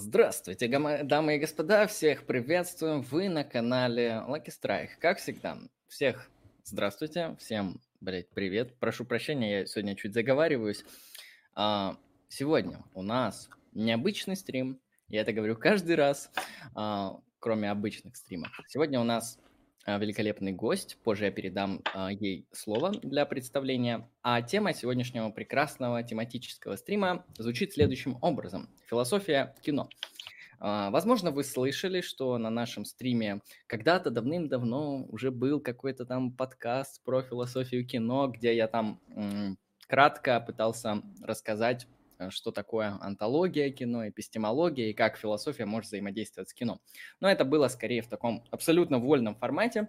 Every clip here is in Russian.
Здравствуйте, дамы и господа, всех приветствуем, вы на канале Lucky Strike. Как всегда, всех здравствуйте, всем, блять, привет. Прошу прощения, я сегодня чуть заговариваюсь. А, сегодня у нас необычный стрим, я это говорю каждый раз, а, кроме обычных стримов. Сегодня у нас великолепный гость. Позже я передам а, ей слово для представления. А тема сегодняшнего прекрасного тематического стрима звучит следующим образом. Философия кино. А, возможно, вы слышали, что на нашем стриме когда-то давным-давно уже был какой-то там подкаст про философию кино, где я там кратко пытался рассказать Э, что такое антология кино, эпистемология и как философия может взаимодействовать с кино. Но это было скорее в таком абсолютно вольном формате,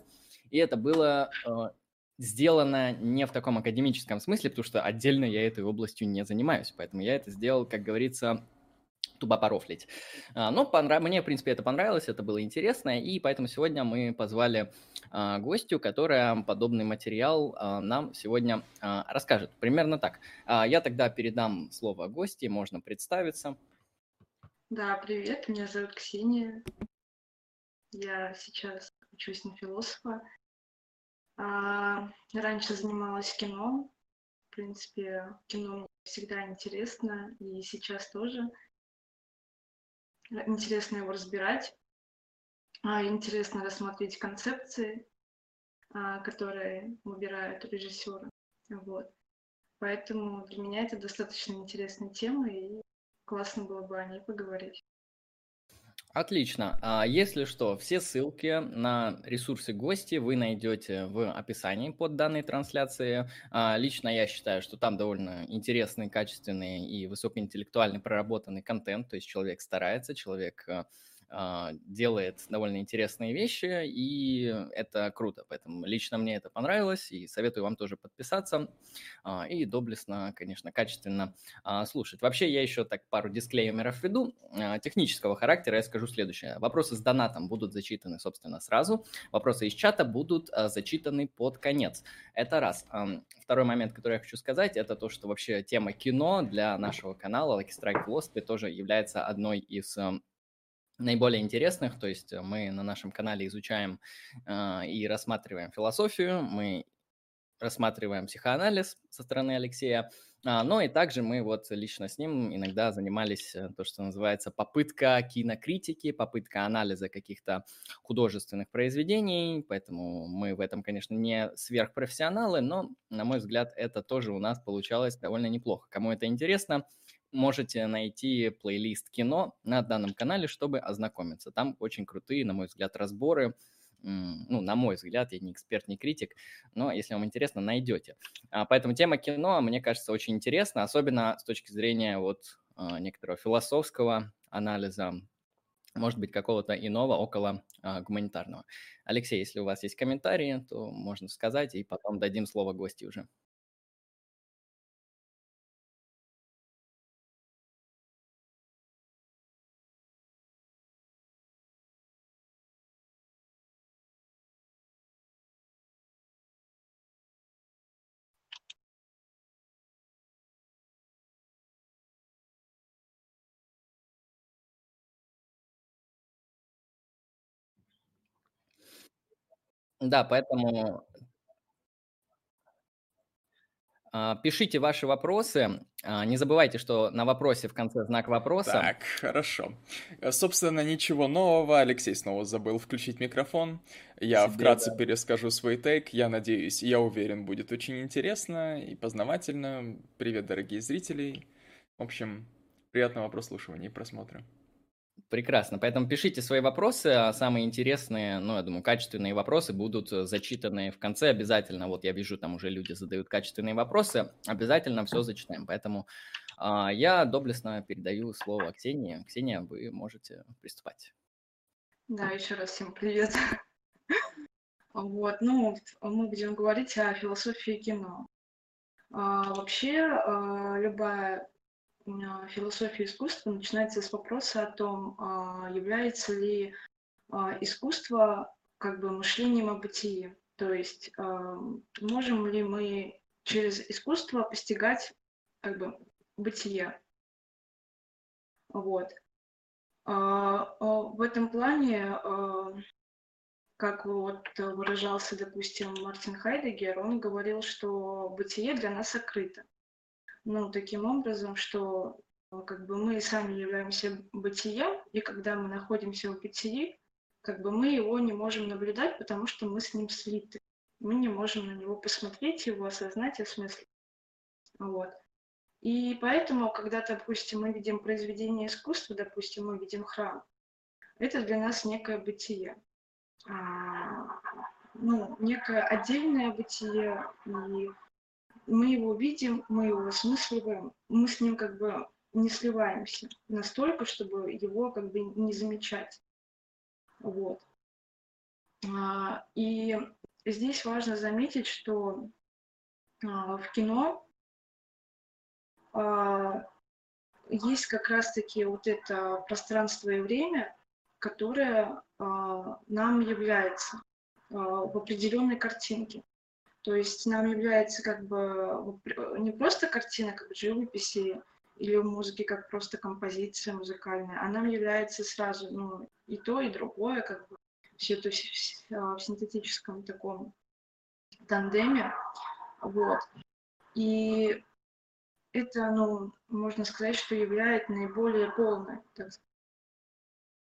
и это было э, сделано не в таком академическом смысле, потому что отдельно я этой областью не занимаюсь, поэтому я это сделал, как говорится, тупо порофлить. А, но понрав... мне, в принципе, это понравилось, это было интересно, и поэтому сегодня мы позвали а, гостю, которая подобный материал а, нам сегодня расскажет. Примерно так. Я тогда передам слово гости, можно представиться. Да, привет, меня зовут Ксения. Я сейчас учусь на философа. Раньше занималась кино. В принципе, кино мне всегда интересно, и сейчас тоже интересно его разбирать, а, интересно рассмотреть концепции, а, которые выбирают режиссеры. Вот. Поэтому для меня это достаточно интересная тема, и классно было бы о ней поговорить. Отлично. А если что, все ссылки на ресурсы гости вы найдете в описании под данной трансляцией. А, лично я считаю, что там довольно интересный, качественный и высокоинтеллектуальный проработанный контент. То есть человек старается, человек а, делает довольно интересные вещи, и это круто. Поэтому лично мне это понравилось, и советую вам тоже подписаться а, и доблестно, конечно, качественно а, слушать. Вообще, я еще так пару дисклеймеров введу. Технического характера я скажу следующее. Вопросы с донатом будут зачитаны, собственно, сразу. Вопросы из чата будут зачитаны под конец. Это раз. Второй момент, который я хочу сказать, это то, что вообще тема кино для нашего канала Lucky Strike Philosophy тоже является одной из наиболее интересных, то есть э, мы на нашем канале изучаем э, и рассматриваем философию, мы рассматриваем психоанализ со стороны Алексея, а, но и также мы вот лично с ним иногда занимались э, то, что называется попытка кинокритики, попытка анализа каких-то художественных произведений, поэтому мы в этом, конечно, не сверхпрофессионалы, но, на мой взгляд, это тоже у нас получалось довольно неплохо. Кому это интересно, можете найти плейлист кино на данном канале, чтобы ознакомиться. Там очень крутые, на мой взгляд, разборы. Ну, на мой взгляд, я не эксперт, не критик, но если вам интересно, найдете. А, поэтому тема кино, мне кажется, очень интересна, особенно с точки зрения вот а, некоторого философского анализа, может быть, какого-то иного около а, гуманитарного. Алексей, если у вас есть комментарии, то можно сказать, и потом дадим слово гости уже. Да, поэтому а, пишите ваши вопросы. А, не забывайте, что на вопросе в конце знак вопроса. Так, хорошо. Э, собственно, ничего нового. Алексей снова забыл включить микрофон. Я Себе, вкратце да. перескажу свой тейк. Я надеюсь, я уверен, будет очень интересно и познавательно. Привет, дорогие зрители. В общем, приятного прослушивания и просмотра. Прекрасно. Поэтому пишите свои вопросы, а самые интересные, ну, я думаю, качественные вопросы будут э, зачитаны в конце обязательно. Вот я вижу, там уже люди задают качественные вопросы, обязательно все зачитаем. Поэтому а, я доблестно передаю слово Ксении. Ксения, вы можете приступать. Да, еще раз всем привет. Вот, ну, мы будем говорить о философии кино. А, вообще, а, любая философия искусства начинается с вопроса о том, а, является ли а, искусство как бы мышлением о бытии. То есть а, можем ли мы через искусство постигать как бы бытие. Вот. А, а, в этом плане, а, как вот выражался, допустим, Мартин Хайдегер, он говорил, что бытие для нас сокрыто. Ну, таким образом, что как бы мы сами являемся бытием, и когда мы находимся в бытии, как бы мы его не можем наблюдать, потому что мы с ним слиты. Мы не можем на него посмотреть, его осознать, осмыслить. Вот. И поэтому, когда, допустим, мы видим произведение искусства, допустим, мы видим храм, это для нас некое бытие. А, ну, некое отдельное бытие, и мы его видим, мы его осмысливаем, мы с ним как бы не сливаемся настолько, чтобы его как бы не замечать. Вот. А, и здесь важно заметить, что а, в кино а, есть как раз-таки вот это пространство и время, которое нам является в определенной картинке. То есть нам является как бы не просто картина, как живописи или в музыке как просто композиция музыкальная, а нам является сразу ну, и то, и другое, как бы все это в, а, в синтетическом таком тандеме. Вот. И это, ну, можно сказать, что является наиболее полное так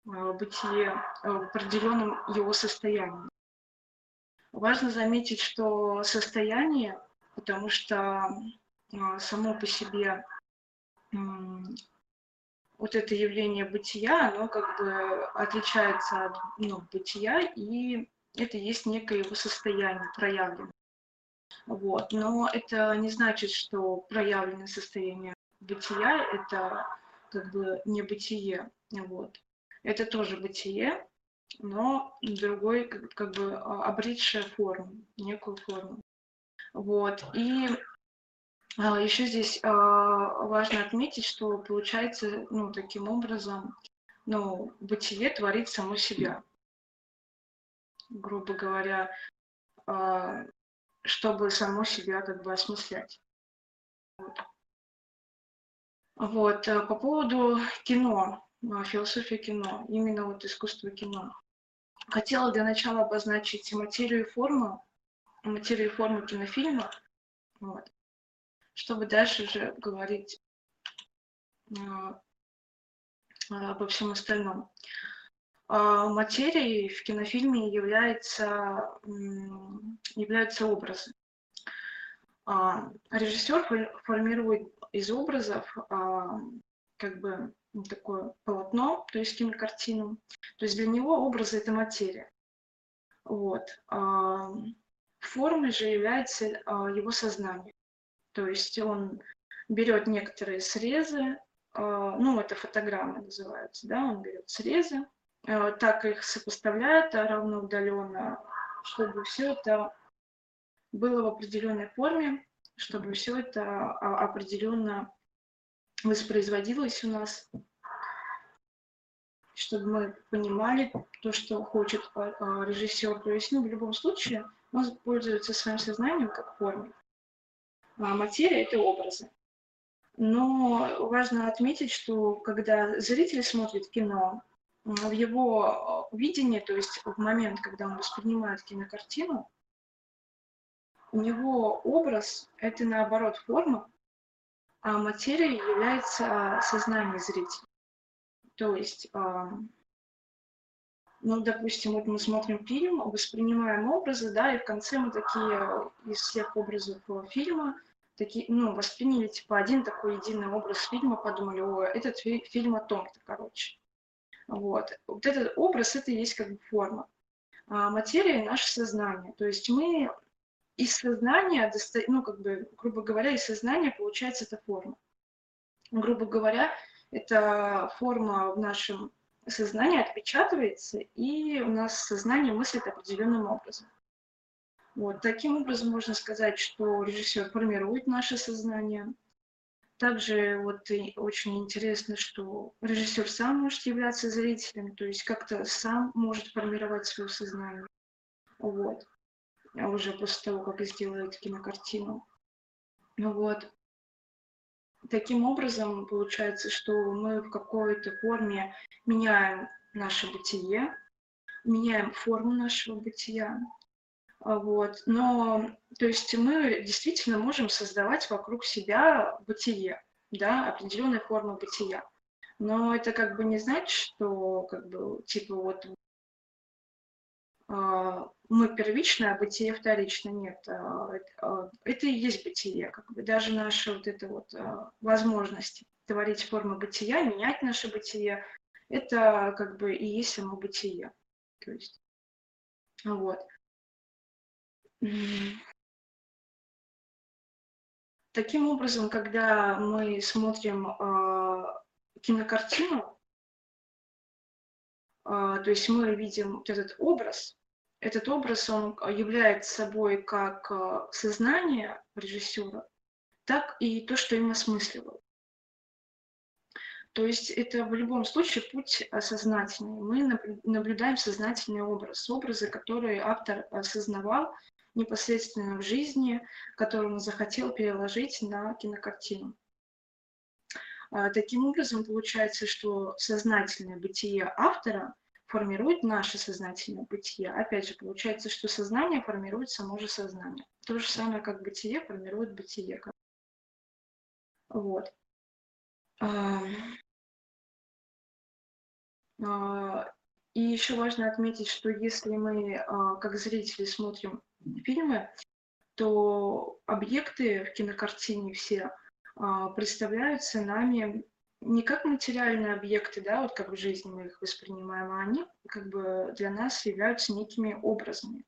сказать, бытие а, в определенном его состоянии. Важно заметить, что состояние, потому что само по себе вот это явление бытия, оно как бы отличается от ну, бытия, и это есть некое его состояние проявленное. Вот. Но это не значит, что проявленное состояние бытия – это как бы не бытие. Вот. Это тоже бытие, но другой, как, как бы а, обретшая форму, некую форму. Вот. И а, Еще здесь а, важно отметить, что получается, ну, таким образом, ну, бытие творит само себя. Грубо говоря, а, чтобы само себя как бы осмыслять. Вот. Вот, по поводу кино, философии кино, именно вот искусство кино. Хотела для начала обозначить материю и форму, материю и форму кинофильма. Вот чтобы дальше уже говорить а, обо всем остальном. А, материей в кинофильме является, являются образы. А, режиссер формирует из образов как бы такое полотно, то есть кинокартину. То есть для него образы — это материя. Вот. Формой же является его сознание. То есть он берет некоторые срезы, а, ну, это фотограммы называются, да, он берет срезы, а, так их сопоставляет равноудаленно, чтобы все это было в определенной форме, чтобы все это а, определенно воспроизводилось у нас, чтобы мы понимали то, что хочет режиссер. То есть, ну, в любом случае, он пользуется своим сознанием как формой. А материя — это образы. Но важно отметить, что когда зритель смотрит кино, в его видении, то есть в момент, когда он воспринимает кинокартину, у него образ — это, наоборот, форма, а материя является сознание зрителя. То есть, ну, допустим, вот мы смотрим фильм, воспринимаем образы, да, и в конце мы такие из всех образов фильма — такие, ну, восприняли, типа, один такой единый образ фильма, подумали, о, этот фи- фильм о том-то, короче. Вот. Вот этот образ, это и есть как бы форма. А материя — наше сознание. То есть мы из сознания, ну, как бы, грубо говоря, из сознания получается эта форма. Грубо говоря, эта форма в нашем сознании отпечатывается, и у нас сознание мыслит определенным образом. Вот, таким образом можно сказать, что режиссер формирует наше сознание. Также вот очень интересно, что режиссер сам может являться зрителем, то есть как-то сам может формировать свое сознание. Вот. А уже после того, как сделает кинокартину. Вот. Таким образом, получается, что мы в какой-то форме меняем наше бытие, меняем форму нашего бытия. А, вот. Но, то есть мы действительно можем создавать вокруг себя бытие, да, определенные формы бытия. Но это как бы не значит, что как бы типа вот мы первичное, а бытие вторичное. Нет, а, а, это и есть бытие. Как бы даже наши вот это вот возможности творить формы бытия, менять наше бытие, это как бы и есть само бытие. То есть, вот. Таким образом, когда мы смотрим э, кинокартину, э, то есть мы видим вот этот образ, этот образ, он является собой как э, сознание режиссера, так и то, что им осмысливал. То есть это в любом случае путь сознательный. Мы наблюдаем сознательный образ, образы, которые автор осознавал непосредственно в жизни, который он захотел переложить на кинокартину. А, таким образом, получается, что сознательное бытие автора формирует наше сознательное бытие. Опять же, получается, что сознание формирует само же сознание. То же самое, как бытие формирует бытие. Вот. А, и еще важно отметить, что если мы, а, как зрители, смотрим фильмы, то объекты в кинокартине все а, представляются нами не как материальные объекты, да, вот как в жизни мы их воспринимаем, а они как бы для нас являются некими образами.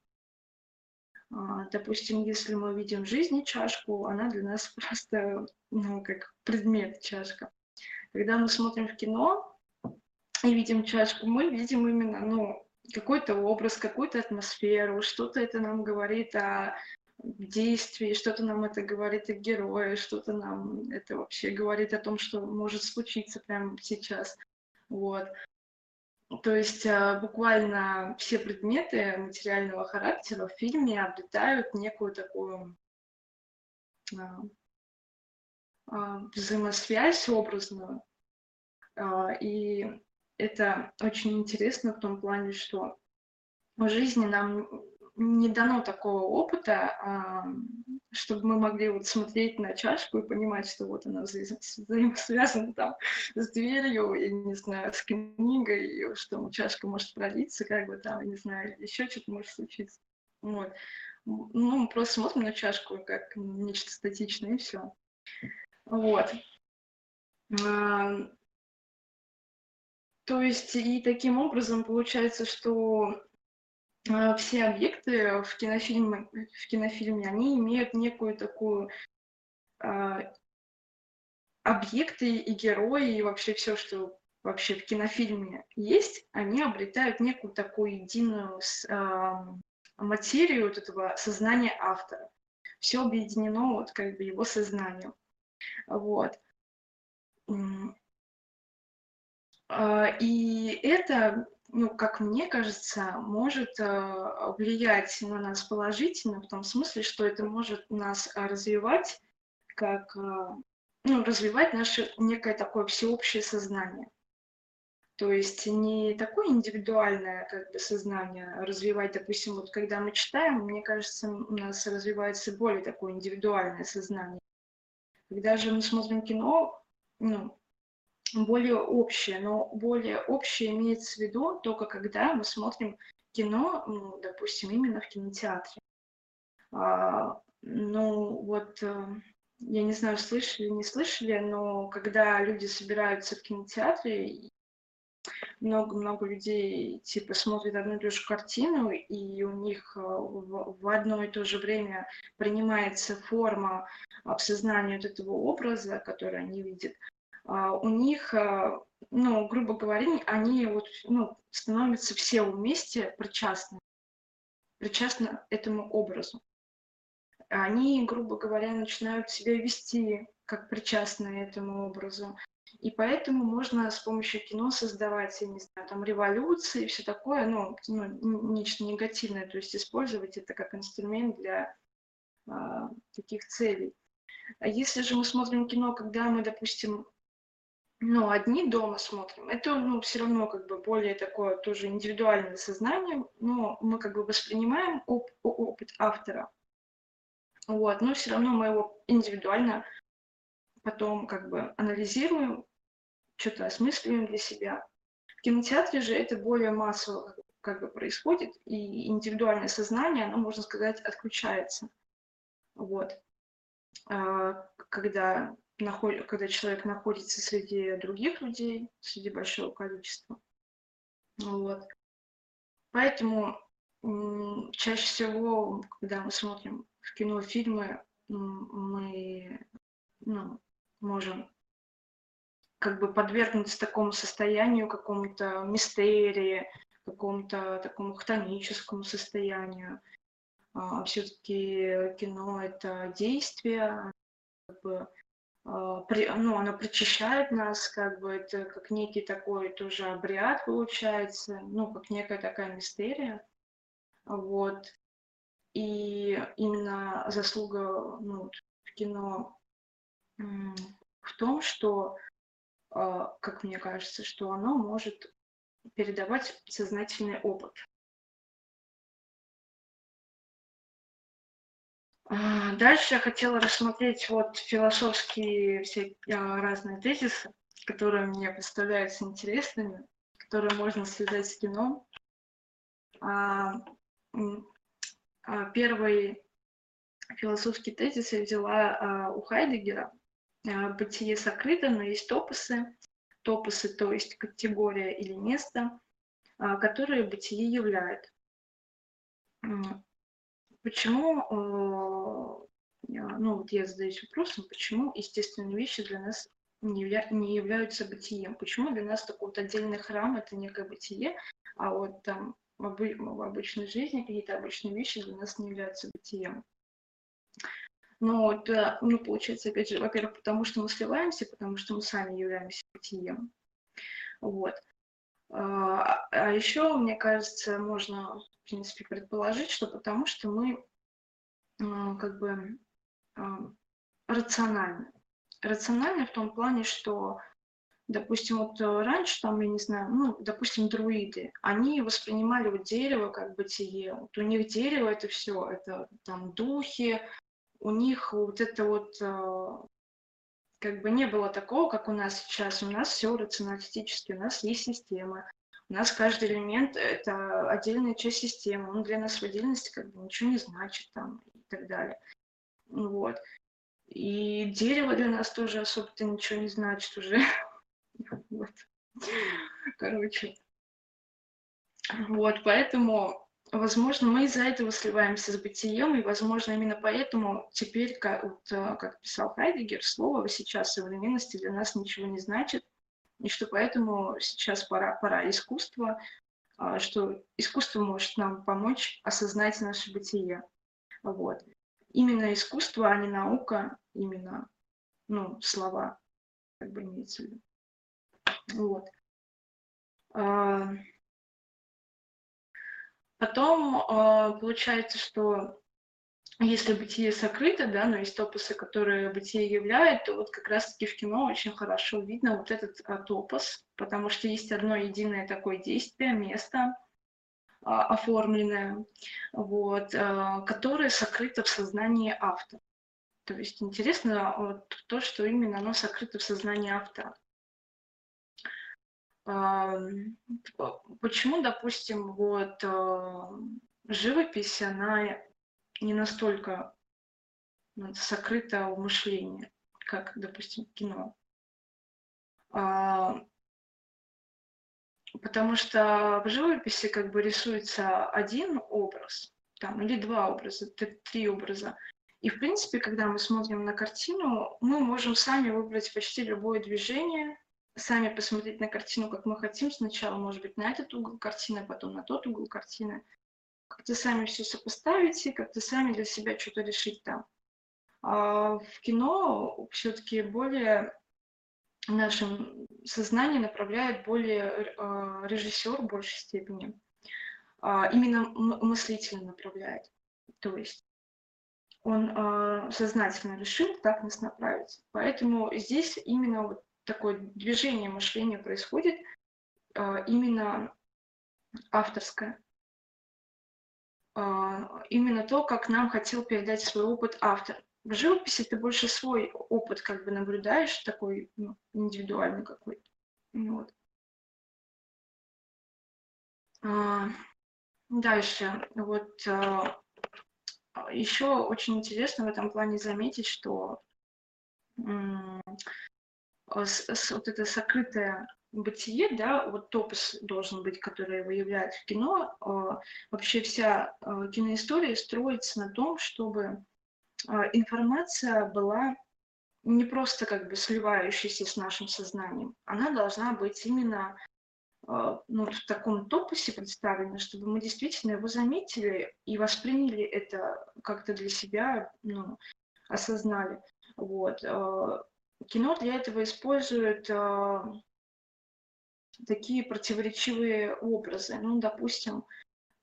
А, допустим, если мы видим в жизни чашку, она для нас просто, ну, как предмет чашка. Когда мы смотрим в кино и видим чашку, мы видим именно, ну, какой-то образ, какую-то атмосферу, что-то это нам говорит о действии, что-то нам это говорит о герое, что-то нам это вообще говорит о том, что может случиться прямо сейчас. Вот. То есть а, буквально все предметы материального характера в фильме обретают некую такую а, а, взаимосвязь образную. И это очень интересно в том плане, что в жизни нам не дано такого опыта, а, чтобы мы могли вот смотреть на чашку и понимать, что вот она взаимосвязана там с дверью, я не знаю, с книгой, что чашка может пролиться, как бы там, я не знаю, еще что-то может случиться. Вот. Ну, мы просто смотрим на чашку как нечто статичное, и все. Вот. То есть и таким образом получается, что все объекты в кинофильме, в кинофильме, они имеют некую такую э, объекты и герои, и вообще все, что вообще в кинофильме есть, они обретают некую такую единую материю вот этого сознания автора. Все объединено вот как бы его сознанием. Вот. А, и это, ну, как мне кажется, может а, влиять на нас положительно, в том смысле, что это может нас развивать, как, а, ну, развивать наше некое такое всеобщее сознание. То есть не такое индивидуальное как бы, сознание развивать, допустим, вот когда мы читаем, мне кажется, у нас развивается более такое индивидуальное сознание. Когда же мы смотрим кино, ну, более общее, но более общее имеется в виду только когда мы смотрим кино, ну, допустим, именно в кинотеатре. А, ну, вот, э, я не знаю, слышали, не слышали, но когда люди собираются в кинотеатре, много-много людей типа смотрят одну и ту же картину, и у них э, в, в одно и то же время принимается форма обсознания вот этого образа, который они видят, у них, а, ну, грубо говоря, они вот, ну, становятся все вместе причастны, причастны этому образу. Они, грубо говоря, начинают себя вести как причастные этому образу. И поэтому можно с помощью кино создавать, я не знаю, там революции и все такое, ну, ну, нечто негативное, то есть использовать это как инструмент для а, таких целей. А если же мы смотрим кино, когда мы, допустим, ну, одни дома смотрим, это, ну, все равно как бы более такое тоже индивидуальное сознание, но мы как бы воспринимаем оп опыт автора, вот, но все равно мы его индивидуально потом как бы анализируем, что-то осмысливаем для себя. В кинотеатре же это более массово как бы происходит, и индивидуальное сознание, оно, можно сказать, отключается. Вот. А, когда наход... когда человек находится среди других людей, среди большого количества. Вот. Поэтому чаще всего, когда мы смотрим в кино фильмы, мы ну, можем как бы подвергнуться такому состоянию, какому-то мистерии, какому-то такому хтоническому состоянию. А, все-таки кино — это действие, как бы при, ну, оно причащает нас, как бы это как некий такой тоже обряд получается, ну, как некая такая мистерия. Вот. И именно заслуга ну, в кино в том, что, а, как мне кажется, что оно может передавать сознательный опыт. Дальше я хотела рассмотреть вот философские все а, разные тезисы, которые мне представляются интересными, которые можно связать с кино. А, первый философский тезис я взяла у Хайдегера. Бытие сокрыто, но есть топосы. Топосы, то есть категория или место, которые бытие являет. Почему, э, ну вот я задаюсь вопросом, почему естественные вещи для нас не, явля... не являются бытием? Почему для нас такой вот отдельный храм это некое бытие, а вот там в, обы... в обычной жизни какие-то обычные вещи для нас не являются бытием? Ну, вот, э, ну, получается, опять же, во-первых, потому что мы сливаемся, потому что мы сами являемся бытием. Вот. А, а еще, мне кажется, можно в принципе, предположить, что потому что мы а, как бы а, рациональны. Рациональны в том плане, что, допустим, вот раньше, там, я не знаю, ну, допустим, друиды, они воспринимали вот дерево как бытие. Вот у них дерево это все, это там духи, у них вот это вот а, как бы не было такого, как у нас сейчас. У нас все рационалистически, у нас есть система, у нас каждый элемент — это отдельная часть системы, он для нас в отдельности как бы ничего не значит там и так далее. Вот. И дерево для нас тоже особо-то ничего не значит уже. Вот. Короче. Вот, поэтому, возможно, мы из-за этого сливаемся с бытием, и, возможно, именно поэтому теперь, как, вот, э, как писал Хайдегер, слово сейчас современности для нас ничего не значит, и что поэтому сейчас пора, пора искусства, что искусство может нам помочь осознать наше бытие. Вот. Именно искусство, а не наука, именно ну, слова, как бы имеется в виду. Вот. А, потом а, получается, что если бытие сокрыто, да, но есть топосы, которые бытие являют, то вот как раз-таки в кино очень хорошо видно вот этот а, топос, потому что есть одно единое такое действие, место а, оформленное, вот, а, которое сокрыто в сознании автора. То есть интересно вот то, что именно оно сокрыто в сознании автора. А, почему, допустим, вот а, живопись, она не настолько ну, сокрыто в мышлении, как, допустим, кино. А, потому что в живописи как бы рисуется один образ, там, или два образа, три образа. И, в принципе, когда мы смотрим на картину, мы можем сами выбрать почти любое движение, сами посмотреть на картину, как мы хотим. Сначала, может быть, на этот угол картины, потом на тот угол картины как-то сами все сопоставите, как-то сами для себя что-то решить там. А в кино все-таки более нашем сознании направляет более э, режиссер в большей степени. А, именно мыслительно направляет. То есть он э, сознательно решил так нас направить. Поэтому здесь именно вот такое движение мышления происходит, именно авторское. Э, именно то, как нам хотел передать свой опыт автор. В живописи ты больше свой опыт как бы наблюдаешь, такой ну, индивидуальный какой-то. Вот. А, дальше. Вот а, еще очень интересно в этом плане заметить, что с, с, вот это сокрытое бытие, да, вот топос должен быть, который выявляет в кино. Э, вообще вся э, киноистория строится на том, чтобы э, информация была не просто как бы сливающейся с нашим сознанием, она должна быть именно а, ну, в таком топусе представлено, чтобы мы действительно его заметили и восприняли это как-то для себя, ну, осознали. Вот. А, кино для этого использует а, такие противоречивые образы. Ну, допустим,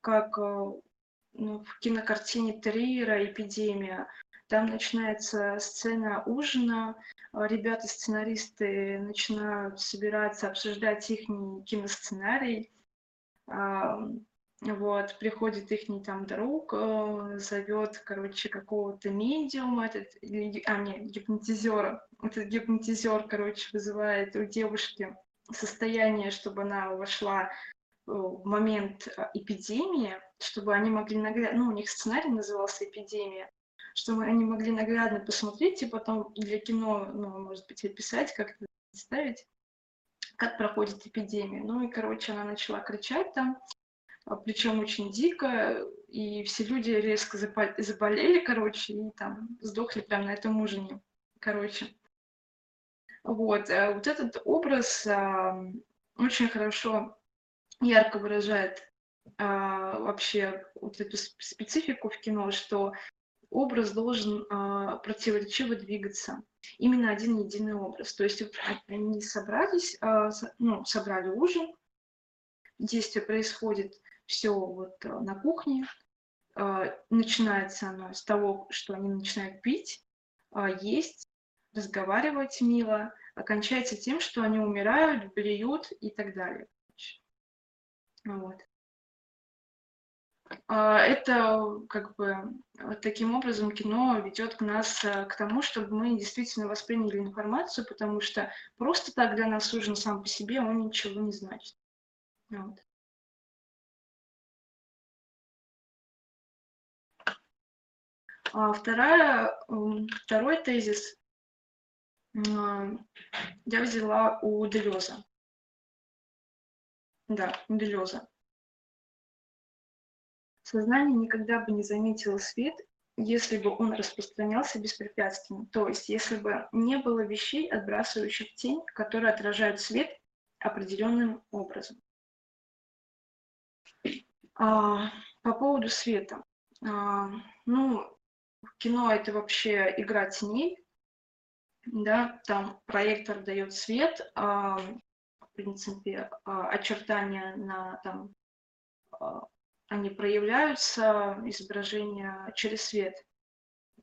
как ну, в кинокартине Триера «Эпидемия», там начинается сцена ужина, а, ребята-сценаристы начинают собираться, обсуждать их киносценарий. Вот, приходит их там друг, а, зовет, короче, какого-то медиума, этот, а, нет, гипнотизера. Этот гипнотизер, короче, вызывает у девушки состояние, чтобы она вошла в момент эпидемии, чтобы они могли наглядно, ну, у них сценарий назывался «Эпидемия», чтобы они могли наглядно посмотреть и потом для кино, ну, может быть, описать, как это представить, как проходит эпидемия. Ну и, короче, она начала кричать там, а, причем очень дико, и все люди резко заболели, короче, и там сдохли прямо на этом ужине, короче. Вот, э, вот этот образ очень хорошо, ярко выражает а, вообще вот эту специфику в кино, что образ должен а, противоречиво двигаться. Именно один единый образ. То есть они собрались, а, ну, собрали ужин, действие происходит все вот а, на кухне, а, начинается оно с того, что они начинают пить, есть, разговаривать мило, окончается тем, что они умирают, блюют и так далее. Вот. А, это как бы таким образом кино ведет к нас э, к тому, чтобы мы действительно восприняли информацию, потому что просто так для нас ужин сам по себе, он ничего не значит. Вот. А вторая, второй тезис а, я взяла у Делеза. Да, у Делеза. Сознание никогда бы не заметило свет, если бы он распространялся беспрепятственно. То есть, если бы не было вещей, отбрасывающих тень, которые отражают свет определенным образом. А, по поводу света. А, ну, кино это вообще игра теней. Да, там проектор дает свет, а, в принципе, а, очертания на там а, они проявляются, изображения через свет.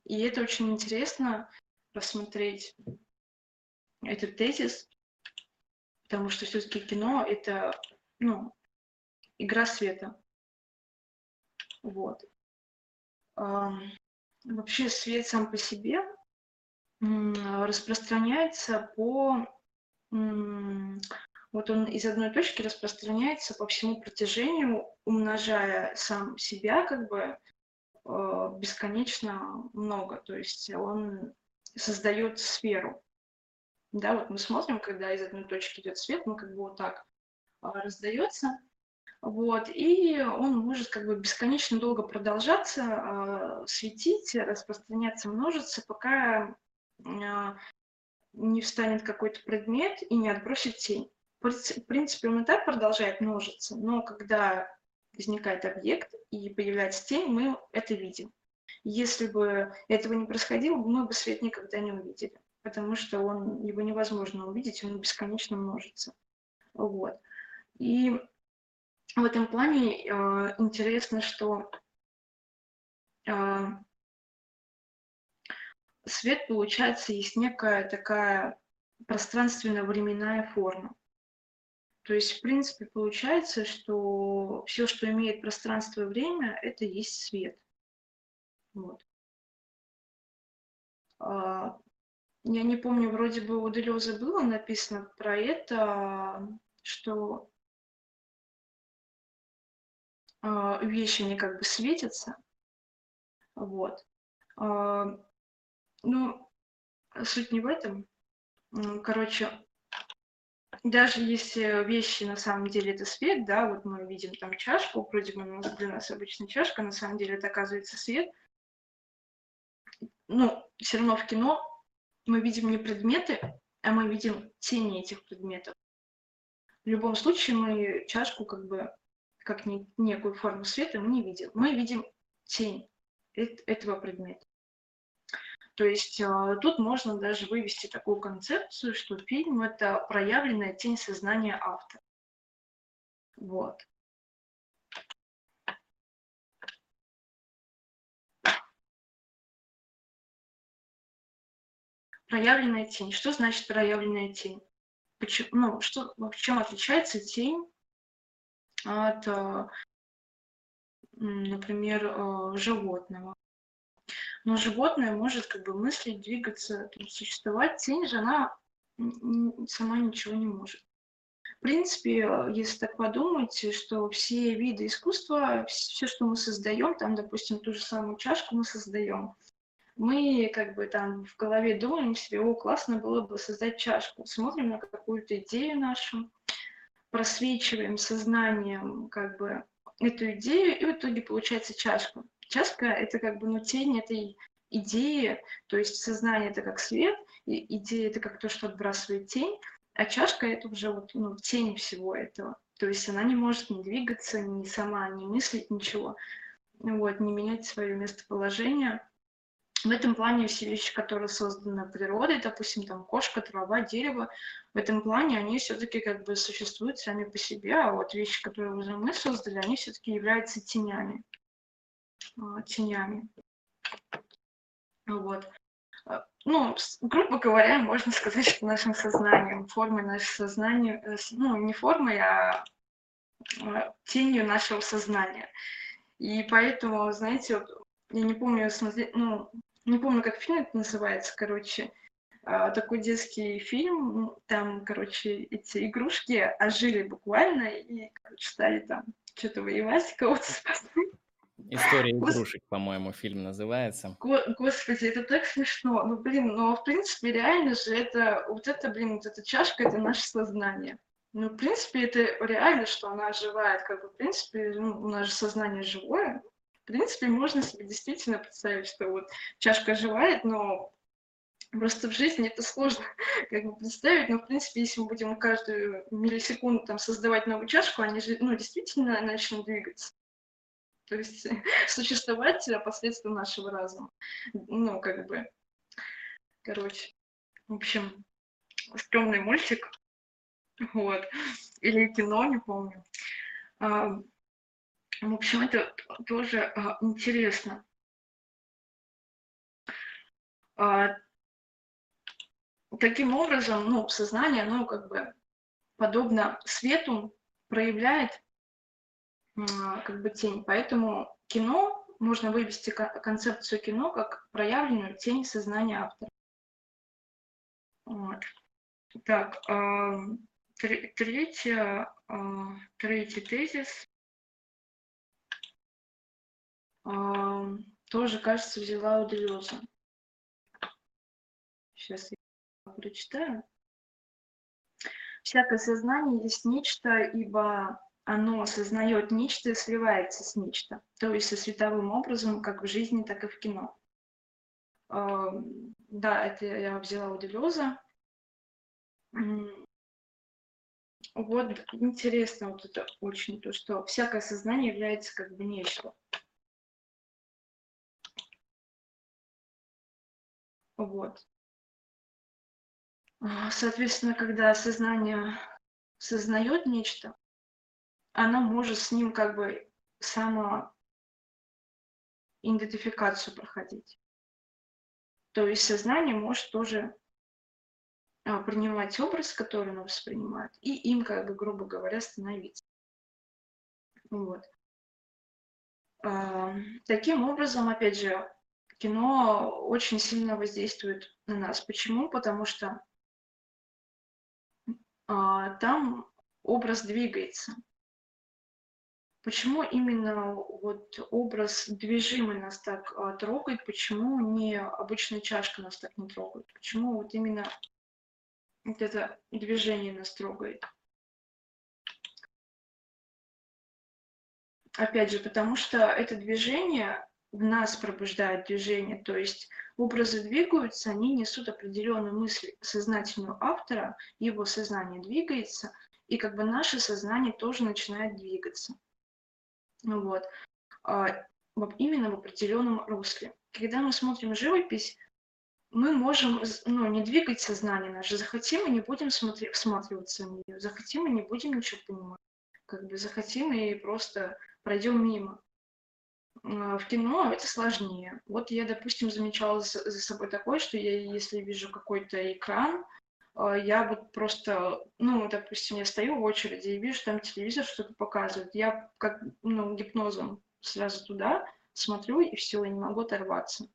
И это очень интересно посмотреть этот тезис, потому что все-таки кино — это ну, игра света. Вот. Вообще свет сам по себе распространяется по вот он из одной точки распространяется по всему протяжению, умножая сам себя как бы э, бесконечно много. То есть он создает сферу. Да, вот мы смотрим, когда из одной точки идет свет, мы как бы вот так э, раздается. Вот, и он может как бы бесконечно долго продолжаться, светить, распространяться, множиться, пока не встанет какой-то предмет и не отбросит тень. В принципе, он и так продолжает множиться, но когда возникает объект и появляется тень, мы это видим. Если бы этого не происходило, мы бы свет никогда не увидели, потому что он, его невозможно увидеть, он бесконечно множится. Вот. И в этом плане э, интересно, что э, свет, получается, есть некая такая пространственно-временная форма. То есть, в принципе, получается, что все, что имеет пространство и время, это есть свет. Вот. А, я не помню, вроде бы у Делеза было написано про это, что а, вещи, они как бы светятся. Вот. Ну, суть не в этом. Короче, даже если вещи на самом деле это свет, да, вот мы видим там чашку, вроде бы для нас обычная чашка, на самом деле это оказывается свет. Ну, все равно в кино мы видим не предметы, а мы видим тени этих предметов. В любом случае мы чашку как бы как не, некую форму света мы не видим. Мы видим тень этого предмета. То есть э, тут можно даже вывести такую концепцию, что фильм — это проявленная тень сознания автора. Вот. Проявленная тень. Что значит проявленная тень? Почему, ну, что, в чем отличается тень от, э, например, э, животного? Но животное может как бы мыслить, двигаться, существовать. Тень же, она сама ничего не может. В принципе, если так подумать, что все виды искусства, все, что мы создаем, там, допустим, ту же самую чашку мы создаем, мы как бы там в голове думаем себе, о, классно было бы создать чашку. Смотрим на какую-то идею нашу, просвечиваем сознанием как бы эту идею, и в итоге получается чашка. Чашка — это как бы ну, тень этой идеи, то есть сознание — это как свет, и идея — это как то, что отбрасывает тень, а чашка — это уже вот, ну, тень всего этого. То есть она не может ни двигаться, ни сама, ни мыслить, ничего, вот, не менять свое местоположение. В этом плане все вещи, которые созданы природой, допустим, там кошка, трава, дерево, в этом плане они все-таки как бы существуют сами по себе, а вот вещи, которые уже мы создали, они все-таки являются тенями. А, тенями. Вот. А, ну, грубо говоря, можно сказать, что нашим сознанием, формой нашего сознания, э, ну, не формой, а, а тенью нашего сознания. И поэтому, знаете, вот, я не помню, ну, не помню, как фильм это называется, короче, такой детский фильм, там, короче, эти игрушки ожили буквально и, короче, стали там что-то воевать, кого-то спасать. История игрушек, по-моему, фильм называется. Господи, это так смешно. Ну, блин, но в принципе, реально же это, вот это, блин, вот эта чашка, это наше сознание. Ну, в принципе, это реально, что она оживает. Как бы, в принципе, ну, у нас же сознание живое. В принципе, можно себе действительно представить, что вот чашка оживает, но Просто в жизни это сложно как бы представить, но в принципе, если мы будем каждую миллисекунду там создавать новую чашку, они же ну, действительно начнут двигаться то есть существовать посредством нашего разума. Ну, как бы, короче, в общем, стрёмный мультик, вот, или кино, не помню. А, в общем, это тоже а, интересно. А, таким образом, ну, сознание, ну, как бы, подобно свету, проявляет как бы тень. Поэтому кино можно вывести концепцию кино как проявленную тень сознания автора. Вот. Так, третья, третий тезис. Тоже, кажется, взяла у Делеза. Сейчас я прочитаю. Всякое сознание есть нечто, ибо оно осознает нечто и сливается с нечто, то есть со световым образом, как в жизни, так и в кино. Да, это я взяла у Делеза. Вот интересно вот это очень, то, что всякое сознание является как бы нечто. Вот. Соответственно, когда сознание сознает нечто, она может с ним как бы самоидентификацию проходить. То есть сознание может тоже а, принимать образ, который оно воспринимает, и им, как бы, грубо говоря, становиться. Вот. А, таким образом, опять же, кино очень сильно воздействует на нас. Почему? Потому что а, там образ двигается. Почему именно вот образ движимый нас так а, трогает, почему не обычная чашка нас так не трогает, почему вот именно вот это движение нас трогает. Опять же, потому что это движение в нас пробуждает движение, то есть образы двигаются, они несут определенную мысль сознательного автора, его сознание двигается, и как бы наше сознание тоже начинает двигаться. Вот. А, именно в определенном русле. Когда мы смотрим живопись, мы можем ну, не двигать сознание наше. Захотим, мы не будем смотри, всматриваться в нее. Захотим, мы не будем ничего понимать. Как бы захотим и просто пройдем мимо. А, в кино это сложнее. Вот я, допустим, замечала за, собой такое, что я, если вижу какой-то экран, я вот просто, ну, допустим, я стою в очереди и вижу, там телевизор что-то показывает. Я как, ну, гипнозом сразу туда смотрю, и все, я не могу оторваться.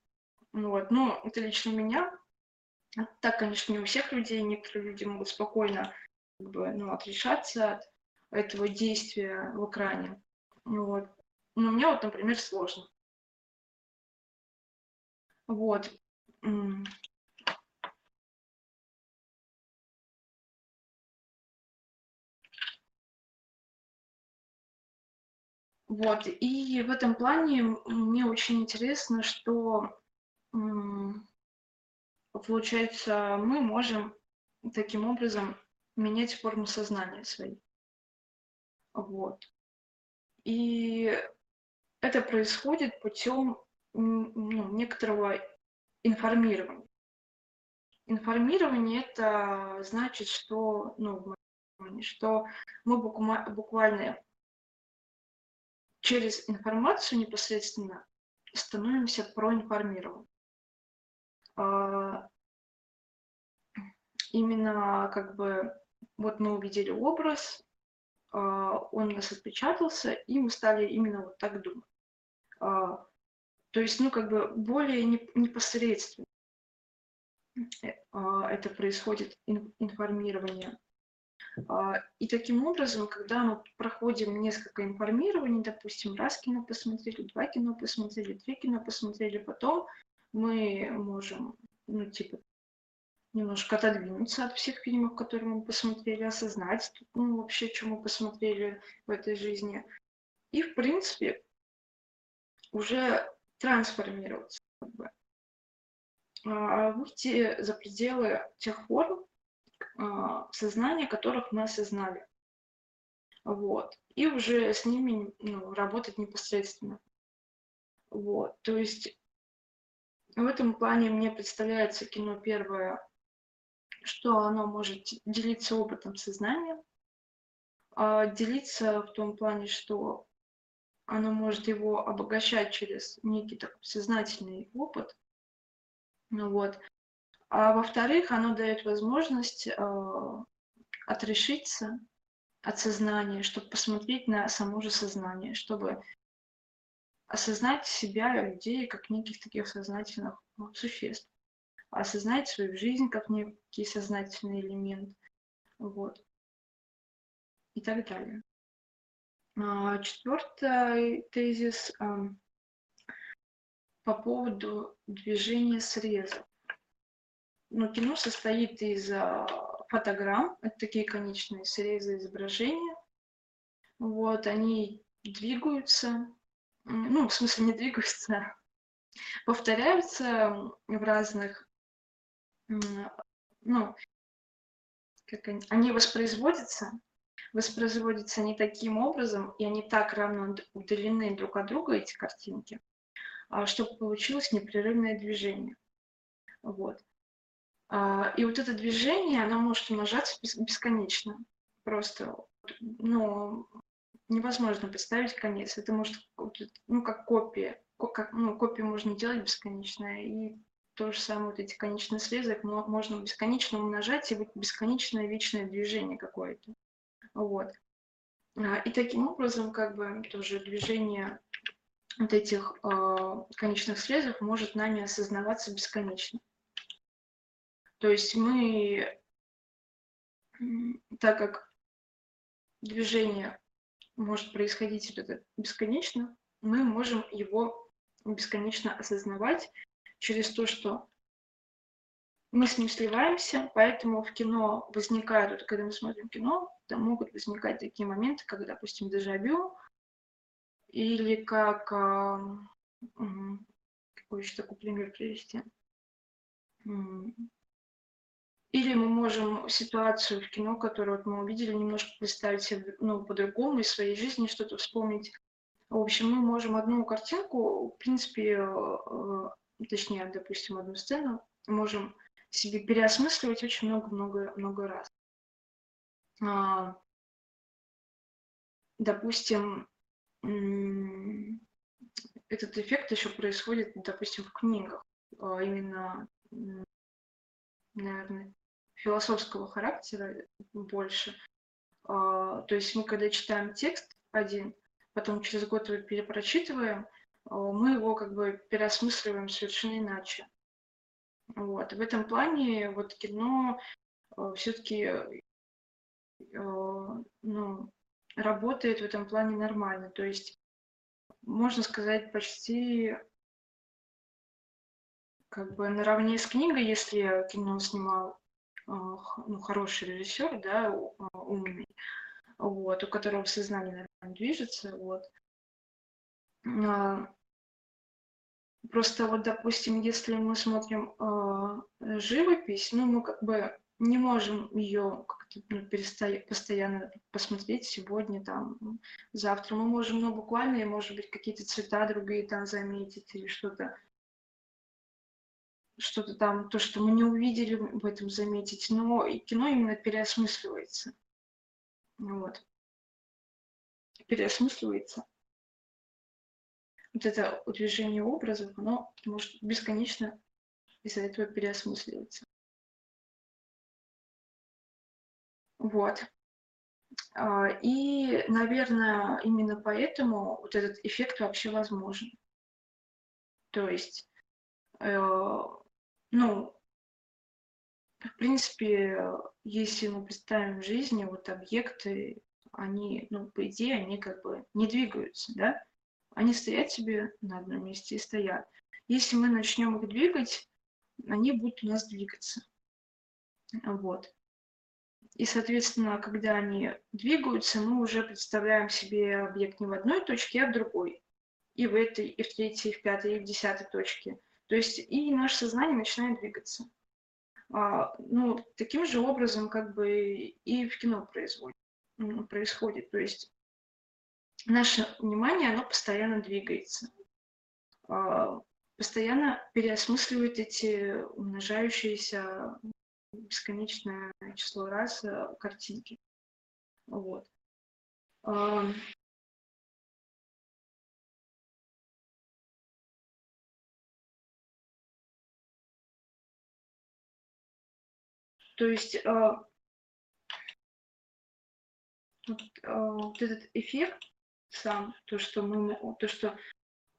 Вот. Но это лично меня. Так, конечно, не у всех людей. Некоторые люди могут спокойно как бы, ну, отрешаться от этого действия в экране. Вот. Но мне вот, например, сложно. Вот. Вот, и в этом плане мне очень интересно, что получается, мы можем таким образом менять форму сознания своей. Вот. И это происходит путем ну, некоторого информирования. Информирование это значит, что, ну, что мы буквально через информацию непосредственно становимся проинформированы. А, именно как бы вот мы увидели образ, а, он у нас отпечатался, и мы стали именно вот так думать. А, то есть, ну, как бы более непосредственно э, это происходит информирование. И таким образом, когда мы проходим несколько информирований, допустим, раз кино посмотрели, два кино посмотрели, три кино посмотрели, потом мы можем, ну, типа, немножко отодвинуться от всех фильмов, которые мы посмотрели, осознать, ну, вообще, что мы посмотрели в этой жизни. И, в принципе, уже трансформироваться, как бы. А, выйти за пределы тех форм а, сознания, которых мы осознали. Вот. И уже с ними ну, работать непосредственно. Вот. То есть в этом плане мне представляется кино первое, что оно может делиться опытом сознания, а делиться в том плане, что оно может его обогащать через некий такой сознательный опыт. Ну вот. А во-вторых, оно дает возможность э, отрешиться от сознания, чтобы посмотреть на само же сознание, чтобы осознать себя, людей, как неких таких сознательных существ, осознать свою жизнь как некий сознательный элемент, вот, и так далее. А, четвертый тезис а, по поводу движения срезов. Ну, кино состоит из а, фотограмм, это такие конечные срезы изображения. Вот, они двигаются, ну, в смысле, не двигаются, повторяются в разных, ну, как они, они воспроизводятся, воспроизводятся не таким образом, и они так равно удалены друг от друга, эти картинки, а чтобы получилось непрерывное движение. Вот. А, и вот это движение, оно может умножаться бесконечно. Просто, ну, невозможно представить конец. Это может, ну, как копия. Как, ну, копию можно делать бесконечно, и то же самое, вот эти конечные срезы, можно бесконечно умножать, и будет бесконечное вечное движение какое-то. Вот. А, и таким образом, как бы, тоже движение вот этих э, конечных срезов может нами осознаваться бесконечно. То есть мы, так как движение может происходить это бесконечно, мы можем его бесконечно осознавать через то, что мы с ним сливаемся, поэтому в кино возникают, когда мы смотрим кино, там могут возникать такие моменты, как, допустим, дежавю, или как, э, какой еще такой пример привести? Или мы можем ситуацию в кино, которую вот мы увидели, немножко представить себе ну, по-другому, из своей жизни что-то вспомнить. В общем, мы можем одну картинку, в принципе, э, точнее, допустим, одну сцену, можем себе переосмысливать очень много-много-много раз. А, допустим, этот эффект еще происходит, допустим, в книгах, а именно, наверное, философского характера больше. А, то есть мы, когда читаем текст один, потом через год его перепрочитываем, а, мы его как бы переосмысливаем совершенно иначе. Вот. В этом плане вот кино все-таки ну, работает в этом плане нормально. То есть, можно сказать, почти как бы наравне с книгой, если кино снимал а, ну, хороший режиссер, да, а, умный, вот, у которого сознание нормально движется, вот. А, просто вот, допустим, если мы смотрим живопись, ну, мы как бы не можем ее как-то ну, перестоять, постоянно посмотреть сегодня, там, завтра. Мы можем, ну, буквально, может быть, какие-то цвета другие там заметить или что-то что-то там, то, что мы не увидели в этом заметить, но и кино именно переосмысливается. Вот. Переосмысливается. Вот это движение образов, оно может бесконечно из-за этого переосмысливаться. Вот. А, и, наверное, именно поэтому вот этот эффект вообще возможен. То есть, э, ну, в принципе, если мы представим в жизни, вот объекты, они, ну, по идее, они как бы не двигаются, да? Они стоят себе на одном месте и стоят. Если мы начнем их двигать, они будут у нас двигаться. Вот. И, соответственно, когда они двигаются, мы уже представляем себе объект не в одной точке, а в другой. И в этой, и в третьей, и в пятой, и в десятой точке. То есть и наше сознание начинает двигаться. А, ну, таким же образом как бы и в кино производит, происходит. То есть наше внимание, оно постоянно двигается. А, постоянно переосмысливает эти умножающиеся бесконечное число раз э, картинки. Вот. То есть э, вот, э, вот этот эффект сам, то, что мы, то, что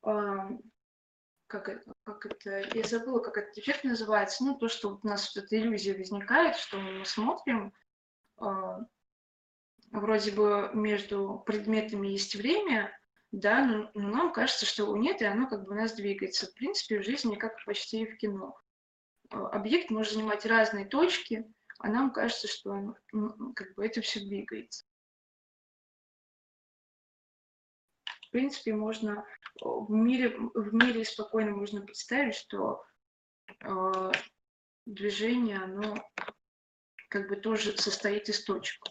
как это, как это, я забыла, как этот эффект называется, ну, то, что у нас вот эта иллюзия возникает, что мы смотрим, э, вроде бы между предметами есть время, да, но, но нам кажется, что его нет, и оно как бы у нас двигается. В принципе, в жизни, как почти и в кино. А, объект может занимать разные точки, а нам кажется, что он, как бы это все двигается. В принципе, можно в мире, в мире спокойно можно представить, что э, движение, оно как бы тоже состоит из точек.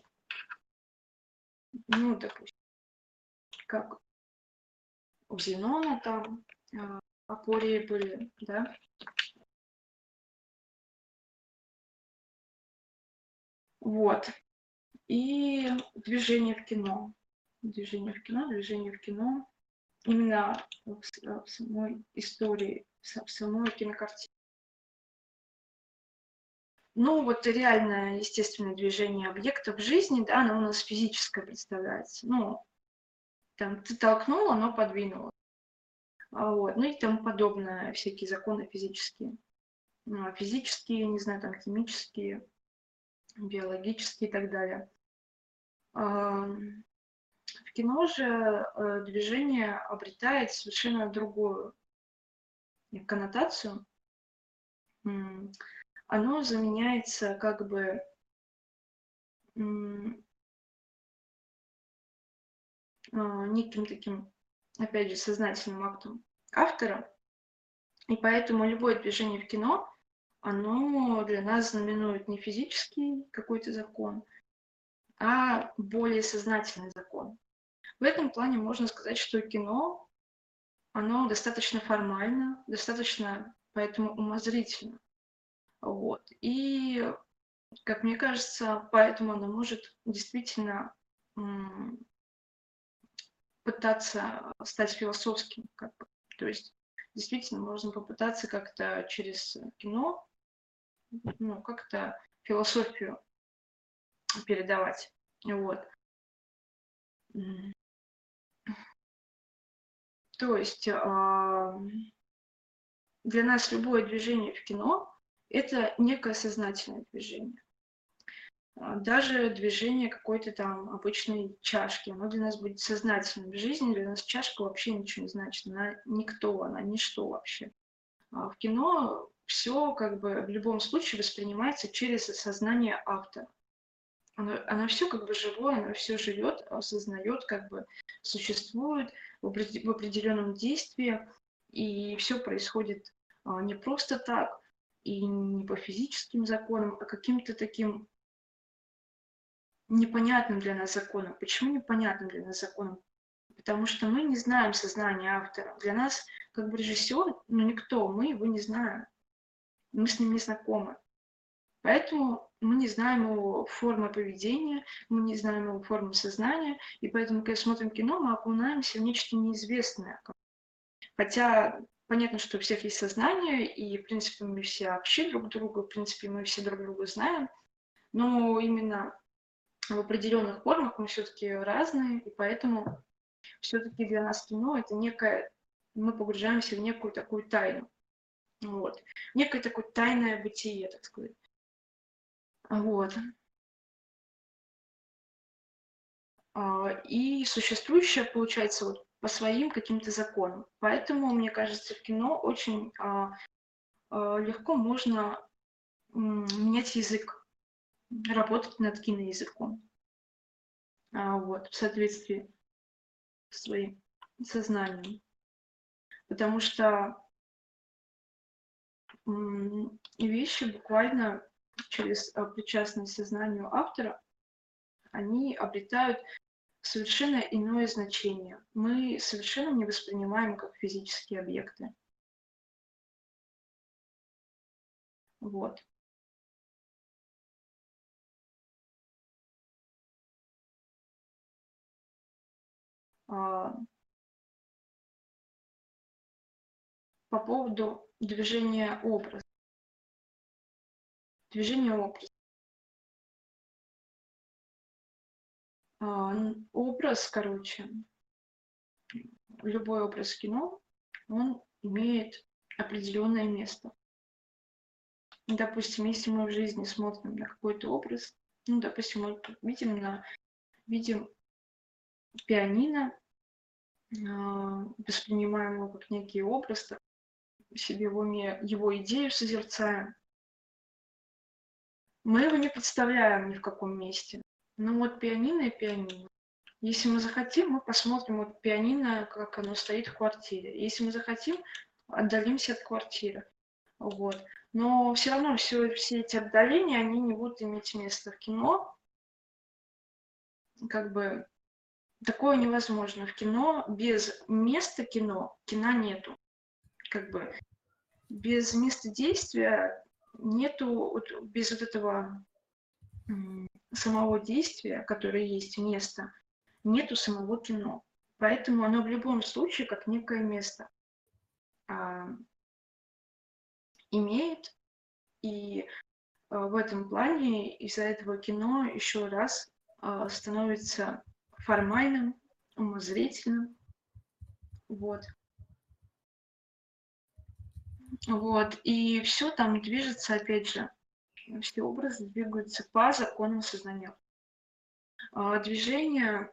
Ну, допустим, как у Зенона там э, опории были, да, Вот. И движение в кино. Движение в кино, движение в кино именно в, в самой истории, в самой кинокартине. ну, вот реальное естественное движение объектов жизни, да, оно у нас физическое представляется. Ну, там ты толкнул, оно подвинуло. А вот, ну и тому подобное, всякие законы физические. Ну, а физические, не знаю, там химические, биологические и так далее. В кино же э, движение обретает совершенно другую коннотацию. Оно заменяется как бы а, неким таким, опять же, сознательным актом автора. И поэтому любое движение в кино, оно для нас знаменует не физический какой-то закон, а более сознательный закон. В этом плане можно сказать, что кино, оно достаточно формально, достаточно поэтому умозрительно. Вот. И, как мне кажется, поэтому оно может действительно пытаться стать философским. Как бы. То есть действительно можно попытаться как-то через кино, ну, как-то философию передавать. Вот. То есть а, для нас любое движение в кино – это некое сознательное движение. А, даже движение какой-то там обычной чашки, оно для нас будет сознательным. В жизни для нас чашка вообще ничего не значит, она никто, она ничто вообще. А в кино все как бы в любом случае воспринимается через сознание автора. Оно, оно все как бы живое, оно все живет, осознает, как бы существует в, определенном действии, и все происходит а, не просто так, и не по физическим законам, а каким-то таким непонятным для нас законом. Почему непонятным для нас законом? Потому что мы не знаем сознания автора. Для нас, как бы режиссер, ну никто, мы его не знаем. Мы с ним не знакомы. Поэтому мы не знаем его формы поведения, мы не знаем его формы сознания, и поэтому, когда смотрим кино, мы окунаемся в нечто неизвестное. Хотя понятно, что у всех есть сознание, и, в принципе, мы все общи друг другу, в принципе, мы все друг друга знаем, но именно в определенных формах мы все-таки разные, и поэтому все-таки для нас кино это некое, мы погружаемся в некую такую тайну. Вот. Некое такое тайное бытие, так сказать. Вот. А, и существующее, получается, вот по своим каким-то законам. Поэтому, мне кажется, в кино очень а, а, легко можно менять язык работать над киноязыком. Вот, в соответствии с своим сознанием. Потому что вещи буквально через а, причастность сознанию автора, они обретают совершенно иное значение. Мы совершенно не воспринимаем как физические объекты. Вот. А, по поводу движения образа. Движение образа. А, образ, короче, любой образ кино, он имеет определенное место. Допустим, если мы в жизни смотрим на какой-то образ, ну, допустим, мы видим на видим пианино, а, воспринимаем его как некий образ, себе в уме его идею созерцаем. Мы его не представляем ни в каком месте. Ну вот пианино и пианино. Если мы захотим, мы посмотрим вот пианино, как оно стоит в квартире. Если мы захотим, отдалимся от квартиры. Вот. Но все равно все, все эти отдаления, они не будут иметь места в кино. Как бы такое невозможно. В кино без места кино, кино нету. Как бы без места действия нету, вот, без вот этого самого действия, которое есть место, нету самого кино. Поэтому оно в любом случае как некое место а, имеет. И в этом плане из-за этого кино еще раз становится формальным, умозрительным. Вот. Вот. И все там движется, опять же, все образы двигаются по законам сознания. А, движение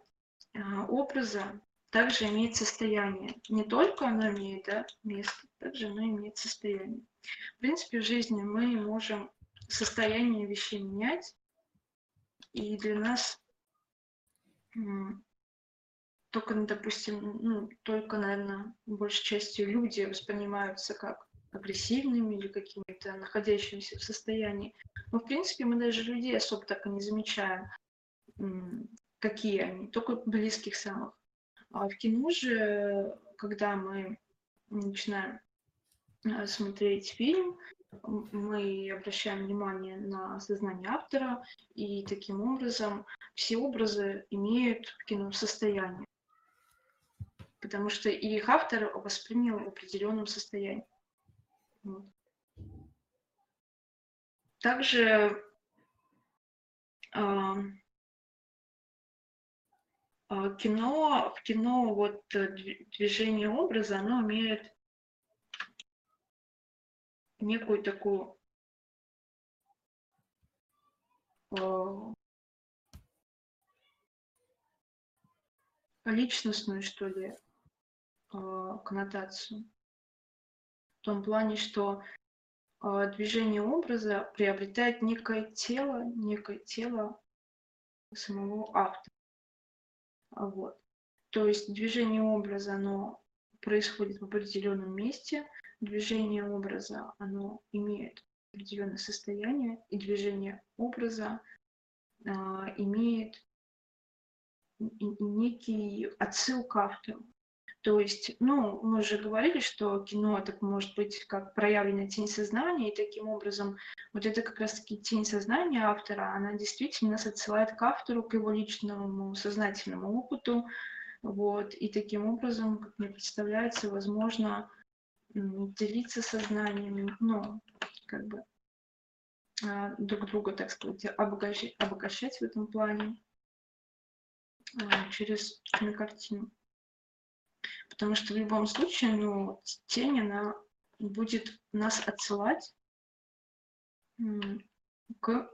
а, образа также имеет состояние. Не только оно имеет да, место, также оно имеет состояние. В принципе, в жизни мы можем состояние вещей менять, и для нас только, ну, допустим, ну, только, наверное, большей частью люди воспринимаются как агрессивными или какими-то находящимися в состоянии. Но, в принципе, мы даже людей особо так и не замечаем, какие они, только близких самых. А в кино же, когда мы начинаем э, смотреть фильм, мы обращаем внимание на сознание автора, и таким образом все образы имеют кино состояние. Потому что их автор воспринял в определенном состоянии. Также э, кино, в кино вот э, движение образа, оно имеет некую такую э, личностную, что ли, коннотацию в том плане, что э, движение образа приобретает некое тело, некое тело самого автора. Вот. То есть движение образа, оно происходит в определенном месте, движение образа, оно имеет определенное состояние, и движение образа э, имеет некий отсыл к автору. То есть, ну, мы уже говорили, что кино это может быть как проявленная тень сознания, и таким образом вот это как раз-таки тень сознания автора, она действительно нас отсылает к автору, к его личному сознательному опыту, вот, и таким образом, как мне представляется, возможно делиться сознанием, ну, как бы а, друг друга, так сказать, обогащать, обогащать в этом плане а, через кинокартину. Потому что в любом случае, ну, тень, она будет нас отсылать к,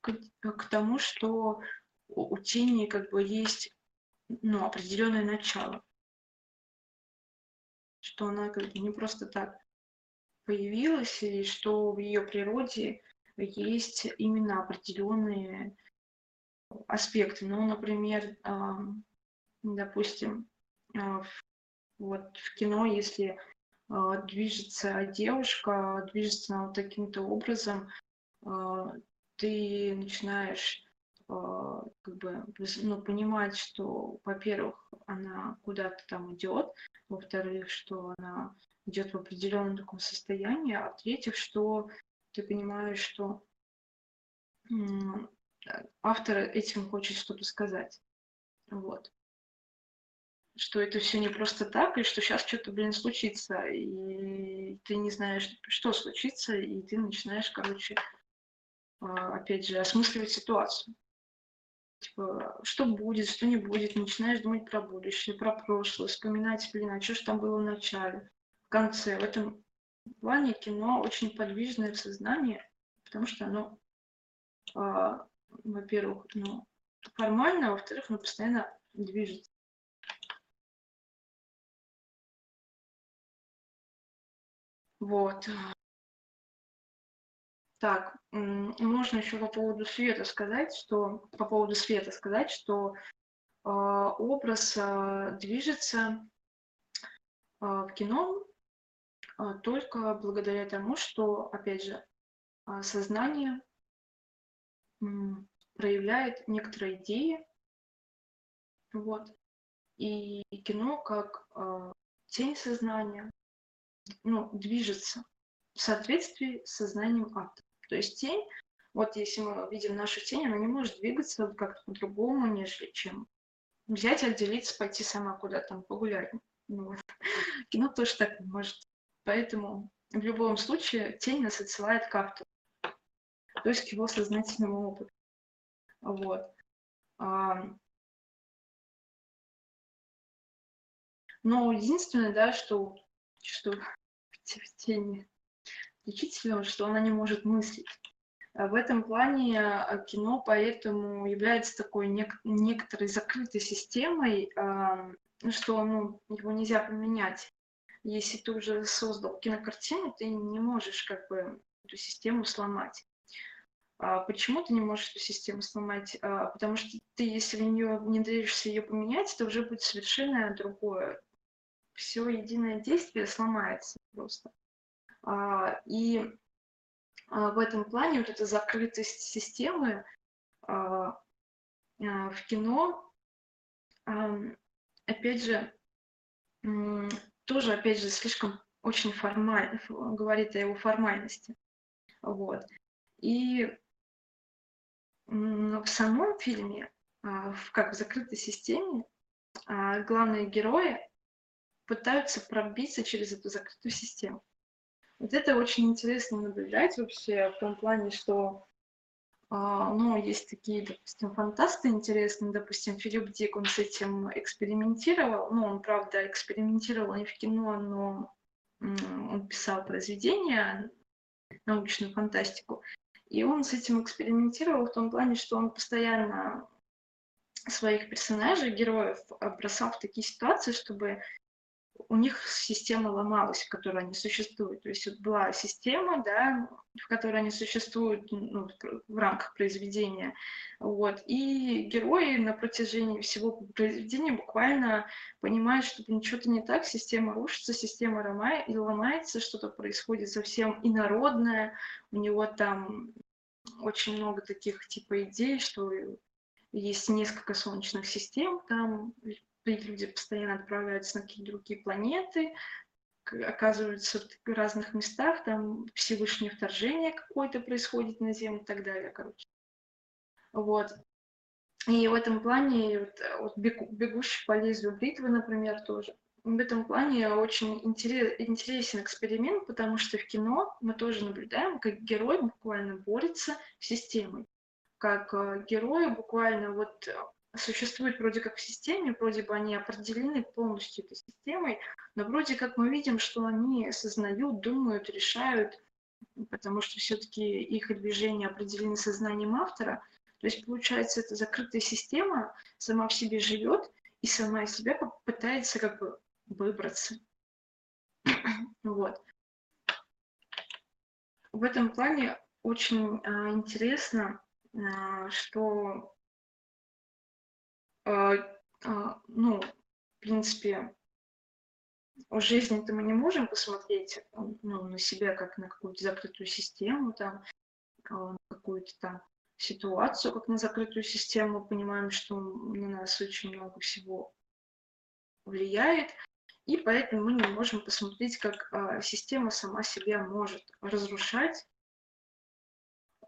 к, к тому, что у, тени как бы есть ну, определенное начало. Что она как бы не просто так появилась, и что в ее природе есть именно определенные аспекты. Ну, например, допустим, а, вот в кино, если а, движется девушка, движется она вот таким-то образом, а, ты начинаешь как бы ну, понимать, что, во-первых, она куда-то там идет, во-вторых, что она идет в определенном таком состоянии, а в-третьих, что ты понимаешь, что автор этим хочет что-то сказать. Вот что это все не просто так, и что сейчас что-то, блин, случится, и ты не знаешь, что случится, и ты начинаешь, короче, а, опять же, осмысливать ситуацию. Типа, что будет, что не будет, начинаешь думать про будущее, про прошлое, вспоминать, блин, а что ж там было в начале, в конце. В этом плане кино очень подвижное в сознании, потому что оно, а, во-первых, ну, формально, а во-вторых, оно постоянно движется. Вот. Так, можно еще по поводу света сказать, что по поводу света сказать, что э, образ э, движется э, в кино э, только благодаря тому, что, опять же, сознание э, проявляет некоторые идеи, вот, и кино как э, тень сознания, ну, движется в соответствии с сознанием автора. То есть тень, вот если мы видим нашу тень, она не может двигаться как-то по-другому, нежели чем взять, отделиться, пойти сама куда-то там погулять. Ну, кино тоже так может. Поэтому в любом случае тень нас отсылает к автору, то есть к его сознательному опыту. Вот. Но единственное, да, что, что в тени учителя, что она не может мыслить. А в этом плане а, кино поэтому является такой нек- некоторой закрытой системой, что ну, его нельзя поменять. Если ты уже создал кинокартину, ты не можешь как бы эту систему сломать. А почему ты не можешь эту систему сломать? А, потому что ты, если в нее внедришься ее поменять, это уже будет совершенно другое. Все единое действие сломается просто. А, и а, в этом плане вот эта закрытость системы а, в кино, опять же, тоже, опять же, слишком очень формально, говорит о его формальности. Вот. И в самом фильме, как в закрытой системе, главные герои пытаются пробиться через эту закрытую систему. Вот это очень интересно наблюдать вообще в том плане, что а, ну, есть такие, допустим, фантасты интересные, допустим, Филипп Дик, он с этим экспериментировал, ну, он, правда, экспериментировал не в кино, но он писал произведения, научную фантастику, и он с этим экспериментировал в том плане, что он постоянно своих персонажей, героев бросал в такие ситуации, чтобы у них система ломалась, в которой они существуют. То есть вот была система, да, в которой они существуют ну, в рамках произведения. Вот. И герои на протяжении всего произведения буквально понимают, что ничего-то не так, система рушится, система ломает, и ломается, что-то происходит совсем инородное. У него там очень много таких типа идей, что есть несколько солнечных систем, там люди постоянно отправляются на какие-то другие планеты, оказываются в разных местах, там Всевышнее вторжение какое-то происходит на Землю и так далее, короче. Вот. И в этом плане вот, вот бегущий по лезвию бритвы, например, тоже. В этом плане очень интерес, интересен эксперимент, потому что в кино мы тоже наблюдаем, как герой буквально борется с системой. Как э, герои буквально вот существуют вроде как в системе, вроде бы они определены полностью этой системой, но вроде как мы видим, что они осознают, думают, решают, потому что все-таки их движения определены сознанием автора. То есть, получается, эта закрытая система сама в себе живет и сама из себя пытается как бы выбраться. вот. В этом плане очень а, интересно, а, что ну, в принципе, в жизни-то мы не можем посмотреть ну, на себя как на какую-то закрытую систему, там, а, какую-то там ситуацию, как на закрытую систему, понимаем, что на нас очень много всего влияет, и поэтому мы не можем посмотреть, как а, система сама себя может разрушать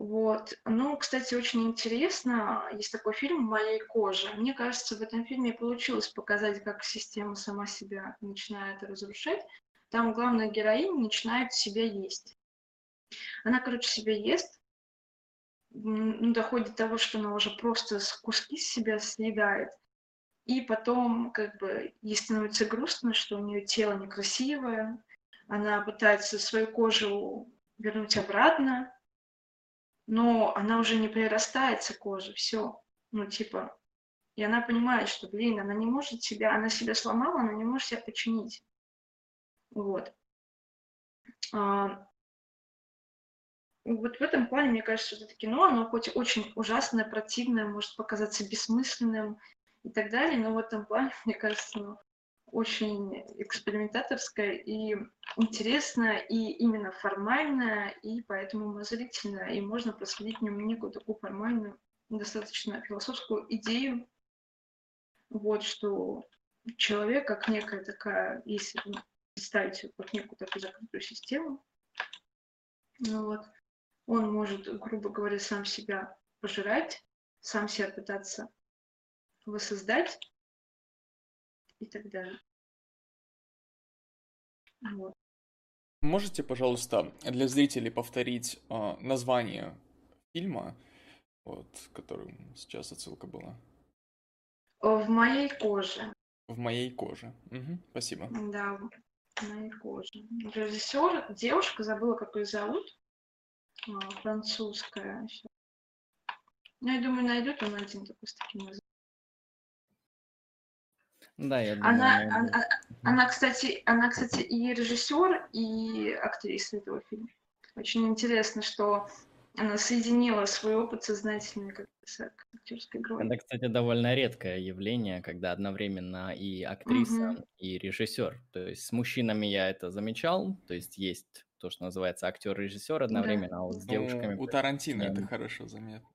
вот. Ну, кстати, очень интересно, есть такой фильм «Моей кожи». Мне кажется, в этом фильме получилось показать, как система сама себя начинает разрушать. Там главная героиня начинает себя есть. Она, короче, себя ест, ну, доходит до того, что она уже просто куски себя съедает. И потом, как бы, ей становится грустно, что у нее тело некрасивое, она пытается свою кожу вернуть обратно, но она уже не прирастается кожа, все, ну, типа, и она понимает, что, блин, она не может себя, она себя сломала, она не может себя починить. Вот. А, вот в этом плане, мне кажется, что это кино, оно хоть очень ужасное, противное, может показаться бессмысленным и так далее, но в этом плане, мне кажется, оно очень экспериментаторская и интересная, и именно формальная, и поэтому умозрительная, и можно проследить в нем некую такую формальную, достаточно философскую идею, вот, что человек как некая такая, если представить как некую такую закрытую систему, ну вот, он может, грубо говоря, сам себя пожирать, сам себя пытаться воссоздать, и так далее. Вот. Можете, пожалуйста, для зрителей повторить э, название фильма, вот, которым сейчас отсылка была? В моей коже. В моей коже. Угу, спасибо. Да, в моей коже. Режиссер, девушка, забыла, как ее зовут. А, французская. Ну, я думаю, найдет он один такой с таким названием. Да, я думаю. Она, она, она, кстати, она, кстати, и режиссер, и актриса этого фильма. Очень интересно, что она соединила свой опыт сознательный как с актерской игрой. Это, кстати, довольно редкое явление, когда одновременно и актриса, угу. и режиссер. То есть с мужчинами я это замечал, то есть есть то, что называется актер-режиссер одновременно, да. а вот с девушками... У, у Тарантино это хорошо заметно.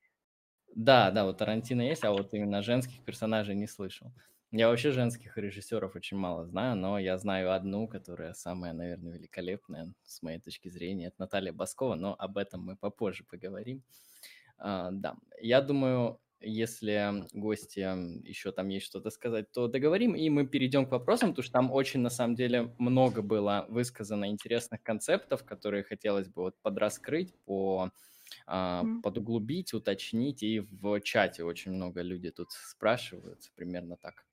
Да, да, у Тарантино есть, а вот именно женских персонажей не слышал. Я вообще женских режиссеров очень мало знаю, но я знаю одну, которая самая, наверное, великолепная с моей точки зрения. Это Наталья Баскова, но об этом мы попозже поговорим. А, да, я думаю, если гости еще там есть что-то сказать, то договорим, и мы перейдем к вопросам, потому что там очень, на самом деле, много было высказано интересных концептов, которые хотелось бы вот подраскрыть по mm. подуглубить, уточнить, и в чате очень много людей тут спрашивают, примерно так.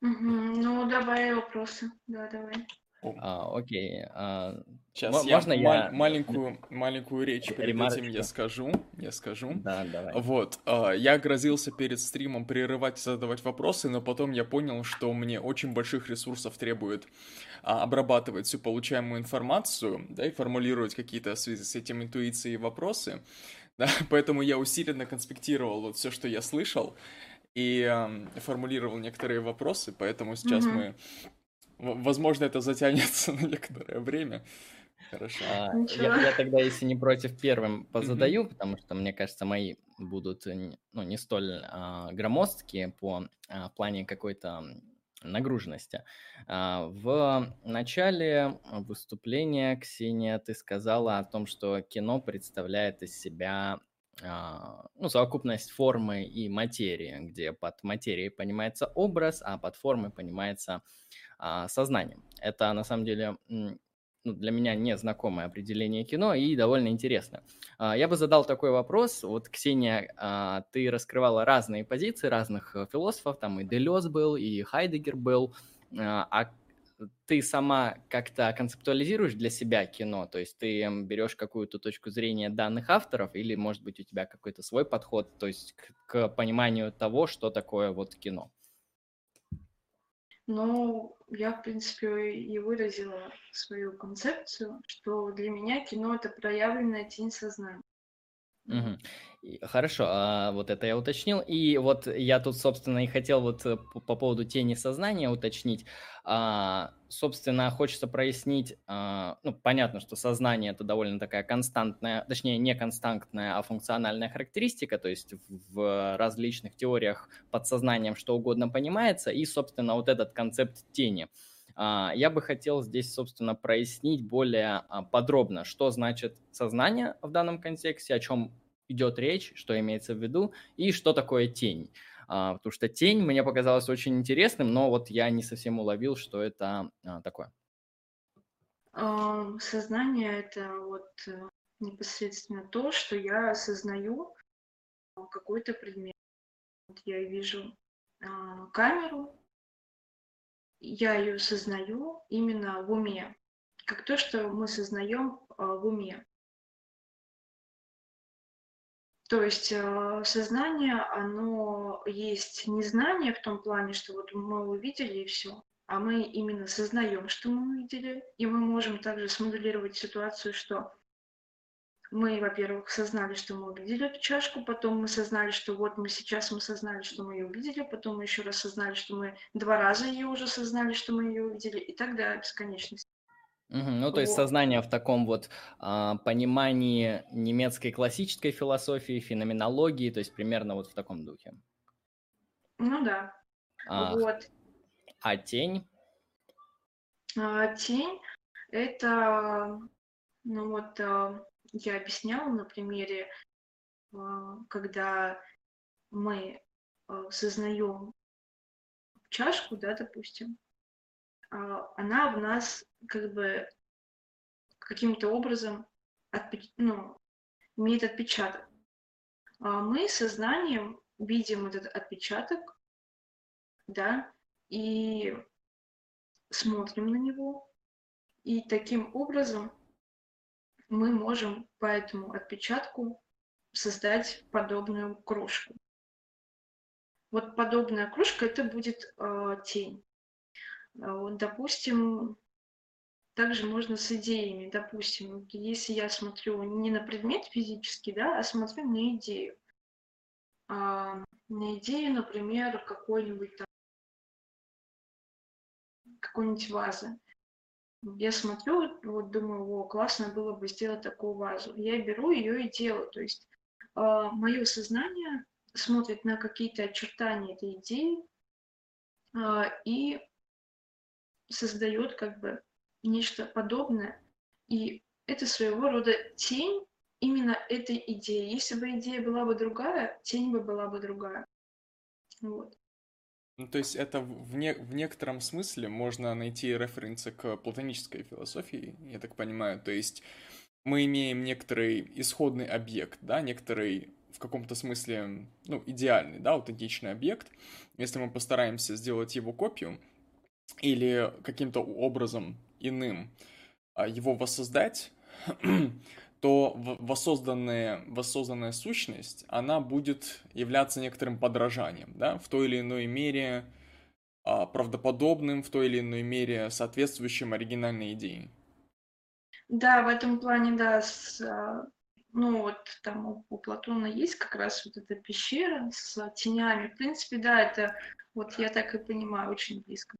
Ну, давай вопросы. Да, давай. А, окей. А, Сейчас я можно я маленькую, маленькую речь перед этим я скажу, я скажу. Да, давай. Вот, а, я грозился перед стримом прерывать и задавать вопросы, но потом я понял, что мне очень больших ресурсов требует а, обрабатывать всю получаемую информацию, да, и формулировать какие-то в связи с этим интуиции и вопросы. Да, поэтому я усиленно конспектировал вот все, что я слышал, и э, формулировал некоторые вопросы, поэтому сейчас mm-hmm. мы... Возможно, это затянется на некоторое время. Хорошо. А, я, я тогда, если не против, первым позадаю, mm-hmm. потому что, мне кажется, мои будут ну, не столь а, громоздкие по а, плане какой-то нагруженности. А, в начале выступления, Ксения, ты сказала о том, что кино представляет из себя ну, совокупность формы и материи, где под материей понимается образ, а под формой понимается а, сознание. Это на самом деле ну, для меня незнакомое определение кино и довольно интересно. А, я бы задал такой вопрос. Вот, Ксения, а, ты раскрывала разные позиции разных э, философов, там и Делез был, и Хайдегер был. А, а ты сама как-то концептуализируешь для себя кино, то есть ты берешь какую-то точку зрения данных авторов, или, может быть, у тебя какой-то свой подход, то есть к, к пониманию того, что такое вот кино? Ну, я, в принципе, и выразила свою концепцию, что для меня кино – это проявленная тень сознания. Угу. Хорошо, а вот это я уточнил. И вот я тут, собственно, и хотел вот э, по, по поводу тени сознания уточнить. А, собственно, хочется прояснить, а, ну, понятно, что сознание – это довольно такая константная, точнее, не константная, а функциональная характеристика, то есть в, различных теориях под сознанием что угодно понимается, и, собственно, вот этот концепт тени – я бы хотел здесь, собственно, прояснить более а, подробно, что значит сознание в данном контексте, о чем идет речь, что имеется в виду, и что такое тень. А, потому что тень мне показалось очень интересным, но вот я не совсем уловил, что это а, такое. Сознание – это вот э, непосредственно то, что я осознаю какой-то предмет. Я вижу камеру, я ее сознаю именно в уме, как то, что мы сознаем а, в уме. То есть а, сознание, оно есть не знание в том плане, что вот мы увидели и все, а мы именно сознаем, что мы увидели, и мы можем также смоделировать ситуацию, что мы, во-первых, сознали, что мы увидели эту чашку, потом мы сознали, что вот мы сейчас мы сознали, что мы ее увидели, потом мы еще раз сознали, что мы два раза ее уже сознали, что мы ее увидели, и так до бесконечности. Угу, ну, то есть сознание в таком вот а, понимании немецкой классической философии, феноменологии, то есть примерно вот в таком духе. Ну да. А, вот. А тень? А, тень это, ну вот, а, я объясняла на примере, а, когда мы а, сознаем чашку, да, допустим, а, она в нас как бы каким-то образом отпеч... ну, имеет отпечаток. Мы сознанием видим этот отпечаток, да, и смотрим на него, и таким образом мы можем по этому отпечатку создать подобную кружку. Вот подобная кружка это будет э, тень. А вот, допустим, также можно с идеями. Допустим, если я смотрю не на предмет физический, да, а смотрю на идею. А, на идею, например, какой-нибудь там какой-нибудь вазы. Я смотрю, вот думаю, о, классно было бы сделать такую вазу. Я беру ее и делаю. То есть э, мое сознание смотрит на какие-то очертания этой идеи э, и создает как бы нечто подобное. И это своего рода тень именно этой идеи. Если бы идея была бы другая, тень бы была бы другая. Вот. Ну, то есть это в, не, в некотором смысле можно найти референсы к платонической философии, я так понимаю. То есть мы имеем некоторый исходный объект, да, некоторый в каком-то смысле, ну, идеальный, да, аутентичный объект. Если мы постараемся сделать его копию или каким-то образом иным а, его воссоздать, то воссозданная, воссозданная сущность, она будет являться некоторым подражанием, да, в той или иной мере а, правдоподобным, в той или иной мере соответствующим оригинальной идее. Да, в этом плане, да, с, а, ну вот там у, у Платона есть как раз вот эта пещера с тенями. В принципе, да, это вот я так и понимаю, очень близко.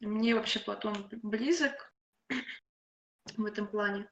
Мне вообще Платон близок в этом плане.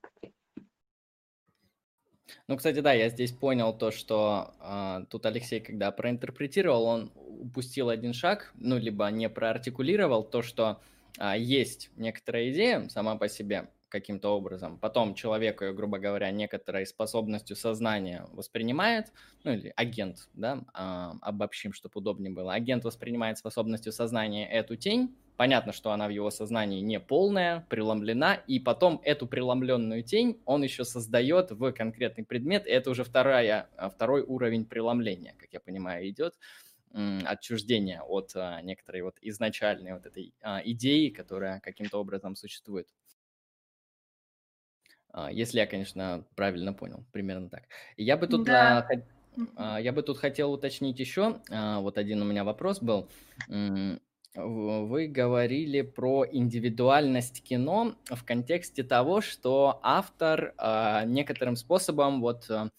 Ну, кстати, да, я здесь понял то, что э, тут Алексей, когда проинтерпретировал, он упустил один шаг, ну, либо не проартикулировал то, что э, есть некоторая идея сама по себе каким-то образом, потом человек ее, грубо говоря, некоторой способностью сознания воспринимает, ну, или агент, да, э, обобщим, чтобы удобнее было, агент воспринимает способностью сознания эту тень, Понятно, что она в его сознании не полная, преломлена, и потом эту преломленную тень он еще создает в конкретный предмет. Это уже вторая, а, второй уровень преломления, как я понимаю, идет отчуждение от а, некоторой вот изначальной вот этой а, идеи, которая каким-то образом существует. Если я, конечно, правильно понял, примерно так. Я бы тут, да. я бы тут хотел уточнить еще, вот один у меня вопрос был вы говорили про индивидуальность кино в контексте того, что автор э, некоторым способом вот э,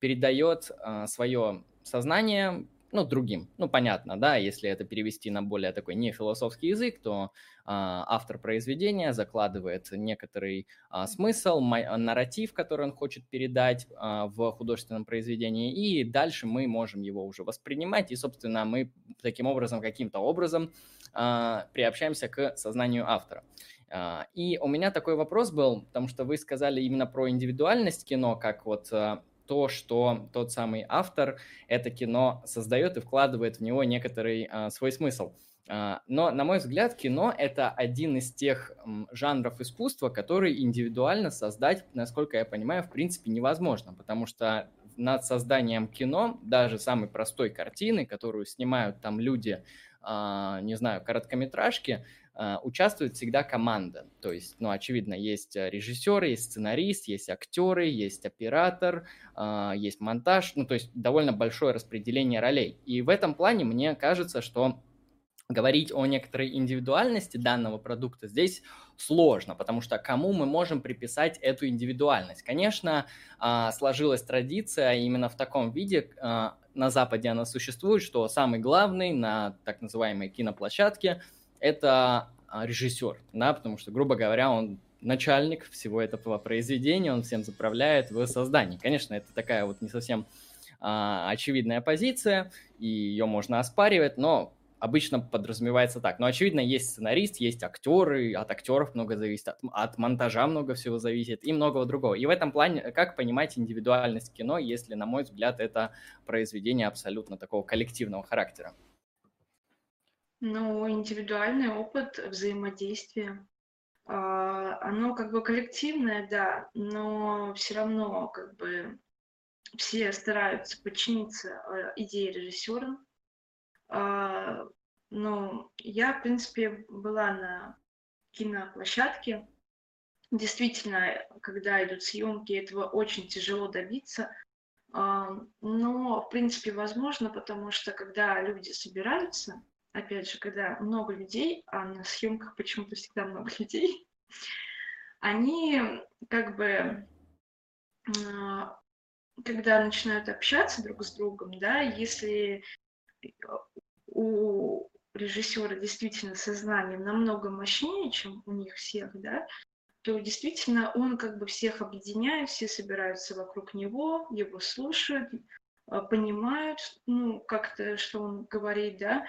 передает э, свое сознание ну, другим. Ну, понятно, да, если это перевести на более такой не философский язык, то а, автор произведения закладывает некоторый а, смысл, нарратив, который он хочет передать а, в художественном произведении, и дальше мы можем его уже воспринимать, и, собственно, мы таким образом, каким-то образом а, приобщаемся к сознанию автора. А, и у меня такой вопрос был, потому что вы сказали именно про индивидуальность кино, как вот а, то, что тот самый автор это кино создает и вкладывает в него некоторый а, свой смысл. А, но, на мой взгляд, кино – это один из тех жанров искусства, который индивидуально создать, насколько я понимаю, в принципе невозможно, потому что над созданием кино, даже самой простой картины, которую снимают там люди, а, не знаю, короткометражки, участвует всегда команда. То есть, ну, очевидно, есть э, режиссер, есть сценарист, есть актеры, есть оператор, а, есть монтаж, ну, то есть довольно большое распределение ролей. И в этом плане мне кажется, что говорить о некоторой индивидуальности данного продукта здесь сложно, потому что кому мы можем приписать эту индивидуальность? Конечно, а, сложилась традиция именно в таком виде, на Западе она существует, что самый главный на так называемой киноплощадке – это а, режиссер, да, потому что, грубо говоря, он начальник всего этого произведения, он всем заправляет в создании. Конечно, это такая вот не совсем а, очевидная позиция, и ее можно оспаривать, но обычно подразумевается так. Но, очевидно, есть сценарист, есть актеры, от актеров много зависит, от, от монтажа много всего зависит и многого другого. И в этом плане, как понимать индивидуальность кино, если, на мой взгляд, это произведение абсолютно такого коллективного характера? Ну, индивидуальный опыт взаимодействия. А, оно как бы коллективное, да, но все равно как бы все стараются подчиниться э, идее режиссера. А, но я, в принципе, была на киноплощадке. Действительно, когда идут съемки, этого очень тяжело добиться. А, но, в принципе, возможно, потому что когда люди собираются, опять же, когда много людей, а на съемках почему-то всегда много людей, они как бы а, когда начинают общаться друг с другом, да, если у режиссера действительно сознание намного мощнее, чем у них всех, да, то действительно он как бы всех объединяет, все собираются вокруг него, его слушают, а, понимают, ну, как-то, что он говорит, да,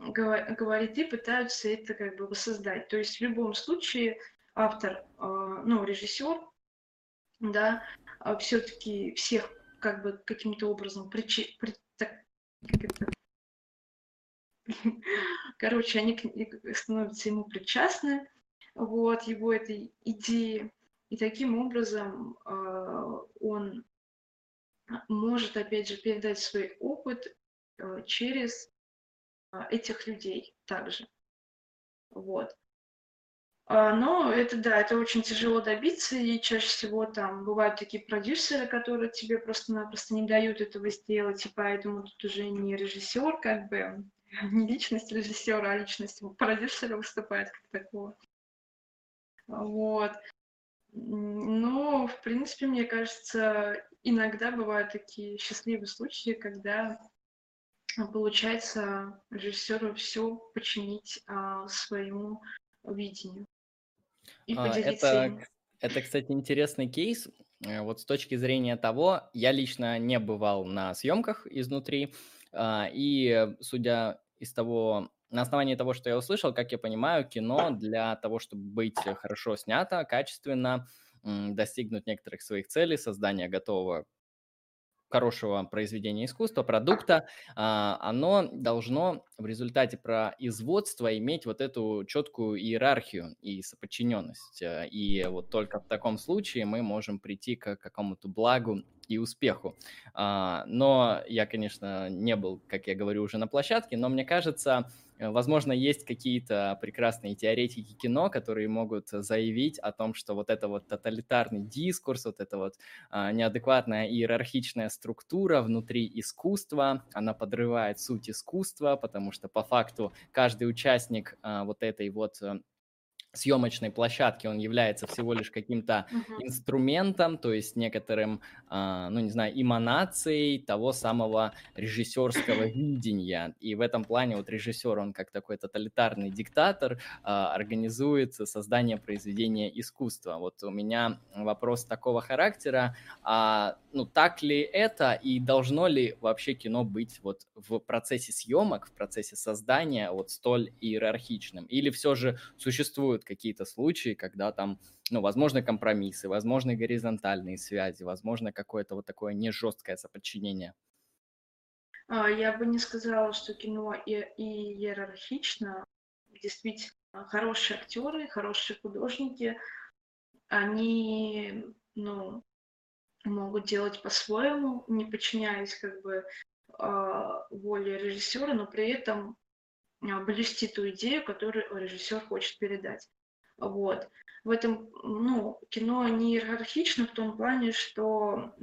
говорит и пытаются это как бы воссоздать. То есть в любом случае автор, а, ну, режиссер, да, а все-таки всех как бы каким-то образом причи, при, так, короче, они становятся ему причастны, вот, его этой идеи, и таким образом э, он может, опять же, передать свой опыт э, через э, этих людей также. Вот. А, но это, да, это очень тяжело добиться, и чаще всего там бывают такие продюсеры, которые тебе просто-напросто не дают этого сделать, и поэтому тут уже не режиссер, как бы, не личность режиссера, а личность продюсера выступает как такого. Вот. Но, в принципе, мне кажется, иногда бывают такие счастливые случаи, когда получается режиссеру все починить а, своему видению и а, это, это, кстати, интересный кейс. Э, вот с точки зрения того, я лично не бывал на съемках изнутри, а, и судя из того, на основании того, что я услышал, как я понимаю, кино для того, чтобы быть хорошо снято, качественно, достигнуть некоторых своих целей, создания готового хорошего произведения искусства, продукта, а, оно должно в результате производства иметь вот эту четкую иерархию и соподчиненность. Э, и вот только в таком случае мы можем прийти к какому-то благу и успеху. А, но я, конечно, не был, как я говорю, уже на площадке, но мне кажется, Э, возможно, есть какие-то прекрасные теоретики кино, которые могут заявить о том, что вот это вот тоталитарный дискурс, вот эта вот а, неадекватная иерархичная структура внутри искусства, она подрывает суть искусства, потому что по факту каждый участник а, вот этой вот э, съемочной площадки он является всего лишь каким-то uh-huh. инструментом, то есть некоторым, э, ну не знаю, эманацией того самого режиссерского видения. И в этом плане вот режиссер, он как такой тоталитарный диктатор, э, организует создание произведения искусства. Вот у меня вопрос такого характера, а, ну так ли это и должно ли вообще кино быть вот в процессе съемок, в процессе создания вот столь иерархичным? Или все же существует существуют какие-то случаи, когда там, ну, возможны компромиссы, возможны горизонтальные связи, возможно какое-то вот такое не жесткое соподчинение. А, я бы не сказала, что кино и, и иерархично. Действительно, хорошие актеры, хорошие художники, они, ну, могут делать по-своему, не подчиняясь как бы а, воле режиссера, но при этом а, блюсти ту идею, которую режиссер хочет передать. Вот. В этом, ну, кино не иерархично в том плане, что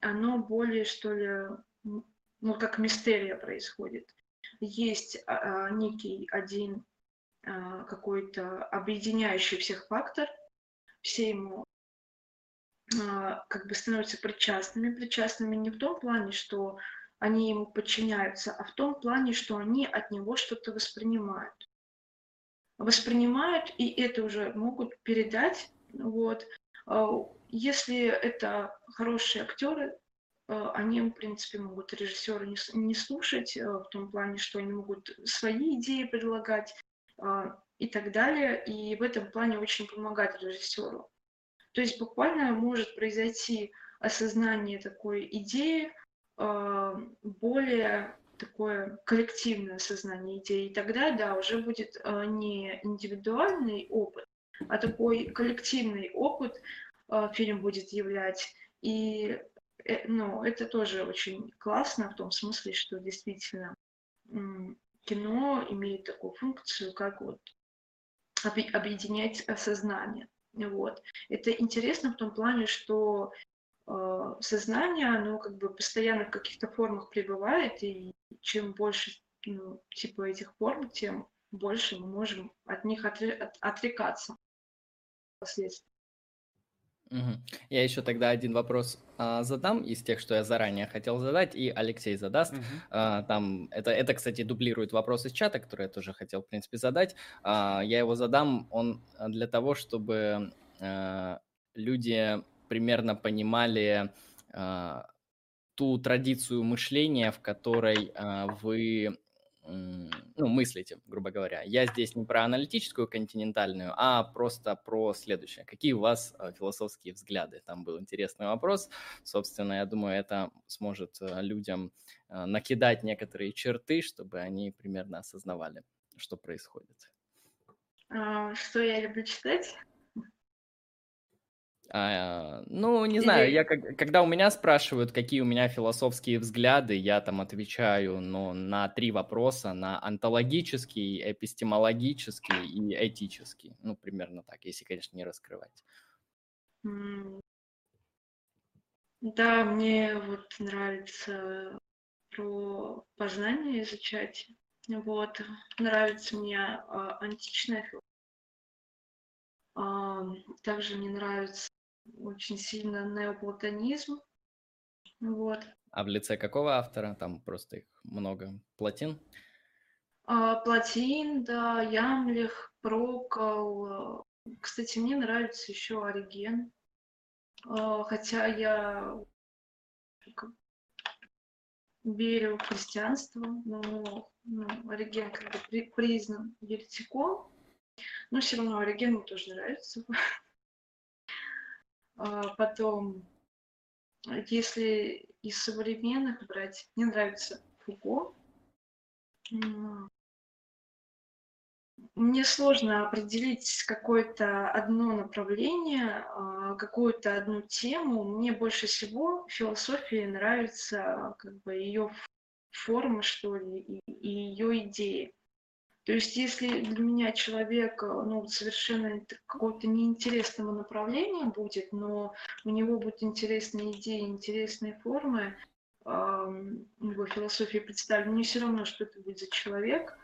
оно более, что ли, ну, как мистерия происходит. Есть а, а, некий один а, какой-то объединяющий всех фактор, все ему а, как бы становятся причастными, причастными не в том плане, что они ему подчиняются, а в том плане, что они от него что-то воспринимают. Воспринимают, и это уже могут передать. Вот. А, если это хорошие актеры, а, они, в принципе, могут режиссера не, слушать, а, в том плане, что они могут свои идеи предлагать и так далее. И в этом плане очень помогать режиссеру. То есть буквально может произойти осознание такой идеи, более такое коллективное сознание идеи. И тогда, да, уже будет а, не индивидуальный опыт, а такой коллективный опыт э, фильм будет являть. И э, ну, это тоже очень классно в том смысле, что действительно кино имеет такую функцию, как вот объединять сознание. Вот. Это интересно в том плане, что э, сознание, оно как бы постоянно в каких-то формах пребывает, и чем больше ну, типа этих форм, тем больше мы можем от них отрекаться впоследствии. Я еще тогда один вопрос а, задам из тех, что я заранее хотел задать, и Алексей задаст. Угу. А, там это, это, кстати, дублирует вопрос из чата, который я тоже хотел, в принципе, задать. А, я его задам, он для того, чтобы а, люди примерно понимали а, ту традицию мышления, в которой а, вы ну, мыслите, грубо говоря. Я здесь не про аналитическую континентальную, а просто про следующее. Какие у вас э, философские взгляды? Там был интересный вопрос. Собственно, я думаю, это сможет э, людям э, накидать некоторые черты, чтобы они примерно осознавали, что происходит. А, что я люблю читать? А, ну, не знаю, я как, когда у меня спрашивают, какие у меня философские взгляды, я там отвечаю ну, на три вопроса, на онтологический, эпистемологический и этический. Ну, примерно так, если, конечно, не раскрывать. Да, мне вот нравится про познание изучать. Вот, нравится мне а, античная философия. А, также мне нравится очень сильно неоплатонизм. Вот. А в лице какого автора? Там просто их много. Платин? А, Платин, да, Ямлих, Прокол. Кстати, мне нравится еще Ориген. А, хотя я верю в христианство, но ну, Ориген как бы при, признан еретиком, но все равно Ориген мне тоже нравится. А, потом, если из современных брать, мне нравится Фуко. Мне сложно определить какое-то одно направление, а, какую-то одну тему. Мне больше всего философии нравится как бы ее форма, что ли, и, и ее идеи. То есть если для меня человек ну, совершенно какого-то неинтересного направления будет, но у него будут интересные идеи, интересные формы, э, его философии представлены, мне все равно, что это будет за человек,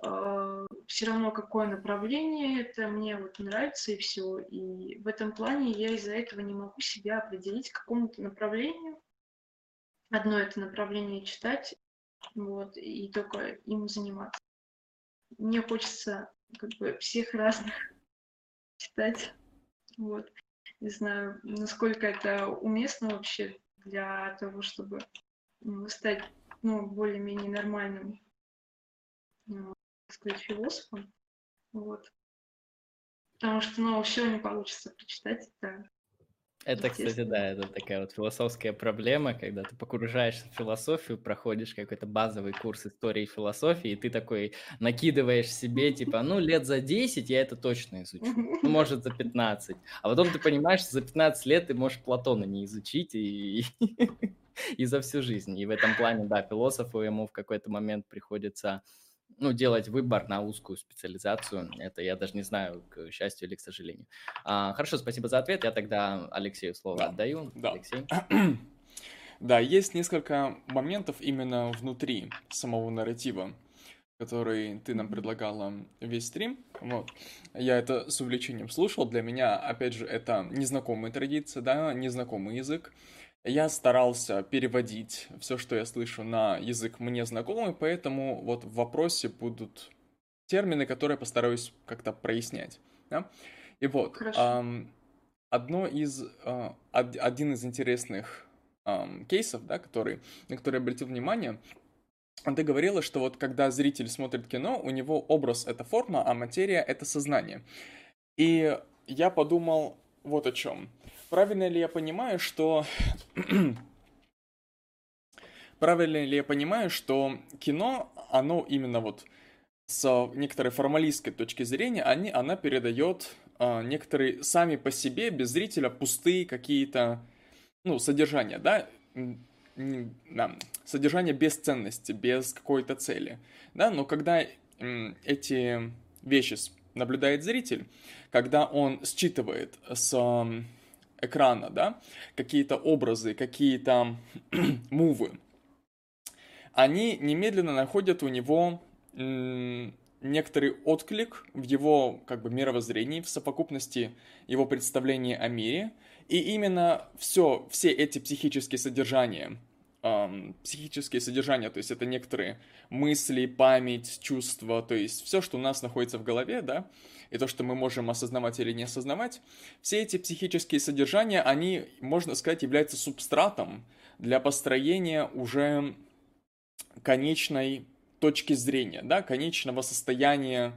э, все равно какое направление это мне вот нравится и все. И в этом плане я из-за этого не могу себя определить к какому-то направлению. Одно это направление читать, вот, и только им заниматься мне хочется как бы всех разных читать. Вот. Не знаю, насколько это уместно вообще для того, чтобы стать ну, более-менее нормальным, ну, так сказать, философом. Вот. Потому что, ну, все не получится прочитать. Это это, кстати, да, это такая вот философская проблема, когда ты погружаешься в философию, проходишь какой-то базовый курс истории и философии, и ты такой накидываешь себе, типа, ну, лет за 10 я это точно изучу, ну, может, за 15. А потом ты понимаешь, что за 15 лет ты можешь Платона не изучить и, и за всю жизнь. И в этом плане, да, философу ему в какой-то момент приходится ну, делать выбор на узкую специализацию. Это я даже не знаю, к счастью или к сожалению. А, хорошо, спасибо за ответ. Я тогда Алексею слово да. отдаю. Да. Алексей. Да, есть несколько моментов именно внутри самого нарратива, который ты нам предлагала весь стрим. Вот. Я это с увлечением слушал. Для меня, опять же, это незнакомая традиция, да, незнакомый язык я старался переводить все, что я слышу, на язык мне знакомый, поэтому вот в вопросе будут термины, которые я постараюсь как-то прояснять. Да? И вот, эм, одно из, э, один из интересных эм, кейсов, да, который, на который я обратил внимание, ты говорила, что вот когда зритель смотрит кино, у него образ — это форма, а материя — это сознание. И я подумал вот о чем. Правильно ли я понимаю, что... Правильно ли я понимаю, что кино, оно именно вот с некоторой формалистской точки зрения, они, она передает э, некоторые сами по себе, без зрителя, пустые какие-то, ну, содержания, да, да, содержание без ценности, без какой-то цели, да, но когда эти вещи наблюдает зритель, когда он считывает с экрана, да, какие-то образы, какие-то мувы, они немедленно находят у него некоторый отклик в его как бы мировоззрении, в совокупности его представления о мире, и именно все, все эти психические содержания, эм, психические содержания, то есть это некоторые мысли, память, чувства, то есть все, что у нас находится в голове, да, и то, что мы можем осознавать или не осознавать, все эти психические содержания, они, можно сказать, являются субстратом для построения уже конечной точки зрения, да, конечного состояния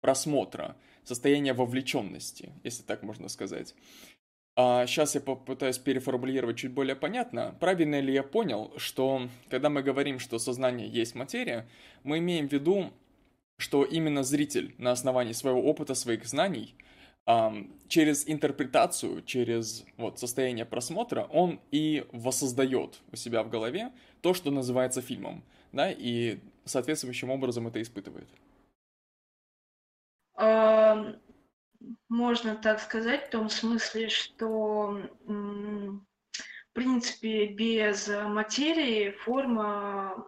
просмотра, состояния вовлеченности, если так можно сказать. А сейчас я попытаюсь переформулировать чуть более понятно. Правильно ли я понял, что когда мы говорим, что сознание есть материя, мы имеем в виду, что именно зритель на основании своего опыта, своих знаний, через интерпретацию, через вот, состояние просмотра, он и воссоздает у себя в голове то, что называется фильмом, да, и соответствующим образом это испытывает. Можно так сказать, в том смысле, что в принципе без материи форма,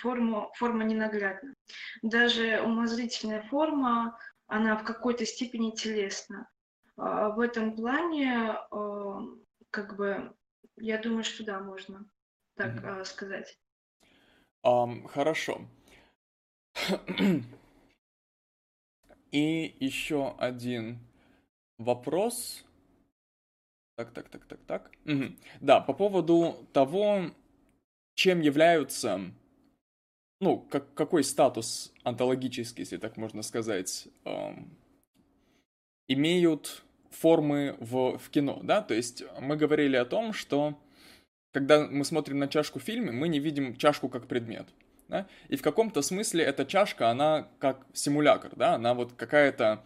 форма, форма ненаглядна. Даже умозрительная форма, она в какой-то степени телесна. А, в этом плане, как бы, я думаю, что да, можно так mm-hmm. сказать. Um, хорошо. И еще один вопрос. Так, так, так, так, так. Угу. Да, по поводу того, чем являются, ну, как, какой статус онтологический, если так можно сказать, эм, имеют формы в, в кино, да, то есть мы говорили о том, что когда мы смотрим на чашку в фильме, мы не видим чашку как предмет, да? И в каком-то смысле эта чашка, она как симулятор, да, она вот какая-то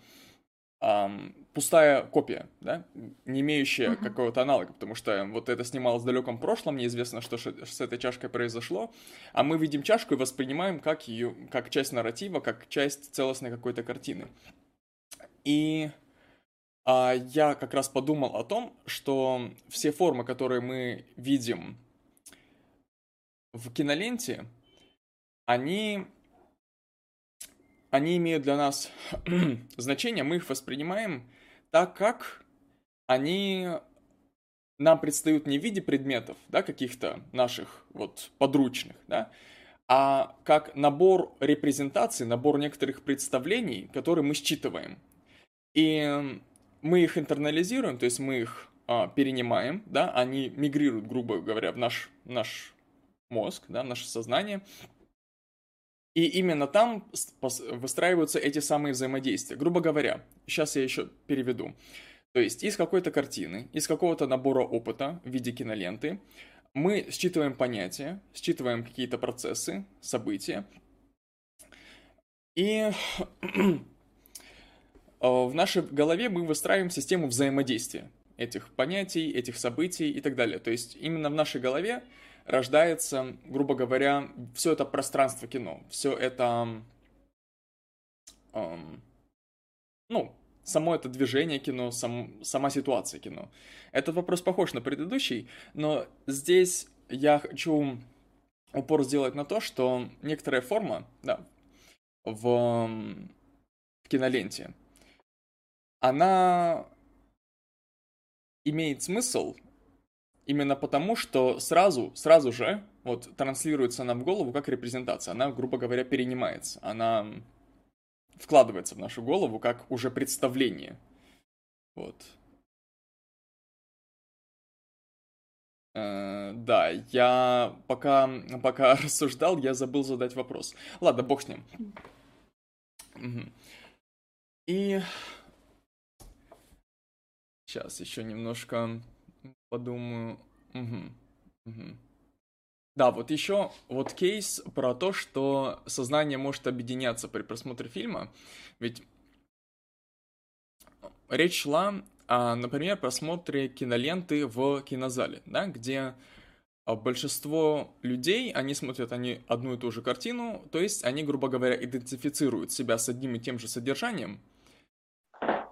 эм, пустая копия, да, не имеющая uh-huh. какого-то аналога, потому что вот это снималось в далеком прошлом, неизвестно, что с этой чашкой произошло, а мы видим чашку и воспринимаем как ее, как часть нарратива, как часть целостной какой-то картины. И а, я как раз подумал о том, что все формы, которые мы видим в киноленте, они, они имеют для нас значение, мы их воспринимаем так, как они нам предстают не в виде предметов, да, каких-то наших вот подручных, да, а как набор репрезентаций, набор некоторых представлений, которые мы считываем. И мы их интернализируем, то есть мы их а, перенимаем, да, они мигрируют, грубо говоря, в наш, наш мозг, да, в наше сознание, и именно там выстраиваются эти самые взаимодействия. Грубо говоря, сейчас я еще переведу. То есть из какой-то картины, из какого-то набора опыта в виде киноленты мы считываем понятия, считываем какие-то процессы, события. И в нашей голове мы выстраиваем систему взаимодействия этих понятий, этих событий и так далее. То есть именно в нашей голове рождается, грубо говоря, все это пространство кино, все это, эм, ну, само это движение кино, сам, сама ситуация кино. Этот вопрос похож на предыдущий, но здесь я хочу упор сделать на то, что некоторая форма, да, в, в киноленте, она имеет смысл Именно потому, что сразу, сразу же вот транслируется нам в голову как репрезентация. Она, грубо говоря, перенимается. Она вкладывается в нашу голову как уже представление. Вот. Э, да, я пока, пока рассуждал, я забыл задать вопрос. Ладно, бог с ним. Угу. И сейчас еще немножко подумаю. Угу. Угу. Да, вот еще вот кейс про то, что сознание может объединяться при просмотре фильма. Ведь речь шла о, например, просмотре киноленты в кинозале, да, где а, большинство людей, они смотрят они одну и ту же картину, то есть они, грубо говоря, идентифицируют себя с одним и тем же содержанием,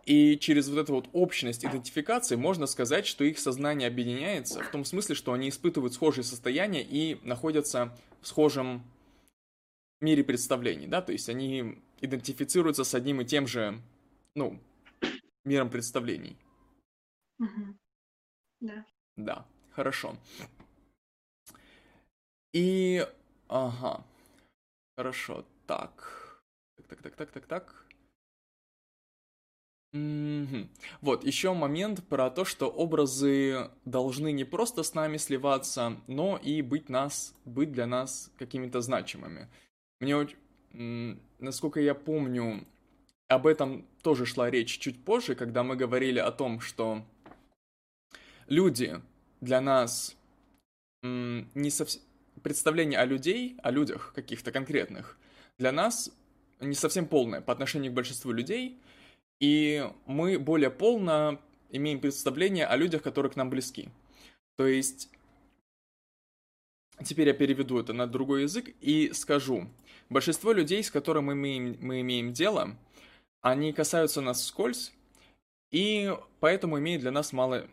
и через вот эту вот общность идентификации можно сказать, что их сознание объединяется в том смысле, что они испытывают схожие состояния и находятся в схожем мире представлений, да, то есть они идентифицируются с одним и тем же, ну, миром представлений. Угу. Да. Да, хорошо. И, ага, хорошо, так, так, так, так, так, так. Мгм. Вот, еще момент про то, что образы должны не просто с нами сливаться, но и быть нас, быть для нас какими-то значимыми. Мне насколько я помню, об этом тоже шла речь чуть позже, когда мы говорили о том, что люди для нас не совсем... Представление о людей, о людях каких-то конкретных, для нас не совсем полное по отношению к большинству людей, и мы более полно имеем представление о людях, которые к нам близки. То есть, теперь я переведу это на другой язык и скажу. Большинство людей, с которыми мы имеем, мы имеем дело, они касаются нас вскользь, и поэтому имеют для нас мало,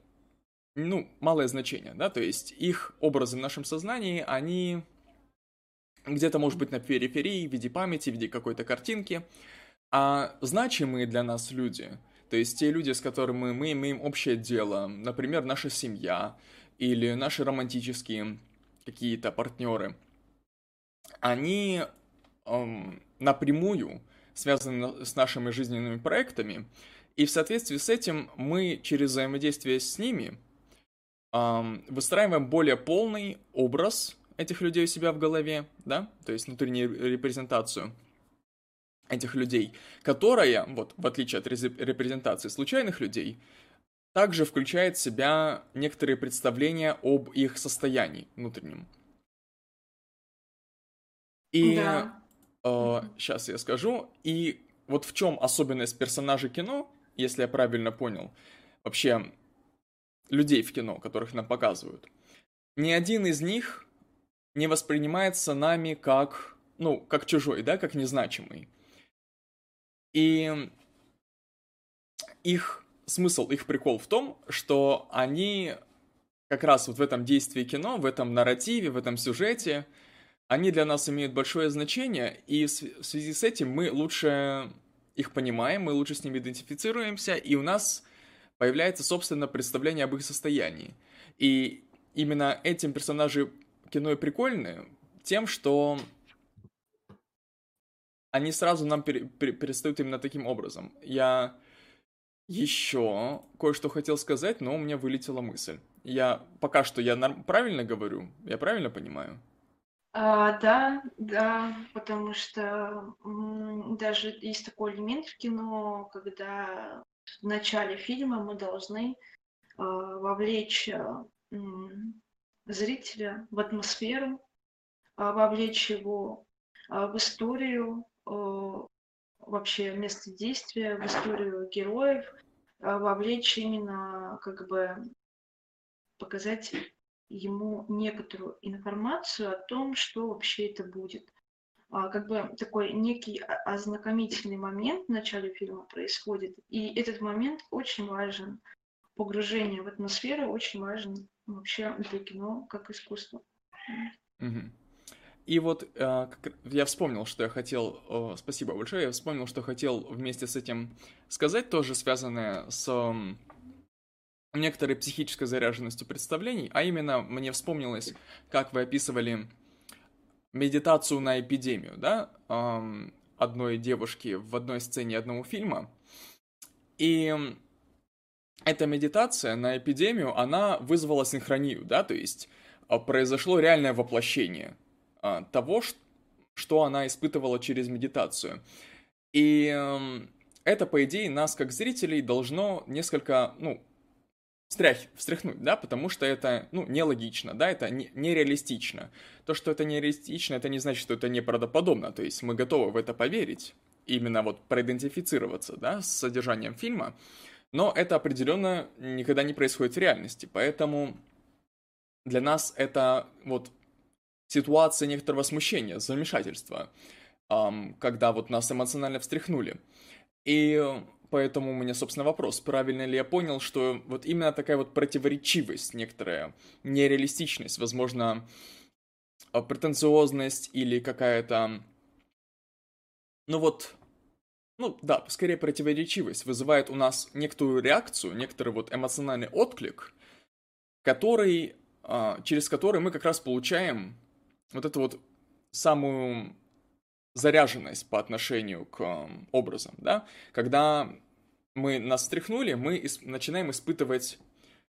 ну, малое значение, да, то есть их образы в нашем сознании, они где-то, может быть, на периферии, в виде памяти, в виде какой-то картинки, а значимые для нас люди, то есть те люди, с которыми мы имеем общее дело, например, наша семья или наши романтические какие-то партнеры, они эм, напрямую связаны с нашими жизненными проектами, и в соответствии с этим мы через взаимодействие с ними эм, выстраиваем более полный образ этих людей у себя в голове, да, то есть внутреннюю репрезентацию – этих людей, которая, вот в отличие от репрезентации случайных людей, также включает в себя некоторые представления об их состоянии внутреннем. И да. э, сейчас я скажу. И вот в чем особенность персонажей кино, если я правильно понял, вообще людей в кино, которых нам показывают. Ни один из них не воспринимается нами как, ну, как чужой, да, как незначимый. И их смысл, их прикол в том, что они как раз вот в этом действии кино, в этом нарративе, в этом сюжете, они для нас имеют большое значение, и в связи с этим мы лучше их понимаем, мы лучше с ними идентифицируемся, и у нас появляется, собственно, представление об их состоянии. И именно этим персонажи кино и прикольны тем, что они сразу нам пере, пере, перестают именно таким образом. Я еще кое-что хотел сказать, но у меня вылетела мысль. Я пока что я правильно говорю, я правильно понимаю? А, да, да, потому что даже есть такой элемент в кино, когда в начале фильма мы должны э, вовлечь э, зрителя в атмосферу, э, вовлечь его э, в историю, вообще место действия, в историю героев, а, вовлечь именно как бы показать ему некоторую информацию о том, что вообще это будет. А, как бы такой некий ознакомительный момент в начале фильма происходит, и этот момент очень важен. Погружение в атмосферу очень важен вообще для кино как искусство. Mm-hmm. И вот э, я вспомнил, что я хотел... Э, спасибо большое. Я вспомнил, что хотел вместе с этим сказать, тоже связанное с э, некоторой психической заряженностью представлений. А именно, мне вспомнилось, как вы описывали медитацию на эпидемию, да, э, одной девушки в одной сцене одного фильма. И эта медитация на эпидемию, она вызвала синхронию, да, то есть э, произошло реальное воплощение а, того, что она испытывала через медитацию. И эм, это, по идее, нас, как зрителей, должно несколько, ну, встрях, встряхнуть, да, потому что это, ну, нелогично, да, это не, нереалистично. То, что это нереалистично, это не значит, что это неправдоподобно, то есть мы готовы в это поверить, именно вот проидентифицироваться, да, с содержанием фильма, но это определенно никогда не происходит в реальности, поэтому для нас это вот ситуация некоторого смущения, замешательства, когда вот нас эмоционально встряхнули. И поэтому у меня, собственно, вопрос, правильно ли я понял, что вот именно такая вот противоречивость некоторая, нереалистичность, возможно, а, претенциозность или какая-то, ну вот, ну да, скорее противоречивость вызывает у нас некоторую реакцию, некоторый вот эмоциональный отклик, который, а, через который мы как раз получаем вот эту вот самую заряженность по отношению к образам, да, когда мы нас встряхнули, мы ис- начинаем испытывать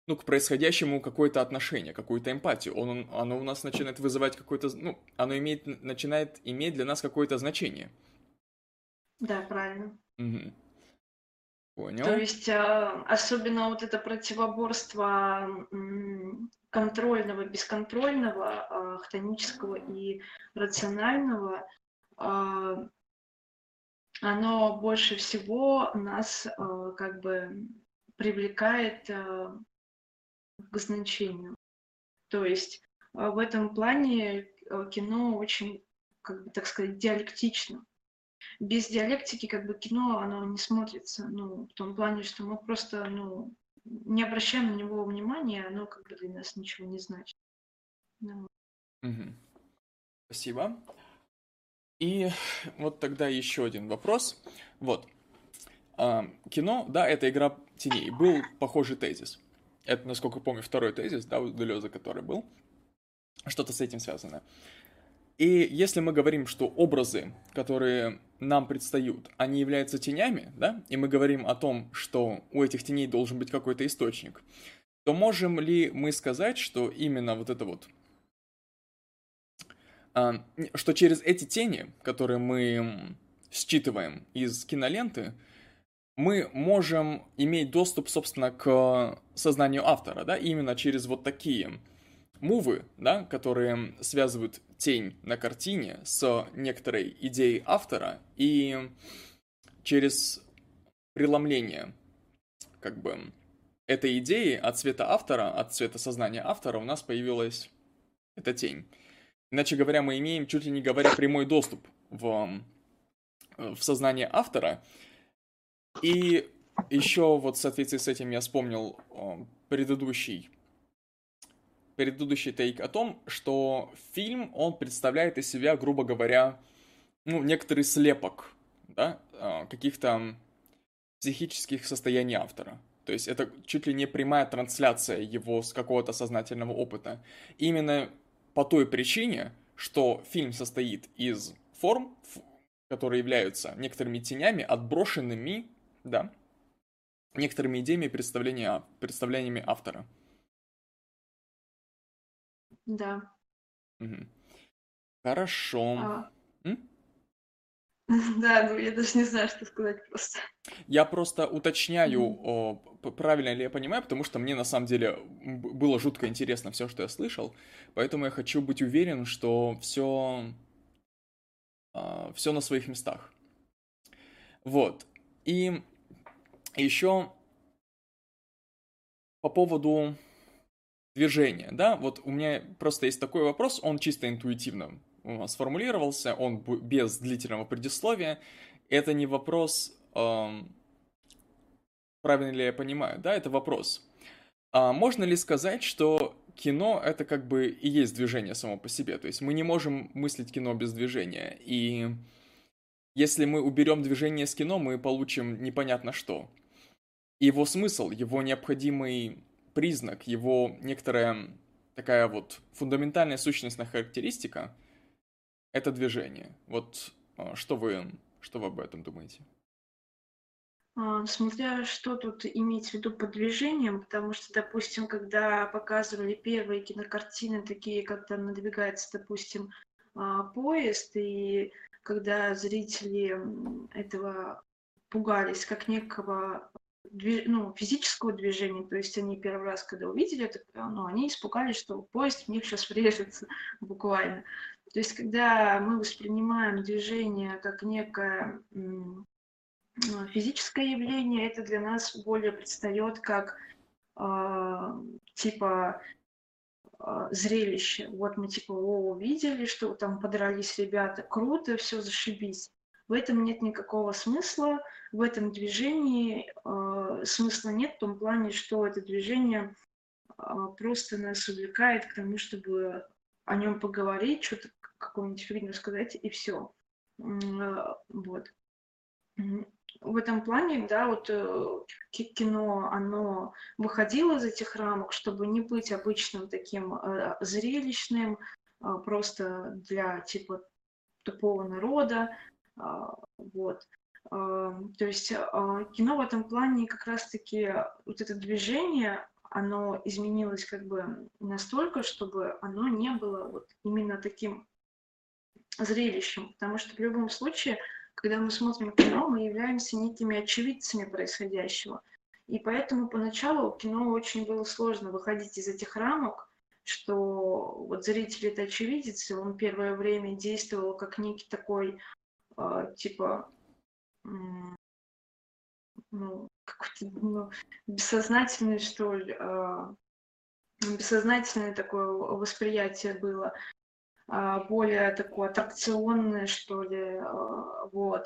ну, к происходящему какое-то отношение, какую-то эмпатию. Он, оно у нас начинает вызывать какое-то, ну, оно имеет, начинает иметь для нас какое-то значение. Да, правильно. Угу. Понял. То есть а, особенно вот это противоборство контрольного, бесконтрольного, а, хтонического и рационального, а, оно больше всего нас как бы привлекает к значению. То есть в этом плане кино очень, как бы так сказать, диалектично без диалектики как бы кино, оно не смотрится, ну, в том плане, что мы просто, ну, не обращаем на него внимания, оно как бы для нас ничего не значит. Ну. Угу. Спасибо. И вот тогда еще один вопрос. Вот. А, кино, да, это игра теней. Был похожий тезис. Это, насколько помню, второй тезис, да, у Делеза, который был. Что-то с этим связано. И если мы говорим, что образы, которые нам предстают, они являются тенями, да, и мы говорим о том, что у этих теней должен быть какой-то источник, то можем ли мы сказать, что именно вот это вот, а, что через эти тени, которые мы считываем из киноленты, мы можем иметь доступ, собственно, к сознанию автора, да, именно через вот такие мувы, да, которые связывают тень на картине с некоторой идеей автора и через преломление как бы этой идеи от цвета автора, от цвета сознания автора у нас появилась эта тень. Иначе говоря, мы имеем, чуть ли не говоря, прямой доступ в, в сознание автора. И еще вот в соответствии с этим я вспомнил предыдущий предыдущий тейк о том, что фильм, он представляет из себя, грубо говоря, ну, некоторый слепок, да, а, каких-то психических состояний автора. То есть это чуть ли не прямая трансляция его с какого-то сознательного опыта. Именно по той причине, что фильм состоит из форм, которые являются некоторыми тенями, отброшенными, да, некоторыми идеями представления, представлениями автора. Да. Мгм. Хорошо. А, М? да, ну я даже не знаю, что сказать просто. Я просто уточняю, Мгм. о, п- правильно ли я понимаю, потому что мне на самом деле б- было жутко интересно все, что я слышал, поэтому я хочу быть уверен, что все, все на своих местах. Вот. И еще по поводу движения, да, вот у меня просто есть такой вопрос, он чисто интуитивно сформулировался, он без длительного предисловия. Это не вопрос, эм, правильно ли я понимаю, да, это вопрос. А можно ли сказать, что кино это как бы и есть движение само по себе, то есть мы не можем мыслить кино без движения, и если мы уберем движение с кино, мы получим непонятно что. Его смысл, его необходимый признак, его некоторая такая вот фундаментальная сущностная характеристика — это движение. Вот а, что вы, что вы об этом думаете? А, смотря что тут иметь в виду под движением, потому что, допустим, когда показывали первые кинокартины, такие, как там надвигается, допустим, а, поезд, и когда зрители этого пугались как некого движ... ну, физического движения, то есть они первый раз, когда увидели это, ну, они испугались, что поезд в них сейчас врежется буквально. То есть когда мы воспринимаем движение как некое физическое явление, это для нас более предстает как э, типа э, зрелище. Вот мы типа о, увидели, что там подрались ребята, круто, все зашибись. В этом нет никакого смысла, в этом движении э, смысла нет в том плане, что это движение э, просто нас увлекает к тому, чтобы о нем поговорить, что-то какую-нибудь фигню сказать, и все. Э, вот в этом плане, да, вот э, кино, оно выходило из этих рамок, чтобы не быть обычным таким э, зрелищным, э, просто для типа тупого народа, э, вот. Э, то есть э, кино в этом плане как раз-таки вот это движение, оно изменилось как бы настолько, чтобы оно не было вот именно таким зрелищем, потому что в любом случае когда мы смотрим кино, мы являемся некими очевидцами происходящего. И поэтому поначалу кино очень было сложно выходить из этих рамок, что вот зритель это очевидец, и он первое время действовал как некий такой, э, типа, э, ну, какой-то ну, бессознательный, что ли, бессознательное такое восприятие было. А, более такое аттракционное, что ли, а, вот.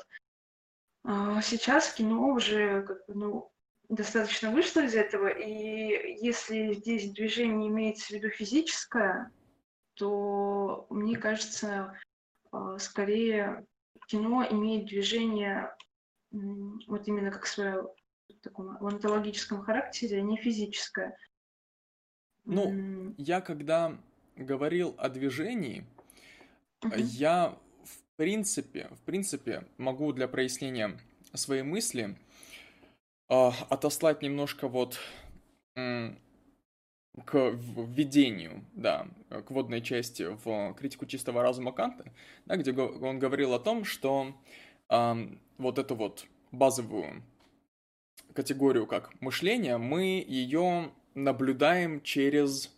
А, сейчас кино уже как бы, ну, достаточно вышло из этого, и если здесь движение имеется в виду физическое, то мне кажется, скорее кино имеет движение вот именно как свое в таком онтологическом характере, а не физическое. Ну, я когда говорил о движении, Uh-huh. Я в принципе, в принципе могу для прояснения своей мысли э, отослать немножко вот э, к введению, да, к водной части в критику чистого разума Канта, да, где он говорил о том, что э, вот эту вот базовую категорию как мышление, мы ее наблюдаем через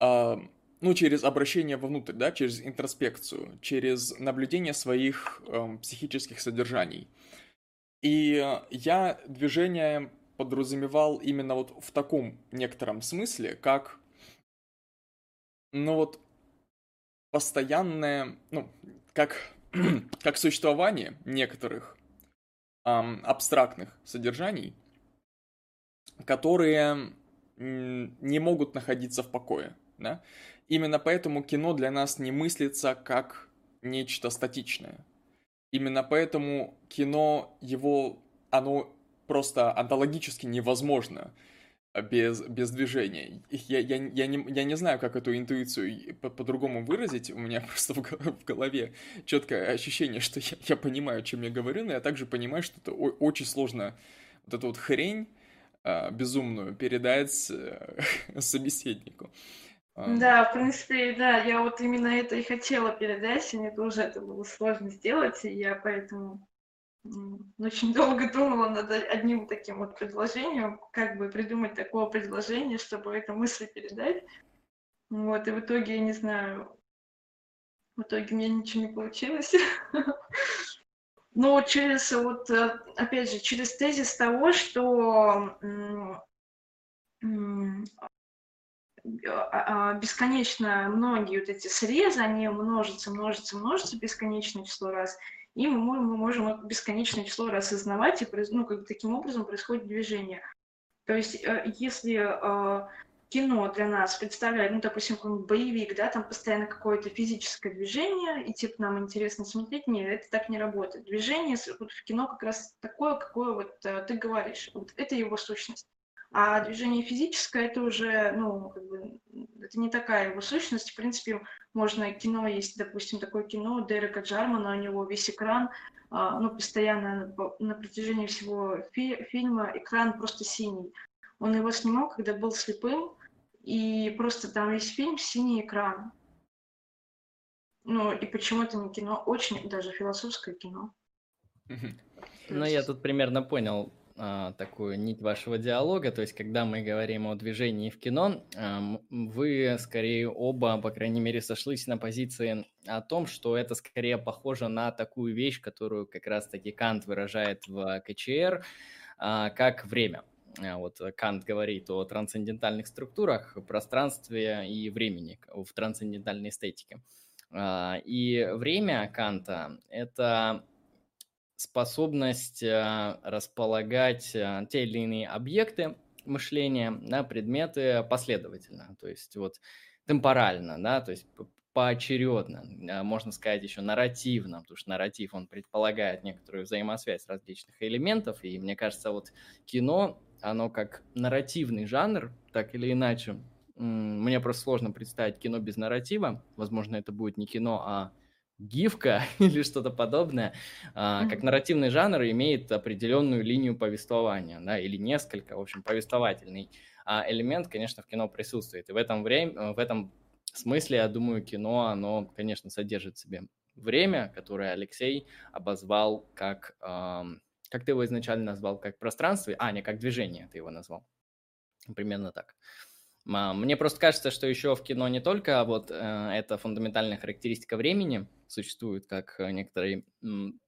ну, через обращение вовнутрь, да, через интроспекцию, через наблюдение своих э, психических содержаний. И я движение подразумевал именно вот в таком некотором смысле, как, ну вот, постоянное, ну, как, как существование некоторых эм, абстрактных содержаний, которые не могут находиться в покое, да, Именно поэтому кино для нас не мыслится как нечто статичное. Именно поэтому кино, его, оно просто онтологически невозможно без, без движения. Я, я, я, не, я не знаю, как эту интуицию по- по-другому выразить. У меня просто в, в голове четкое ощущение, что я, я понимаю, чем я говорю, но я также понимаю, что это очень сложно вот эту вот хрень э, безумную передать э, собеседнику. Да, в принципе, да, я вот именно это и хотела передать, и мне тоже это было сложно сделать, и я поэтому очень долго думала над одним таким вот предложением, как бы придумать такое предложение, чтобы эту мысль передать. Вот, и в итоге, я не знаю, в итоге у меня ничего не получилось. Но через, вот, э, опять же, через тезис того, что а, а, бесконечно многие вот эти срезы, они множатся, множатся, множатся бесконечное число раз, и мы мы можем бесконечное число раз осознавать, и ну, как бы таким образом происходит движение. То есть, э, если э, кино для нас представляет, ну, допустим, какой-нибудь боевик, да, там постоянно какое-то физическое движение, и типа нам интересно смотреть, нет, это так не работает. Движение вот, в кино как раз такое, какое вот э, ты говоришь, вот это его сущность. А движение физическое это уже, ну, как бы, это не такая его сущность. В принципе, можно кино, есть, допустим, такое кино Дерека Джармана, у него весь экран, а, ну, постоянно на протяжении всего фи- фильма экран просто синий. Он его снимал, когда был слепым, и просто там весь фильм синий экран. Ну, и почему это не кино? Очень даже философское кино. Ну, я тут примерно понял а, такую нить вашего диалога. То есть, когда мы говорим о движении в кино, вы скорее оба, по крайней мере, сошлись на позиции о том, что это скорее похоже на такую вещь, которую как раз-таки Кант выражает в КЧР, а, как время. А, вот Кант говорит о трансцендентальных структурах, пространстве и времени в трансцендентальной эстетике. И время Канта – это способность а, располагать а, те или иные объекты мышления на предметы последовательно, то есть вот темпорально, да, то есть поочередно, можно сказать еще нарративно, потому что нарратив, он предполагает некоторую взаимосвязь различных элементов, и мне кажется, вот кино, оно как нарративный жанр, так или иначе, мне просто сложно представить кино без нарратива. Возможно, это будет не кино, а гифка или что-то подобное. Mm-hmm. Как нарративный жанр имеет определенную линию повествования, да, или несколько, в общем, повествовательный а элемент, конечно, в кино присутствует. И в этом, время, в этом смысле, я думаю, кино, оно, конечно, содержит в себе время, которое Алексей обозвал как... Как ты его изначально назвал? Как пространство? А, не, как движение ты его назвал. Примерно так. Мне просто кажется, что еще в кино не только вот э, эта фундаментальная характеристика времени существует как э, некоторые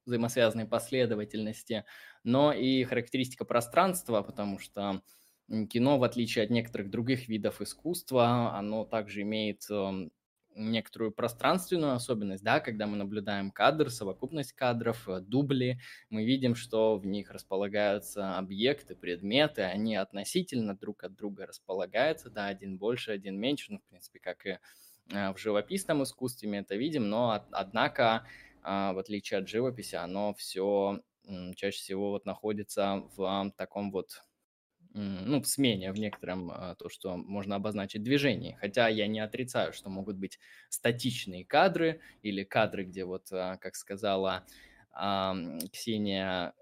взаимосвязанные последовательности, но и характеристика пространства, потому что кино, в отличие от некоторых других видов искусства, оно также имеет эм, некоторую пространственную особенность, да, когда мы наблюдаем кадр, совокупность кадров, э, дубли, мы видим, что в них располагаются объекты, предметы, они относительно друг от друга располагаются, да, один больше, один меньше, ну, в принципе, как и э, в живописном искусстве мы это видим, но, однако, а, в отличие от живописи, оно все чаще всего вот находится в таком вот ну, в смене в некотором а, то, что можно обозначить движение. Хотя я не отрицаю, что могут быть статичные кадры или кадры, где вот, а, как сказала Ксения,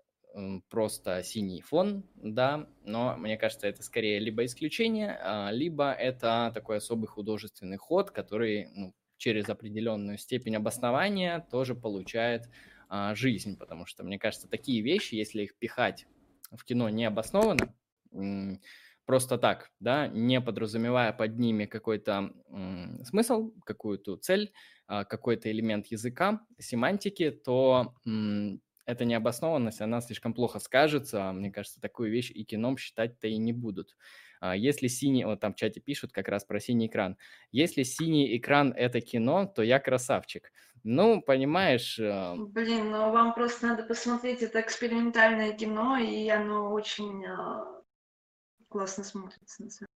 просто синий фон, да, но мне кажется, это скорее либо исключение, а, либо это такой особый художественный ход, который ну, через определенную степень обоснования тоже получает жизнь, потому что, мне кажется, такие вещи, если их пихать в кино необоснованно, просто так, да, не подразумевая под ними какой-то смысл, какую-то цель, а, какой-то элемент языка, семантики, то эта необоснованность, она слишком плохо скажется. Мне кажется, такую вещь и кином считать-то и не будут. А если синий, вот там в чате пишут как раз про синий экран. Если синий экран – это кино, то я красавчик. Ну, понимаешь... Э, Блин, ну вам просто надо посмотреть, это экспериментальное кино, и оно очень а, классно смотрится. На самом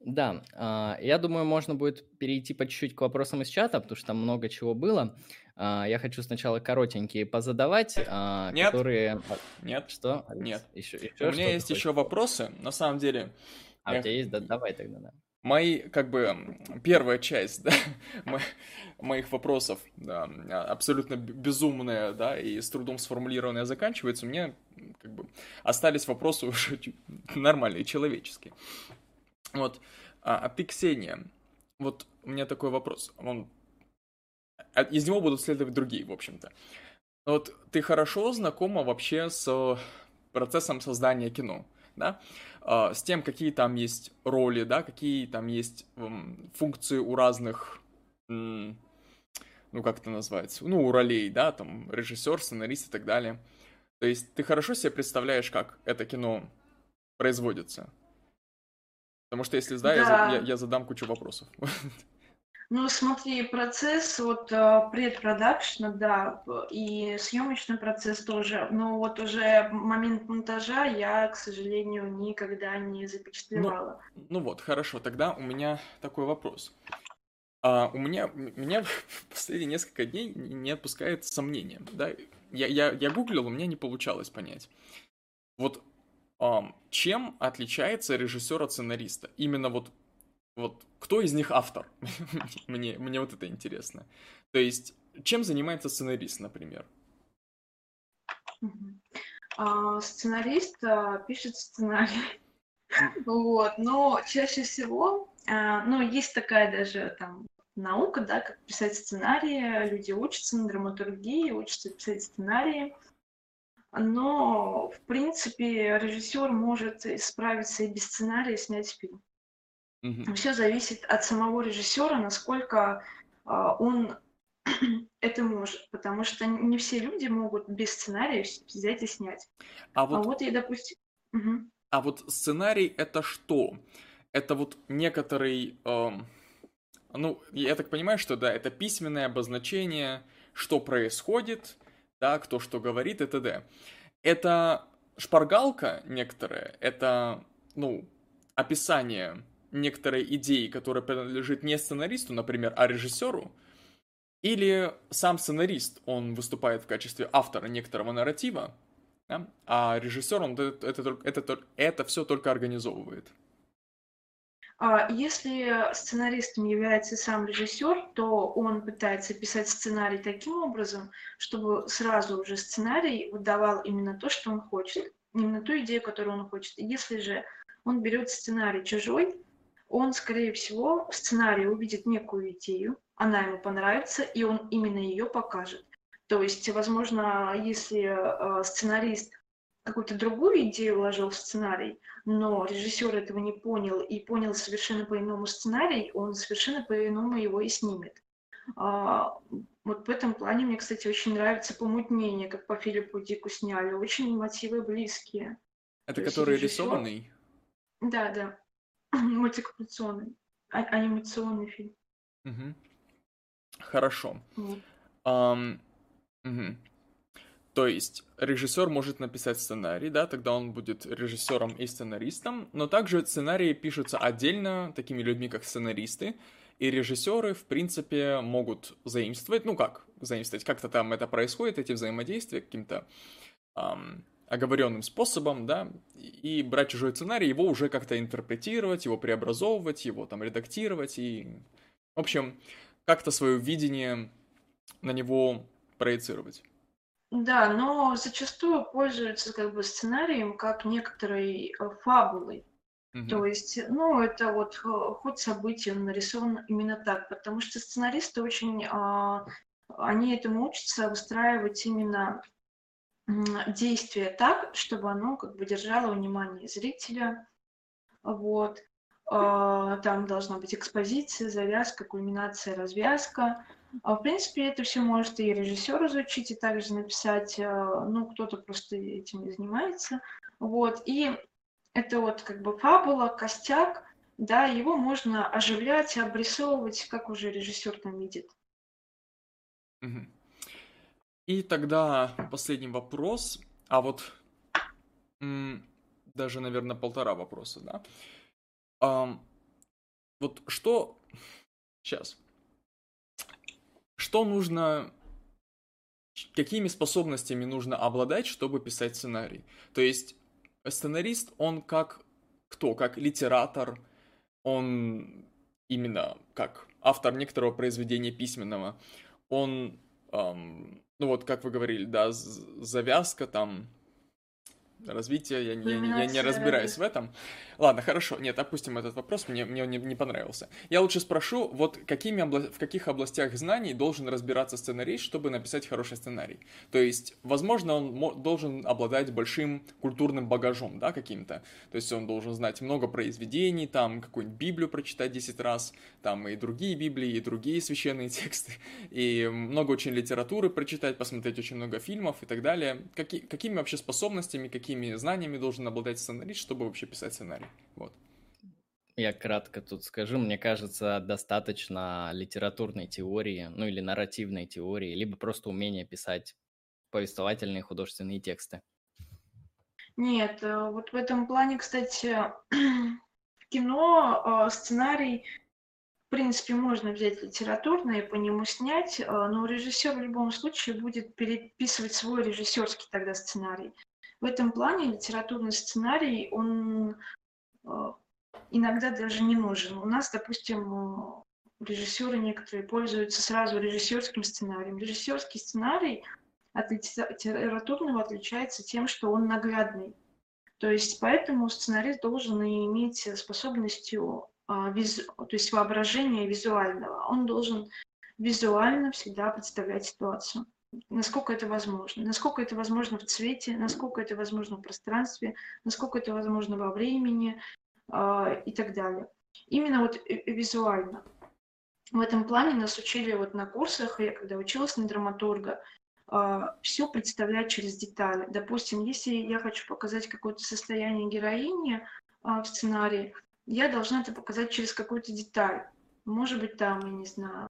да, а, я думаю, можно будет перейти по чуть-чуть к вопросам из чата, потому что там много чего было. А, я хочу сначала коротенькие позадавать, а, Нет. которые... Нет. Что? Нет. Еще, еще У меня есть еще вопросы. На самом деле, А у тебя есть? Да, давай тогда, да. Мои, как бы, первая часть, да, моих вопросов, да, абсолютно безумная, да, и с трудом сформулированная заканчивается, у меня, как бы, остались вопросы уже нормальные, человеческие. Вот, а, а ты, Ксения, вот у меня такой вопрос, он, а, из него будут следовать другие, в общем-то. Вот ты хорошо знакома вообще с процессом создания кино, да? А, с тем, какие там есть роли, да, какие там есть функции у разных, ну, как это называется, ну, у ролей, да, там, режиссер, сценарист и так далее. То есть ты хорошо себе представляешь, как это кино производится? Потому что если да, да. Я, я, я задам кучу вопросов. Ну, смотри, процесс вот э, предпродакшна, да, и съемочный процесс тоже, но вот уже момент монтажа я, к сожалению, никогда не запечатлевала. Ну, ну вот, хорошо, тогда у меня такой вопрос. А, у меня, меня в последние несколько дней не отпускает сомнение, да, я, я, я гуглил, у меня не получалось понять. Вот um, чем отличается режиссер от сценариста? Именно вот вот кто из них автор? мне, мне вот это интересно. То есть, чем занимается сценарист, например? А, сценарист а, пишет сценарий. вот, но чаще всего, а, ну, есть такая даже там наука, да, как писать сценарии, люди учатся на драматургии, учатся писать сценарии. но, в принципе, режиссер может справиться и без сценария, снять фильм. Мгм. Все зависит от самого режиссера, насколько а, он это может, потому что не все люди могут без сценария взять и снять. А А вот вот я, допустим, мгм. А вот сценарий это что? Это вот некоторый, эм, ну, я так понимаю, что да, это письменное обозначение, что происходит, да, кто что говорит и т.д. Это шпаргалка некоторая, это, ну, описание некоторой идеи, которая принадлежит не сценаристу, например, а режиссеру, или сам сценарист, он выступает в качестве автора некоторого нарратива, да? А режиссер, он это, это, это, это все только организовывает. А Если сценаристом является сам режиссер, то он пытается писать сценарий таким образом, чтобы сразу уже сценарий выдавал именно то, что он хочет, именно ту идею, которую он хочет. Если же он берет сценарий чужой, он, скорее всего, в сценарии увидит некую идею, она ему понравится, и он именно ее покажет. То есть, возможно, если э, сценарист какую-то другую идею вложил в сценарий, но режиссер этого не понял и понял совершенно по-иному сценарий, он совершенно по-иному его и снимет. А, вот в этом плане мне, кстати, очень нравится «Помутнение», как по Филиппу Дику сняли. Очень мотивы близкие. Это То который режиссер- рисованный? Да, да. Мультипликационный. А- анимационный фильм. Мгм. Хорошо. Вот. Ам, мгм. То есть режиссер может написать сценарий, да, тогда он будет режиссером и сценаристом, но также сценарии пишутся отдельно такими людьми, как сценаристы, и режиссеры, в принципе, могут заимствовать, ну как заимствовать, как-то там это происходит, эти взаимодействия каким-то ам, оговоренным способом, да, и брать чужой сценарий, его уже как-то интерпретировать, его преобразовывать, его там редактировать и, в общем, как-то свое видение на него проецировать. Да, но зачастую пользуются как бы сценарием как некоторой э, фабулой. Мгм. То есть, ну, это вот э, ход событий, он нарисован именно так, потому что сценаристы очень, а, они этому учатся выстраивать именно действие так, чтобы оно как бы держало внимание зрителя, вот. А, Там должна быть экспозиция, завязка, кульминация, развязка. А, В принципе, это все может и режиссер изучить, и также написать, а, ну, кто-то просто этим и занимается. Вот. И это вот как бы фабула, костяк, да, его можно оживлять, обрисовывать, как уже режиссер там видит. Мгм. И тогда последний вопрос, а вот даже, наверное, полтора вопроса, да? Ам, вот что сейчас? Что нужно, какими способностями нужно обладать, чтобы писать сценарий? То есть сценарист, он как кто? Как литератор, он именно как автор некоторого произведения письменного, он, ам, ну вот как вы говорили, да, завязка там, развитие, я, не- я я не разбираюсь в этом. Ладно, хорошо, нет, опустим этот вопрос, мне, мне он не, не понравился. Я лучше спрошу, вот какими обла- в каких областях знаний должен разбираться сценарист, чтобы написать хороший сценарий? То есть, возможно, он должен обладать большим культурным багажом, да, каким-то. То есть он должен знать много произведений, там какую-нибудь Библию прочитать 10 раз, там и другие Библии, и другие священные тексты, и много очень литературы прочитать, посмотреть очень много фильмов и так далее. Каки- какими вообще способностями, какими знаниями должен обладать сценарист, чтобы вообще писать сценарий? Вот. Я кратко тут скажу, мне кажется, достаточно литературной теории, ну или нарративной теории, либо просто умения писать повествовательные художественные тексты. Нет, э, вот в этом плане, кстати, в кино э, сценарий, в принципе, можно взять литературный и по нему снять, э, но режиссер в любом случае будет переписывать свой режиссерский тогда сценарий. В этом плане литературный сценарий, он э, иногда даже не нужен. У нас, допустим, режиссеры некоторые пользуются сразу режиссерским сценарием. Режиссерский сценарий от литературного отличается тем, что он наглядный. То есть поэтому сценарист должен иметь способностью, а, то есть воображения визуального. Он должен визуально всегда представлять ситуацию. Насколько это возможно, насколько это возможно в цвете, насколько это возможно в пространстве, насколько это возможно во времени э, и так далее. Именно вот визуально. В этом плане нас учили вот на курсах, я когда училась на драматурга, э, а, все представлять через детали. Допустим, если я хочу показать какое-то состояние героини э, в сценарии, я должна это показать через какую-то деталь. Может быть, там, я не знаю,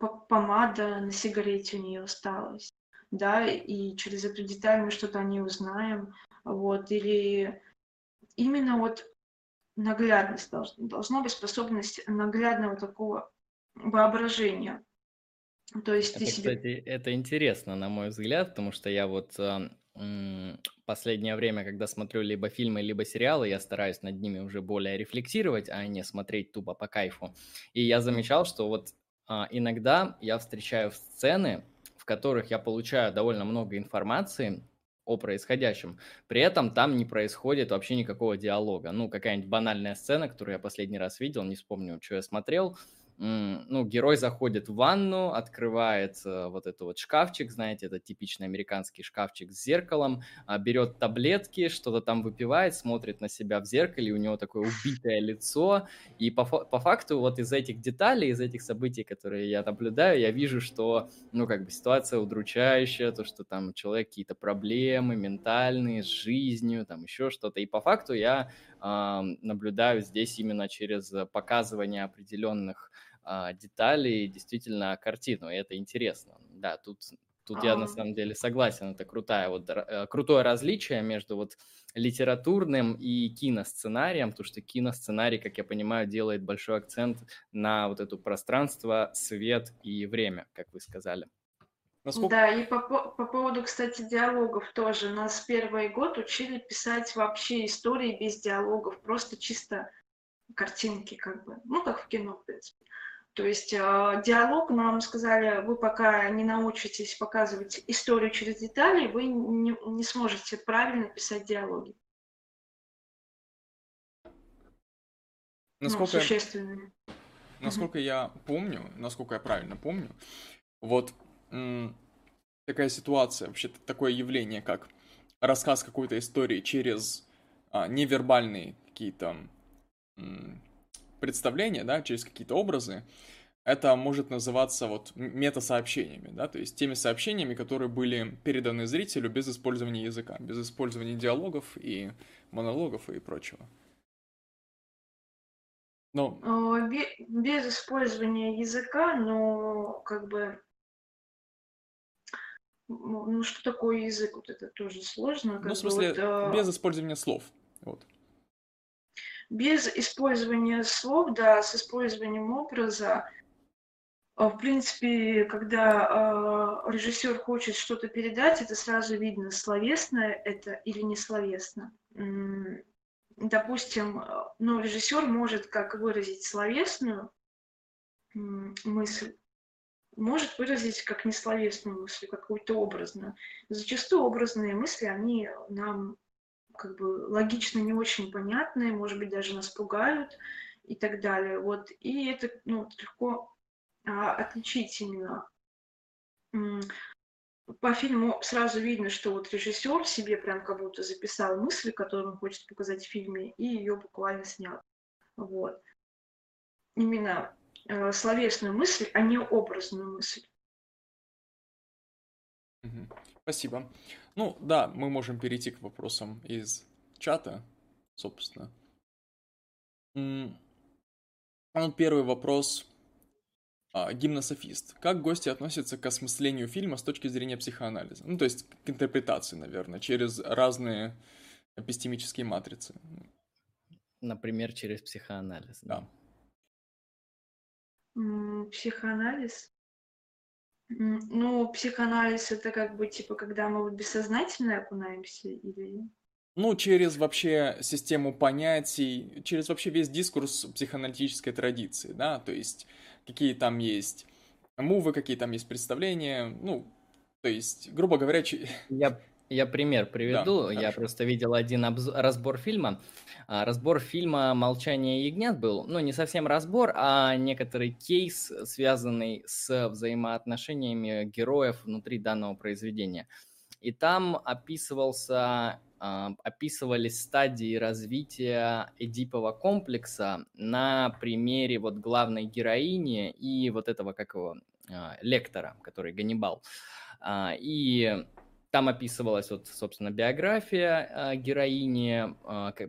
помада на сигарете у нее осталась, да, и через эту деталь мы что-то о ней узнаем, вот, или именно вот наглядность должна, должна быть способность наглядного такого воображения. То есть это, ты себе... кстати, это интересно, на мой взгляд, потому что я вот э, последнее время, когда смотрю либо фильмы, либо сериалы, я стараюсь над ними уже более рефлексировать, а не смотреть тупо по кайфу. И я замечал, что вот а, иногда я встречаю сцены, в которых я получаю довольно много информации о происходящем. При этом там не происходит вообще никакого диалога. Ну, какая-нибудь банальная сцена, которую я последний раз видел, не вспомню, что я смотрел – ну, герой заходит в ванну, открывает э, вот этот вот шкафчик, знаете, это типичный американский шкафчик с зеркалом, а, берет таблетки, что-то там выпивает, смотрит на себя в зеркале, у него такое убитое лицо, и по, по факту вот из этих деталей, из этих событий, которые я наблюдаю, я вижу, что, ну, как бы ситуация удручающая, то, что там у человека какие-то проблемы ментальные с жизнью, там еще что-то, и по факту я э, наблюдаю здесь именно через показывание определенных а, детали действительно картину, и это интересно. Да, тут, тут я на самом деле согласен, это крутая, вот, э, крутое различие между вот литературным и киносценарием, потому что киносценарий, как я понимаю, делает большой акцент на вот это пространство, свет и время, как вы сказали. Насколько... Да, и по, по поводу, кстати, диалогов тоже. Нас первый год учили писать вообще истории без диалогов, просто чисто картинки, как бы, ну, как в кино, в принципе. То есть э, диалог, нам сказали, вы пока не научитесь показывать историю через детали, вы не, не сможете правильно писать диалоги. Насколько, ну, существенными. Насколько угу. я помню, насколько я правильно помню, вот такая ситуация, вообще такое явление, как рассказ какой-то истории через а, невербальные какие-то представления, да, через какие-то образы, это может называться вот мета-сообщениями, да, то есть теми сообщениями, которые были переданы зрителю без использования языка, без использования диалогов и монологов и прочего. Но... Без использования языка, но как бы ну, что такое язык? Вот это тоже сложно. Ну, в смысле, вот, а... без использования слов. Вот без использования слов, да, с использованием образа, а, в принципе, когда э, режиссер хочет что-то передать, это сразу видно, словесное это или не словесно. Допустим, ну, режиссер может как выразить словесную мысль, может выразить как несловесную мысль, какую-то образную. Зачастую образные мысли, они нам как бы логично не очень понятные, может быть, даже нас пугают и так далее. Вот. И это ну, легко а, отличить именно. По фильму сразу видно, что вот режиссер себе прям как будто записал мысли, которые он хочет показать в фильме, и ее буквально снял. Вот. Именно э, словесную мысль, а не образную мысль. Спасибо. Ну да, мы можем перейти к вопросам из чата, собственно. Ну, первый вопрос. А, гимнософист. Как гости относятся к осмыслению фильма с точки зрения психоанализа? Ну, то есть к интерпретации, наверное, через разные эпистемические матрицы. Например, через психоанализ. Да. Психоанализ? Ну, психоанализ это как бы типа, когда мы в бессознательное окунаемся или... Ну, через вообще систему понятий, через вообще весь дискурс психоаналитической традиции, да, то есть какие там есть мувы, какие там есть представления, ну, то есть, грубо говоря... Я Я пример приведу. Да, я просто видел один обзор, разбор фильма. А, разбор фильма «Молчание ягнят» был, ну, не совсем разбор, а некоторый кейс, связанный с взаимоотношениями героев внутри данного произведения. И там описывался, а, описывались стадии развития Эдипова комплекса на примере вот главной героини и вот этого, как его, а, лектора, который Ганнибал. И там описывалась вот, собственно, биография э, героини, э,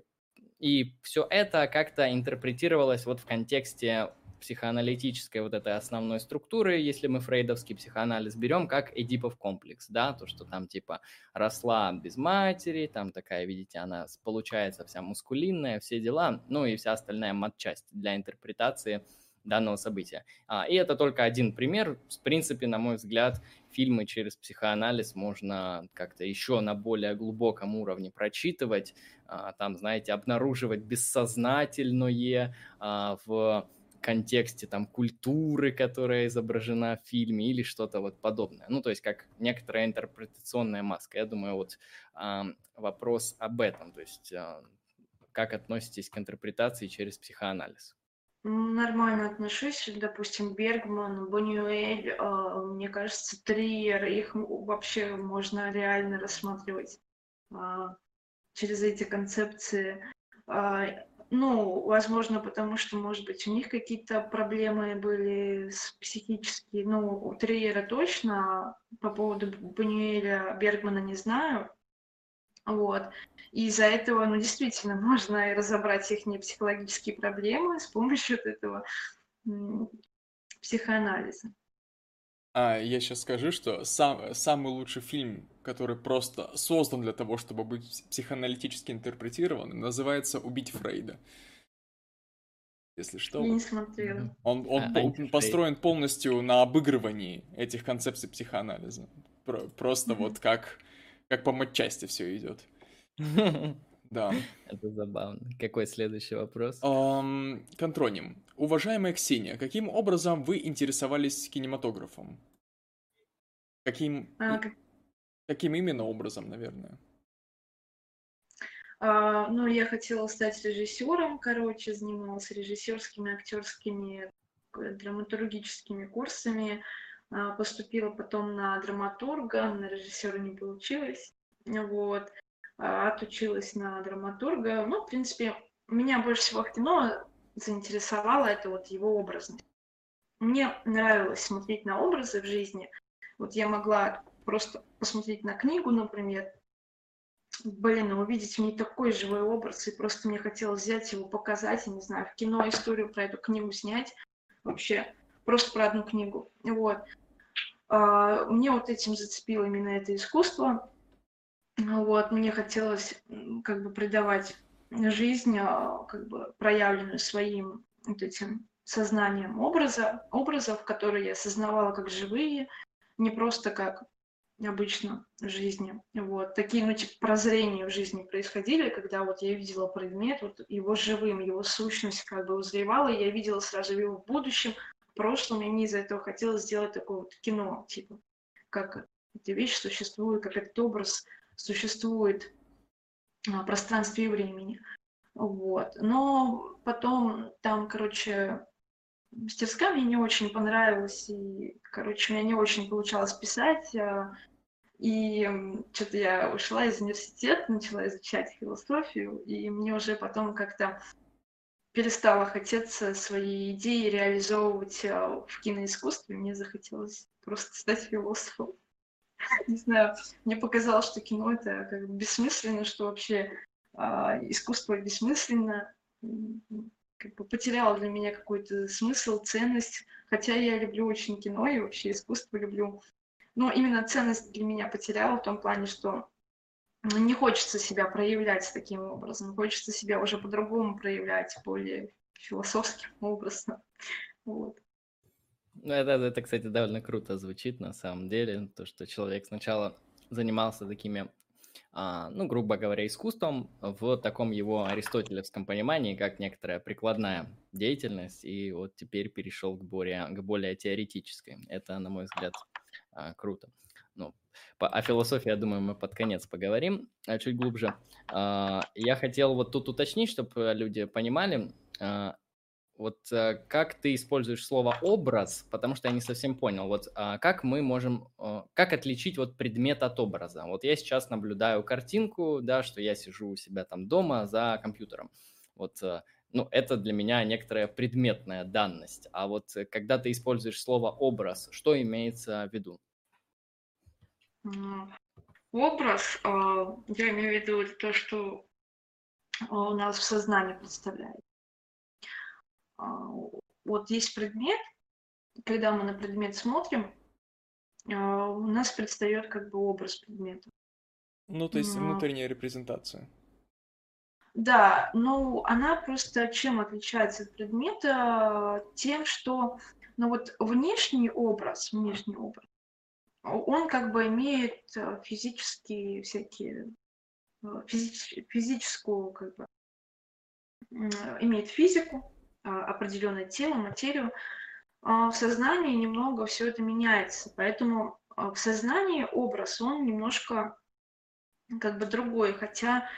и все это как-то интерпретировалось вот в контексте психоаналитической вот этой основной структуры, если мы фрейдовский психоанализ берем, как Эдипов комплекс, да, то, что там типа росла без матери, там такая, видите, она получается вся мускулинная, все дела, ну и вся остальная матчасть для интерпретации данного события. А, и это только один пример. В принципе, на мой взгляд, фильмы через психоанализ можно как-то еще на более глубоком уровне прочитывать, а, там, знаете, обнаруживать бессознательное а, в контексте там культуры, которая изображена в фильме или что-то вот подобное. Ну, то есть как некоторая интерпретационная маска. Я думаю, вот э, вопрос об этом, то есть э, как относитесь к интерпретации через психоанализ? Нормально отношусь. Допустим, Бергман, Бонюэль, э, мне кажется, Триер, их вообще можно реально рассматривать э, через эти концепции. Э, ну, возможно, потому что, может быть, у них какие-то проблемы были с психические. Ну, у Триера точно, по поводу Бонюэля, Бергмана не знаю. Вот. И из-за этого, ну, действительно, можно разобрать их психологические проблемы с помощью вот этого психоанализа. А, я сейчас скажу, что сам, самый лучший фильм, который просто создан для того, чтобы быть психоаналитически интерпретирован, называется «Убить Фрейда». Если что. Я не смотрела. Он, он а, по- построен полностью на обыгрывании этих концепций психоанализа. Про- просто mm-hmm. вот как как по матчасти все идет. Да. Это забавно. Какой следующий вопрос? Um, контроним. Уважаемая Ксения, каким образом вы интересовались кинематографом? Каким, а, как... каким именно образом, наверное? А, ну, я хотела стать режиссером, короче, занималась режиссерскими, актерскими, драматургическими курсами. А, поступила потом на драматурга, на режиссера не получилось, вот, а, отучилась на драматурга. Ну, в принципе, меня больше всего в кино заинтересовало это вот его образность. Мне нравилось смотреть на образы в жизни. Вот я могла просто посмотреть на книгу, например, блин, увидеть в ней такой живой образ, и просто мне хотелось взять его, показать, я не знаю, в кино историю про эту книгу снять, вообще просто про одну книгу. Вот. А, мне вот этим зацепило именно это искусство. Вот, мне хотелось как бы придавать жизнь, а, как бы проявленную своим вот этим сознанием образа, образов, которые я осознавала как живые, не просто как обычно в жизни. Вот. Такие, ну, типа, прозрения в жизни происходили, когда вот я видела предмет, вот его живым, его сущность как бы узревала, и я видела сразу его в будущем, прошлом, и мне из-за этого хотелось сделать такое вот кино, типа, как эта вещь существует, как этот образ существует в пространстве и времени. Вот. Но потом там, короче, мастерская мне не очень понравилась, и, короче, у меня не очень получалось писать, а, и что-то я ушла из университета, начала изучать философию, и мне уже потом как-то перестала хотеться свои идеи реализовывать а, в киноискусстве, мне захотелось просто стать философом. Не знаю, мне показалось, что кино это как бы бессмысленно, что вообще а, искусство бессмысленно, как бы потеряло для меня какой-то смысл, ценность. Хотя я люблю очень кино и вообще искусство люблю. Но именно ценность для меня потеряла в том плане, что не хочется себя проявлять таким образом, хочется себя уже по-другому проявлять, более философским образом. Вот. Ну, это, это, кстати, довольно круто звучит на самом деле, то, что человек сначала занимался такими, а, ну, грубо говоря, искусством в таком его аристотелевском понимании, как некоторая прикладная деятельность, и вот теперь перешел к более, к более теоретической. Это, на мой взгляд, а, круто. Ну, по, о философии, я думаю, мы под конец поговорим а, чуть глубже. А, я хотел вот тут уточнить, чтобы люди понимали, а, вот э, как ты используешь слово образ, потому что я не совсем понял. Вот как мы можем, как отличить вот предмет от образа? Вот я сейчас наблюдаю картинку, да, что я сижу у себя там дома за компьютером. Вот э, ну, это для меня некоторая предметная данность. А вот когда ты используешь слово образ, что имеется в виду? Образ, а, я имею в виду то, что у нас в сознании представляет. А, вот есть предмет, когда мы на предмет смотрим, а, у нас предстает как бы образ предмета. Ну, то есть внутренняя репрезентация. Да, ну она просто чем отличается от предмета? Тем, что ну вот внешний образ, внешний образ, он как бы имеет э, физические всякие, э, физич, физическую как бы, имеет физику, а, определенное тело, материю. А в сознании немного все это меняется, поэтому а, в сознании образ, он немножко как бы другой, хотя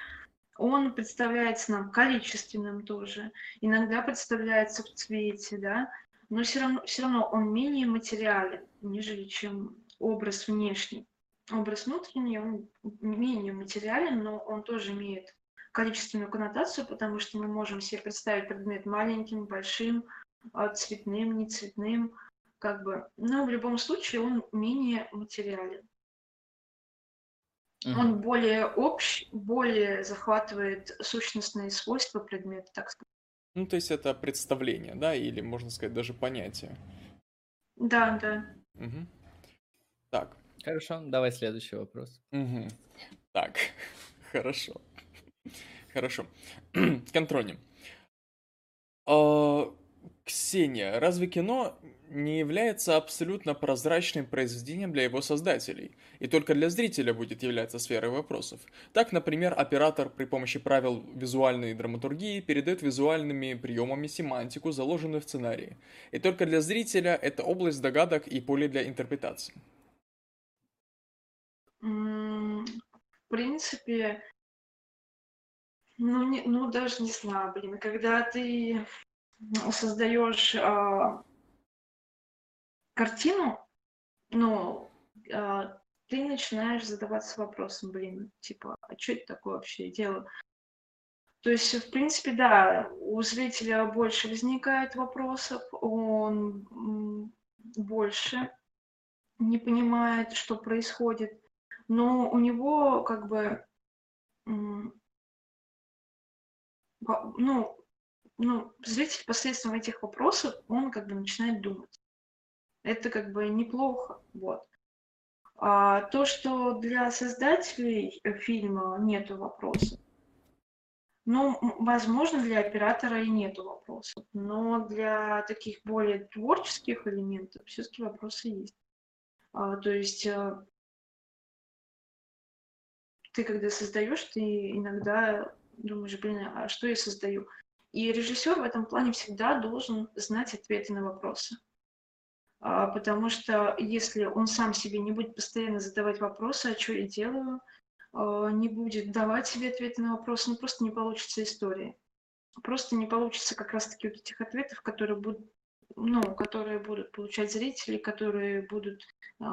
он представляется нам количественным тоже, иногда представляется в цвете, да, но все равно, все равно он менее материален, нежели чем образ внешний. Образ внутренний, он менее материален, но он тоже имеет количественную коннотацию, потому что мы можем себе представить предмет маленьким, большим, а, цветным, нецветным, как бы. Но в любом случае он менее материален. Mm-hmm. Он более общ, более захватывает сущностные свойства предмета, так сказать. Ну, то есть это представление, да, или, можно сказать, даже понятие. Да, да. Угу. Так. Хорошо, давай следующий вопрос. Угу. Так, хорошо. Хорошо. Контроним. А, Ксения, разве кино не является абсолютно прозрачным произведением для его создателей, и только для зрителя будет являться сферой вопросов? Так, например, оператор при помощи правил визуальной драматургии передает визуальными приемами семантику, заложенную в сценарии, и только для зрителя это область догадок и поле для интерпретации. В принципе, ну, не, ну даже не знаю, блин, когда ты создаешь а, картину, ну, а, ты начинаешь задаваться вопросом, блин, типа, а что это такое вообще дело? То есть, в принципе, да, у зрителя больше возникает вопросов, он больше не понимает, что происходит, но у него как бы, ну, ну, зритель посредством этих вопросов, он как бы начинает думать. Это как бы неплохо, вот. А то, что для создателей фильма нету вопросов, ну, возможно, для оператора и нету вопросов, но для таких более творческих элементов все-таки вопросы есть. А, то есть э, ты когда создаешь, ты иногда думаешь, блин, а что я создаю? И режиссер в этом плане всегда должен знать ответы на вопросы. А, потому что если он сам себе не будет постоянно задавать вопросы, а что я делаю, а, не будет давать себе ответы на вопросы, ну просто не получится история. Просто не получится как раз-таки вот этих ответов, которые будут, ну, которые будут получать зрители, которые будут э,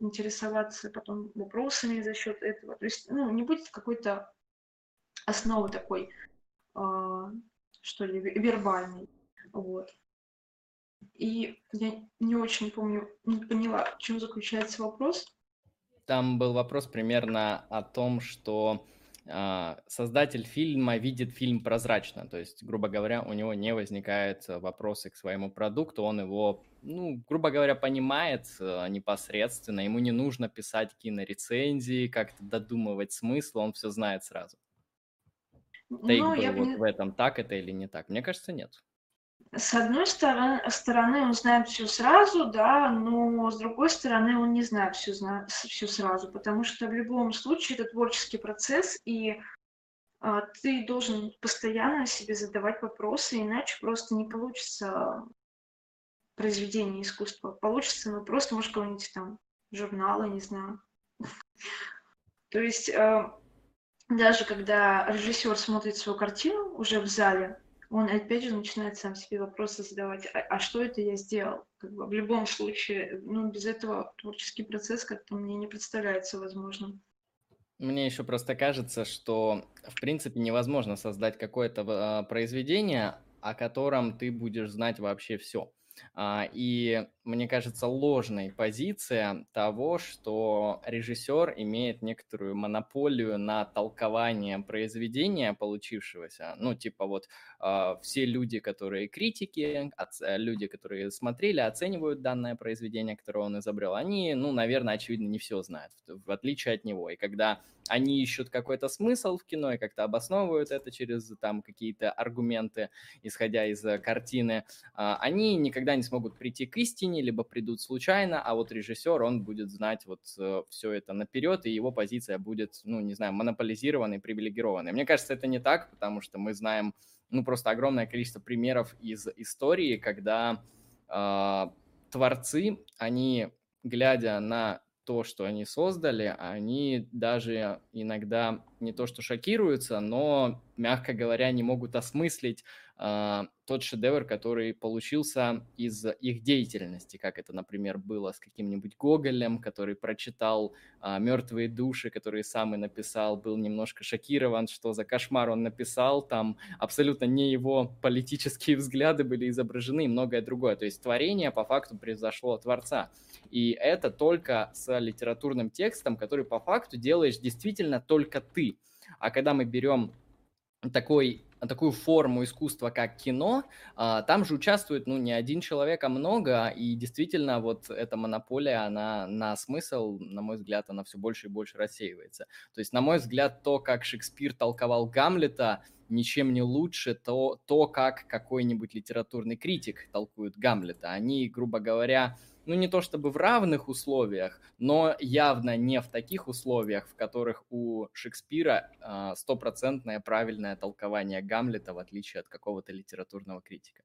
интересоваться потом вопросами за счет этого. То есть, ну, не будет какой-то основы такой что ли, вербальный. Вот. И я не очень помню, не поняла, в чем заключается вопрос. Там был вопрос примерно о том, что э, создатель фильма видит фильм прозрачно, то есть, грубо говоря, у него не возникает вопросы к своему продукту, он его, ну, грубо говоря, понимает э, непосредственно, ему не нужно писать кинорецензии, как-то додумывать смысл, он все знает сразу. Тейк ну, был я вот в этом, так это или не так? Мне кажется, нет. С одной стороны, стороны он знает все сразу, да, но с другой стороны он не знает все, все сразу, потому что в любом случае это творческий процесс, и а, ты должен постоянно себе задавать вопросы, иначе просто не получится произведение искусства. Получится, ну просто, может, кого-нибудь там журналы, не знаю. То есть э, даже когда режиссер смотрит свою картину уже в зале, он опять же начинает сам себе вопросы задавать, а, а что это я сделал? Как бы в любом случае, ну, без этого творческий процесс как-то мне не представляется возможным. Мне еще просто кажется, что, в принципе, невозможно создать какое-то а, произведение, о котором ты будешь знать вообще все. А, и мне кажется, ложной позиция того, что режиссер имеет некоторую монополию на толкование произведения получившегося. Ну, типа вот э, все люди, которые критики, оц- люди, которые смотрели, оценивают данное произведение, которое он изобрел, они, ну, наверное, очевидно, не все знают, в, в отличие от него. И когда они ищут какой-то смысл в кино и как-то обосновывают это через там какие-то аргументы, исходя из э, картины, э, они никогда не смогут прийти к истине, они либо придут случайно, а вот режиссер, он будет знать вот э, все это наперед, и его позиция будет, ну, не знаю, монополизированной, привилегированной. Мне кажется, это не так, потому что мы знаем, ну, просто огромное количество примеров из истории, когда э, творцы, они, глядя на то, что они создали, они даже иногда не то что шокируются, но, мягко говоря, не могут осмыслить тот шедевр, который получился из их деятельности, как это, например, было с каким-нибудь Гоголем, который прочитал а, «Мертвые души», который сам и написал, был немножко шокирован, что за кошмар он написал, там абсолютно не его политические взгляды были изображены и многое другое. То есть творение по факту произошло от Творца. И это только с литературным текстом, который по факту делаешь действительно только ты. А когда мы берем такой такую форму искусства, как кино, а, там же участвует, ну, не один человек, а много, и действительно вот эта монополия, она на смысл, на мой взгляд, она все больше и больше рассеивается. То есть, на мой взгляд, то, как Шекспир толковал Гамлета, ничем не лучше то, то как какой-нибудь литературный критик толкует Гамлета. Они, грубо говоря, ну не то чтобы в равных условиях, но явно не в таких условиях, в которых у Шекспира а, стопроцентное правильное толкование Гамлета, в отличие от какого-то литературного критика.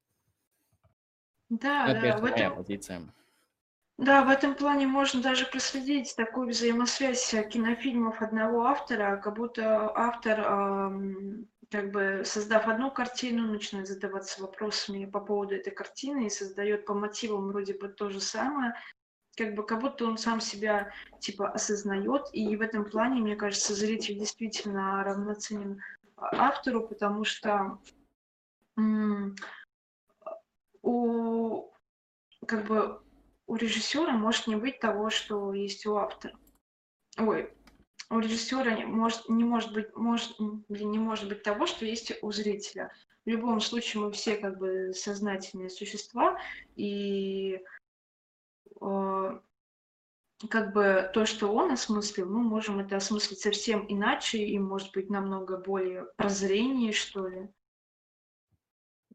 Да, ну, да, в этом... позиция. Да, в этом плане можно даже проследить такую взаимосвязь кинофильмов одного автора, как будто автор эм, как бы создав одну картину, начинает задаваться вопросами по поводу этой картины и создает по мотивам вроде бы то же самое, как бы как будто он сам себя типа осознает, и в этом плане, мне кажется, зритель действительно равноценен автору, потому что у как бы у режиссера может не быть того, что есть у автора. Ой, у режиссера может, не может быть, может, не может быть того, что есть у зрителя. В любом случае мы все как бы сознательные существа, и э, как бы то, что он осмыслил, мы можем это осмыслить совсем иначе и, может быть, намного более прозрение, что ли.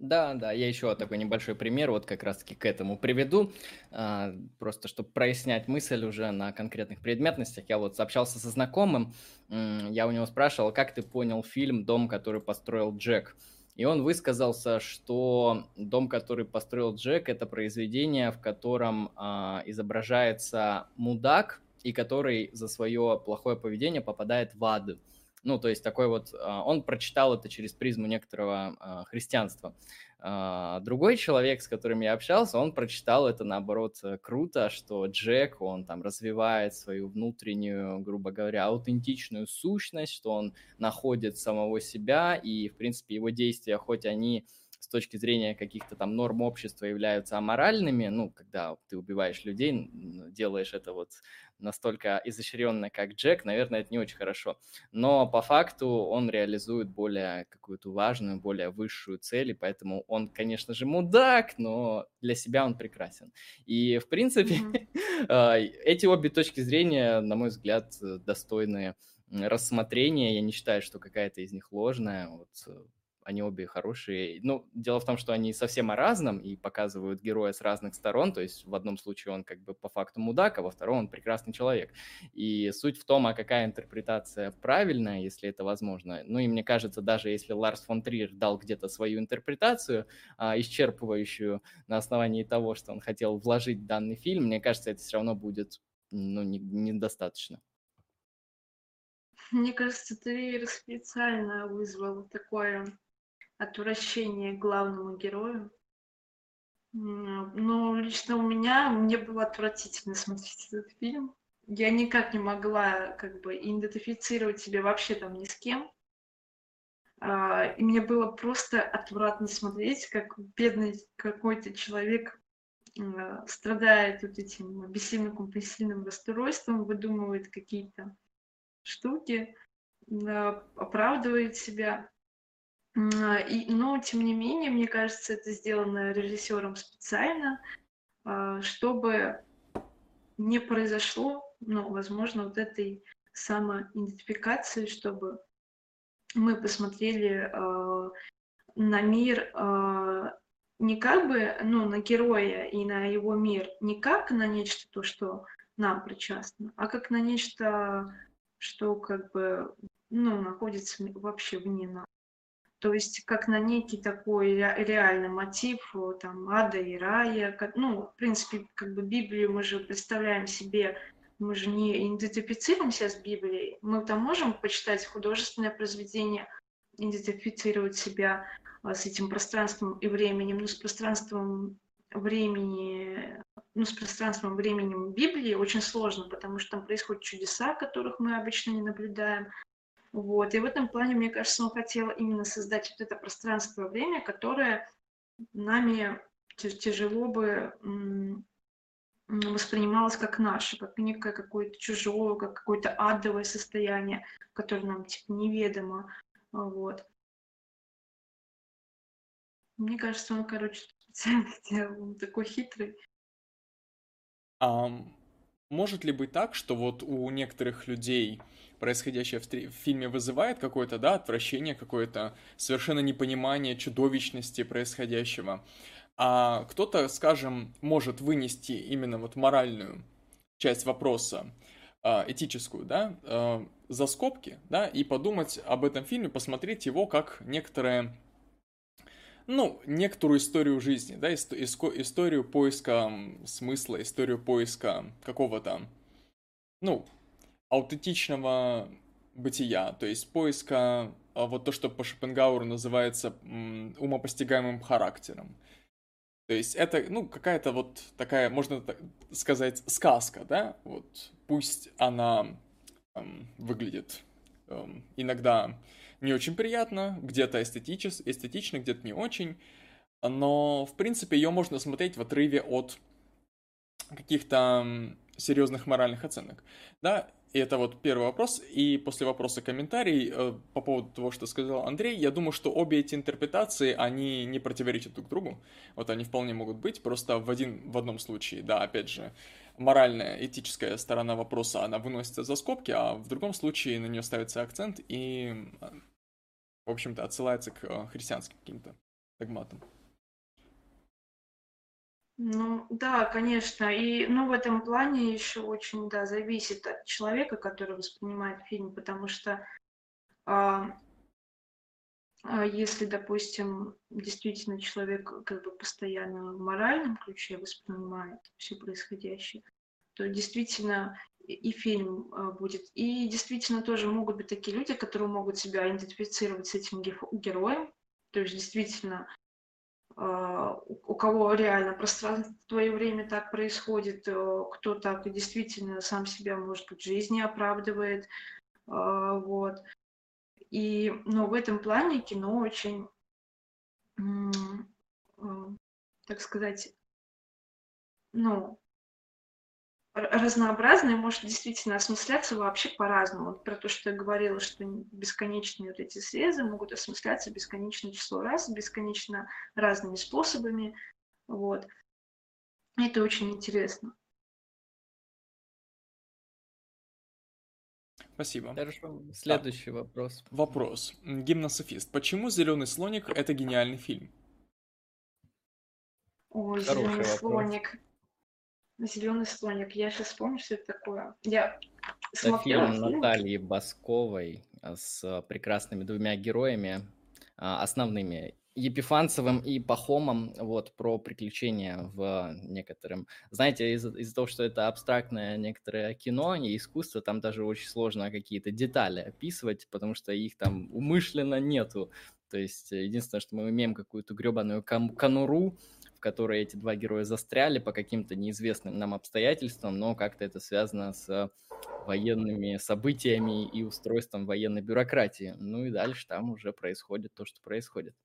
Да, да, я еще такой небольшой пример вот как раз-таки к этому приведу, а, просто чтобы прояснять мысль уже на конкретных предметностях. Я вот общался со знакомым, я у него спрашивал, как ты понял фильм «Дом, который построил Джек?» И он высказался, что «Дом, который построил Джек» — это произведение, в котором а, изображается мудак, и который за свое плохое поведение попадает в ад. Ну, то есть такой вот, а, он прочитал это через призму некоторого а, христианства. А, другой человек, с которым я общался, он прочитал это, наоборот, э, круто, что Джек, он там развивает свою внутреннюю, грубо говоря, аутентичную сущность, что он находит самого себя, и, в принципе, его действия, хоть они с точки зрения каких-то там норм общества являются аморальными, ну, когда ты убиваешь людей, делаешь это вот настолько изощренно, как Джек, наверное, это не очень хорошо. Но по факту он реализует более какую-то важную, более высшую цель, и поэтому он, конечно же, мудак, но для себя он прекрасен. И, в принципе, mm-hmm. эти обе точки зрения, на мой взгляд, достойны рассмотрения. Я не считаю, что какая-то из них ложная. Вот они обе хорошие. Ну, дело в том, что они совсем о разном и показывают героя с разных сторон. То есть в одном случае он как бы по факту мудак, а во втором он прекрасный человек. И суть в том, а какая интерпретация правильная, если это возможно. Ну и мне кажется, даже если Ларс фон Триер дал где-то свою интерпретацию, а, исчерпывающую на основании того, что он хотел вложить в данный фильм, мне кажется, это все равно будет ну, не- недостаточно. Мне кажется, ты специально вызвал такое отвращение к главному герою. М, Ну, лично у меня, мне было отвратительно смотреть этот фильм. Я никак не могла как бы идентифицировать себя вообще там ни с кем. А, И мне было просто отвратно смотреть, как бедный какой-то человек м, страдает вот этим обессильно-компульсивным расстройством, выдумывает какие-то штуки, да, оправдывает себя. И, но, тем не менее, мне кажется, это сделано режиссером специально, а, чтобы не произошло, ну, возможно, вот этой самоидентификации, чтобы мы посмотрели э, на мир э, не как бы, ну, на героя и на его мир, не как на нечто то, что нам причастно, а как на нечто, что как бы, ну, находится вообще вне нас. То есть как на некий такой ре- реальный мотив э, там ада и рая. как- ну, в принципе, как бы Библию мы же представляем себе, мы же не идентифицируемся с Библией. Мы там можем почитать художественное произведение, идентифицировать себя а, с этим пространством и временем, но с пространством времени, ну, с пространством временем Библии очень сложно, потому что там происходят чудеса, которых мы обычно не наблюдаем. Вот. И в этом плане, мне кажется, он хотел именно создать вот это пространство время, которое нами тя- тяжело бы воспринималось как наше, как некое какое-то чужое, как какое-то адовое состояние, которое нам типа неведомо. А, Вот. Мне кажется, он, короче, специально сделал, он такой хитрый. Ам, может ли быть так, что вот у некоторых людей происходящее в, в фильме вызывает какое-то, да, отвращение, какое-то совершенно непонимание чудовищности происходящего, а кто-то, скажем, может вынести именно вот моральную часть вопроса, а, этическую, да, а, за скобки, да, и подумать об этом фильме, посмотреть его как некоторое ну, некоторую историю жизни, да, ист- иско- историю поиска смысла, историю поиска какого-то, ну, аутентичного бытия, то есть поиска а, вот то, что по Шопенгауэру называется умопостигаемым характером. То есть это, ну, какая-то вот такая, можно так сказать, сказка, да, вот, пусть она эм, выглядит эм, иногда не очень приятно, где-то эстетичес, эстетично, где-то не очень, но, в принципе, ее можно смотреть в отрыве от каких-то серьезных моральных оценок, да, и это вот первый вопрос, и после вопроса комментарий э, по поводу того, что сказал Андрей, я думаю, что обе эти интерпретации, они не противоречат друг другу, вот они вполне могут быть, просто в, один, в одном случае, да, опять же, моральная, этическая сторона вопроса, она выносится за скобки, а в другом случае на нее ставится акцент и, в общем-то, отсылается к э, христианским каким-то догматам. Ну, да, конечно. И, ну, в этом плане еще очень, да, зависит от человека, который воспринимает фильм, потому что а если, допустим, действительно человек как бы постоянно в моральном ключе воспринимает все происходящее, то действительно и фильм а, будет. И действительно тоже могут быть такие люди, которые могут себя идентифицировать с этим героем. То есть действительно у у кого реально пространство и время так происходит, э, кто так действительно сам себя, может быть, жизни оправдывает. а, Вот. И, но в этом плане кино очень, м, так сказать, ну, р- разнообразное, может действительно осмысляться вообще по-разному. Вот про то, что я говорила, что бесконечные вот эти срезы могут осмысляться бесконечное число раз, бесконечно разными способами. Вот. Это очень интересно. Спасибо. Хорошо. Следующий вопрос. Вопрос. М, Гимнософист. Почему «Зеленый слоник» — это гениальный фильм? Ой, Хороший зеленый вопрос. слоник. Зеленый слоник. Я сейчас помню, что это такое. Я Это смотрела фильм. Натальи Басковой а, с прекрасными двумя героями, а, основными Епифанцевым и Пахомом вот про приключения в некотором. Знаете, из-за из того, что это абстрактное некоторое кино и искусство, там даже очень сложно какие-то детали описывать, потому что их там умышленно нету. То есть единственное, что мы имеем какую-то гребаную конуру, в которой эти два героя застряли по каким-то неизвестным нам обстоятельствам, но как-то это связано с военными событиями и устройством военной бюрократии. Ну и дальше там уже происходит то, что происходит.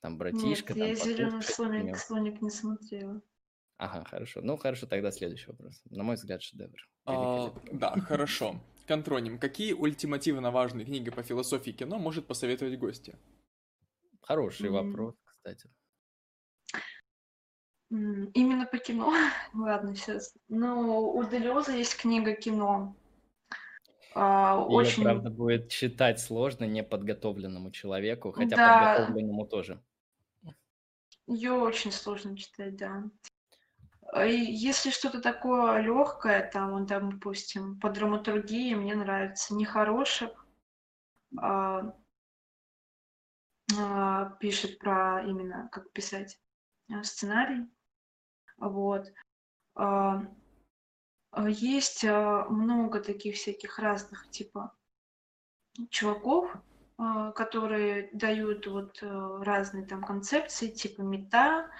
Там братишка, Нет, там я зеленый слоник, слоник не смотрела. Ага, хорошо. Ну, хорошо, тогда следующий вопрос. На мой взгляд, шедевр. А, да, хорошо. Контроним. Какие ультимативно важные книги по философии кино может посоветовать гости? Хороший М. вопрос, кстати. Именно по кино. Ладно, сейчас. Ну, у Делеза есть книга кино. А, Ее, Очень правда, будет читать сложно неподготовленному человеку, хотя Да. подготовленному тоже. Ее очень сложно читать, да. А и Если что-то такое легкое, там, он там, допустим, по драматургии мне нравится Нехорошек а, а, пишет про именно как писать а, сценарий. Вот. А, а, Есть а, много таких всяких разных типа чуваков, которые дают вот разные там концепции, типа мета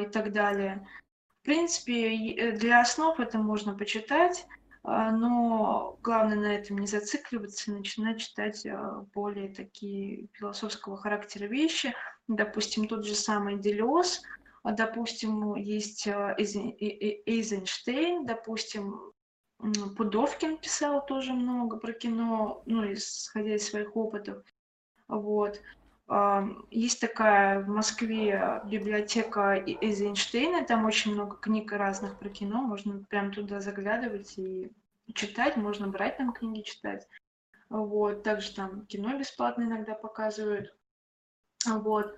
и так далее. В принципе, э, для основ это можно почитать, но главное на этом не зацикливаться и начинать читать более такие философского характера вещи. Допустим, тот же самый Делез, а, допустим, есть Э- Эйзенштейн, допустим, Пудовкин писал тоже много про кино, ну, исходя из своих опытов. Вот. Есть такая в Москве библиотека Эйзенштейна, там очень много книг разных про кино, можно прям туда заглядывать и читать, можно брать там книги читать. Вот. Также там кино бесплатно иногда показывают. Вот.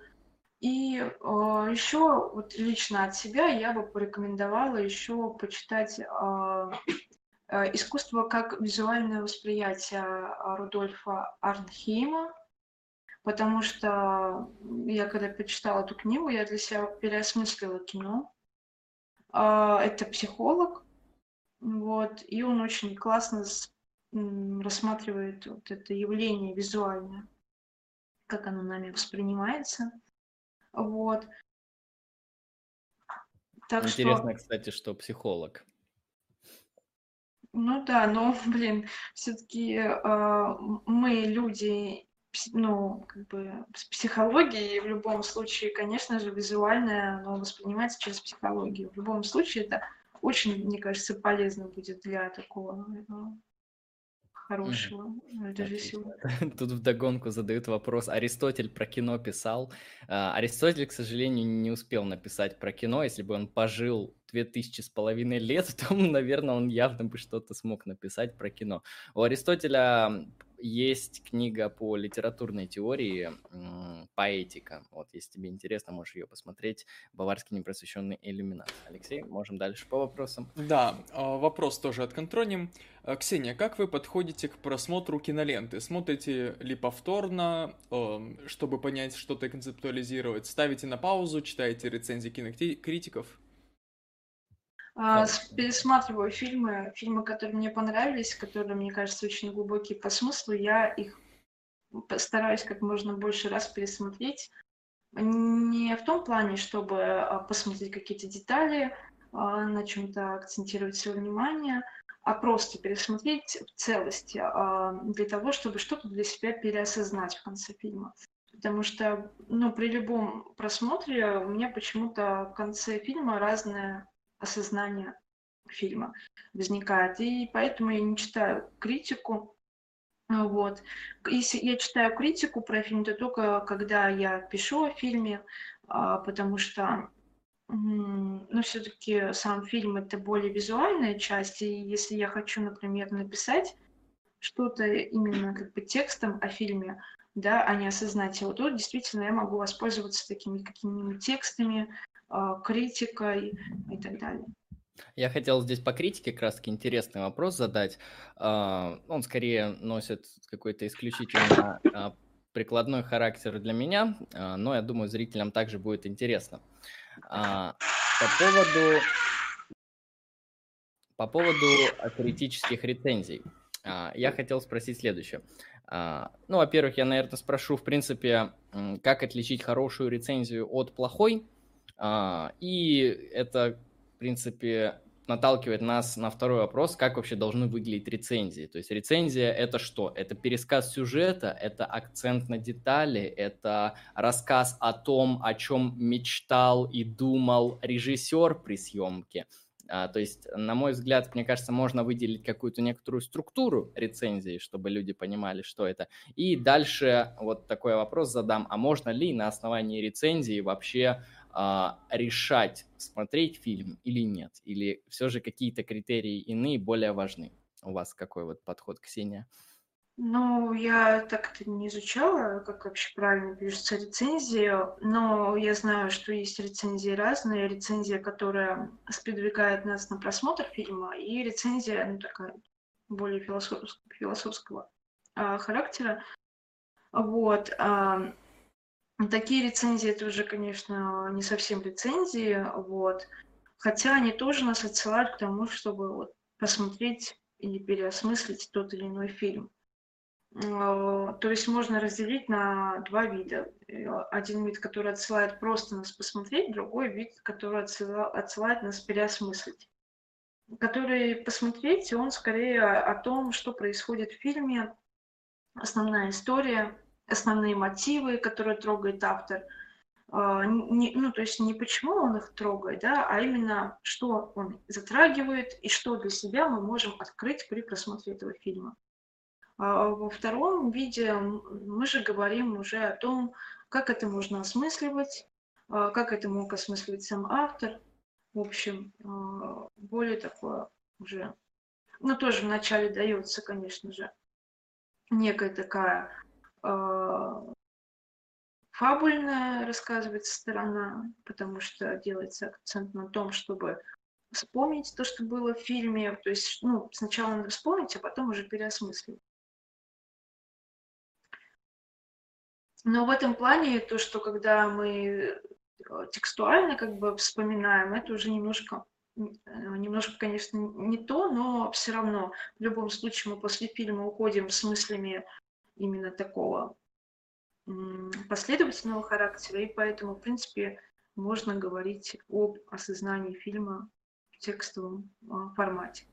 И еще вот лично от себя я бы порекомендовала еще почитать а, а, искусство как визуальное восприятие а, Рудольфа Арнхейма, потому что я когда почитала эту книгу, я для себя переосмыслила кино. А, Это психолог, вот, и он очень классно рассматривает вот это явление визуальное, как оно нами воспринимается. Вот. Так что, Интересно, кстати, что психолог. ну да, но, блин, все-таки мы люди, ну, как бы с психологией, в любом случае, конечно же, визуальное, оно воспринимается через психологию. В любом случае, это очень, мне кажется, полезно будет для такого э, хорошего режиссера. Отлично. Тут вдогонку задают вопрос. Аристотель про кино писал. А, Аристотель, к сожалению, не успел написать про кино. Если бы он пожил две тысячи с половиной лет, то, наверное, он явно бы что-то смог написать про кино. У Аристотеля есть книга по литературной теории «Поэтика». Вот, если тебе интересно, можешь ее посмотреть. «Баварский непросвещенный иллюминат». Алексей, можем дальше по вопросам. Да, а, вопрос тоже от Контроним. А, Ксения, как вы подходите к просмотру киноленты? Смотрите ли повторно, эм, чтобы понять, что-то концептуализировать? Ставите на паузу, читаете рецензии кинокритиков? Да. Пересматриваю фильмы, фильмы, которые мне понравились, которые, мне кажется, очень глубокие по смыслу, я их постараюсь как можно больше раз пересмотреть. Не в том плане, чтобы а, посмотреть какие-то детали, а, на чем-то акцентировать свое внимание, а просто пересмотреть в целости а, для того, чтобы что-то для себя переосознать в конце фильма. Потому что, ну, при любом просмотре у меня почему-то в конце фильма разное осознание фильма возникает. И поэтому я не читаю критику. Вот. Если я читаю критику про фильм, то только когда я пишу о фильме, а, потому что ну, все-таки сам фильм это более визуальная часть, и если я хочу, например, написать что-то именно как бы текстом о фильме, да, а не осознать его, то действительно я могу воспользоваться такими какими-нибудь текстами, критикой и так далее. Я хотел здесь по критике как раз-таки интересный вопрос задать. А, Он скорее носит какой-то исключительно а, прикладной характер для меня, а, но я думаю, зрителям также будет интересно. А, по поводу, по поводу критических рецензий. А, я хотел спросить следующее. Ну, во-первых, я, наверное, спрошу, в принципе, как отличить хорошую рецензию от плохой. И это, в принципе, наталкивает нас на второй вопрос, как вообще должны выглядеть рецензии. То есть рецензия это что? Это пересказ сюжета, это акцент на детали, это рассказ о том, о чем мечтал и думал режиссер при съемке. А, то есть, на мой взгляд, мне кажется, можно выделить какую-то некоторую структуру рецензии, чтобы люди понимали, что это. И дальше вот такой вопрос задам, а можно ли на основании рецензии вообще а, решать, смотреть фильм или нет? Или все же какие-то критерии иные более важны? У вас какой вот подход, Ксения? Ну, я так это не изучала, как вообще правильно пишется рецензия, но я знаю, что есть рецензии разные. Рецензия, которая сподвигает нас на просмотр фильма, и рецензия, ну, такая более философского, философского а, характера. Вот. А, Такие рецензии это уже, конечно, не совсем рецензии, вот. Хотя они тоже нас отсылают к тому, чтобы вот посмотреть или переосмыслить тот или иной фильм. А, то есть можно разделить на два вида. Один вид, который отсылает просто нас посмотреть, другой вид, который отсылает нас переосмыслить. Который посмотреть, он скорее о том, что происходит в фильме, основная история, основные мотивы, которые трогает автор. А, не, ну, то есть не почему он их трогает, да, а именно что он затрагивает и что для себя мы можем открыть при просмотре этого фильма. А во втором виде мы же говорим уже о том, как это можно осмысливать, а, как это мог осмысливать сам автор. В общем, более такое уже, ну тоже вначале дается, конечно же, некая такая фабульная рассказывается сторона, потому что делается акцент на том, чтобы вспомнить то, что было в фильме. То есть, ну, сначала надо вспомнить, а потом уже переосмыслить. Но в этом плане то, что когда мы э, текстуально как бы вспоминаем, это уже немножко, э, немножко, конечно, не то, но все равно в любом случае мы после фильма уходим с мыслями именно такого последовательного характера, и поэтому, в принципе, можно говорить об осознании фильма в текстовом а, формате.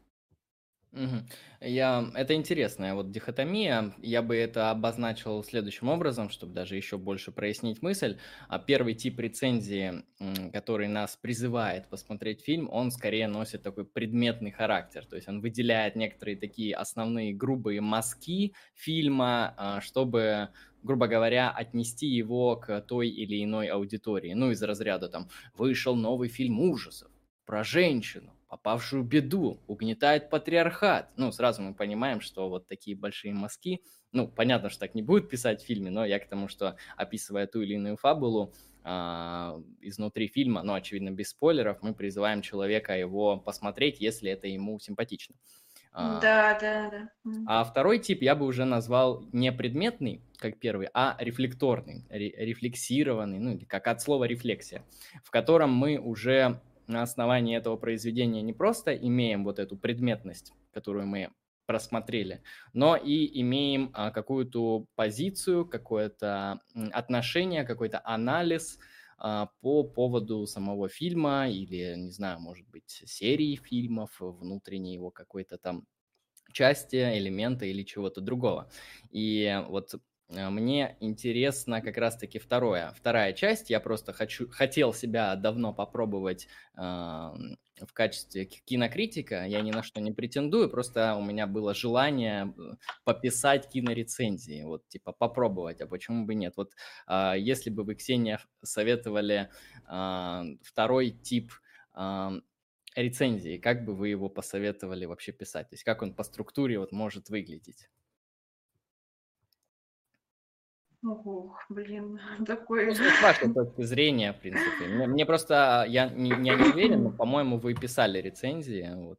Угу. Я... Это интересная вот дихотомия. Я бы это обозначил следующим образом, чтобы даже еще больше прояснить мысль. А первый тип рецензии, который нас призывает посмотреть фильм, он скорее носит такой предметный характер. То есть он выделяет некоторые такие основные грубые мазки фильма, а, чтобы грубо говоря, отнести его к той или иной аудитории. Ну, из разряда там «Вышел новый фильм ужасов про женщину, попавшую беду, угнетает патриархат. Ну, сразу мы понимаем, что вот такие большие мазки, ну, понятно, что так не будет писать в фильме, но я к тому, что описывая ту или иную фабулу, Uh, изнутри фильма, но, очевидно, без спойлеров, мы призываем человека его посмотреть, если это ему симпатично. Да, да, да. А второй тип я бы уже назвал не предметный, как первый, а рефлекторный, ре- рефлексированный, ну, или как от слова рефлексия, в котором мы уже на основании этого произведения не просто имеем вот эту предметность, которую мы просмотрели, но и имеем а, какую-то позицию, какое-то отношение, какой-то анализ а, по поводу самого фильма или, не знаю, может быть, серии фильмов, внутренней его какой-то там части, элемента или чего-то другого. И вот мне интересно как раз-таки второе, вторая часть. Я просто хочу, хотел себя давно попробовать э, в качестве кинокритика. Я ни на что не претендую, просто у меня было желание э, пописать кинорецензии, вот типа попробовать, а почему бы нет? Вот э, если бы вы, Ксения, советовали э, второй тип э, рецензии, как бы вы его посоветовали вообще писать? То есть как он по структуре вот может выглядеть? Ого, блин, такой... Ну, с вашей точки зрения, в принципе. Мне, мне просто, я не, я не уверен, но, по-моему, вы писали рецензии, вот.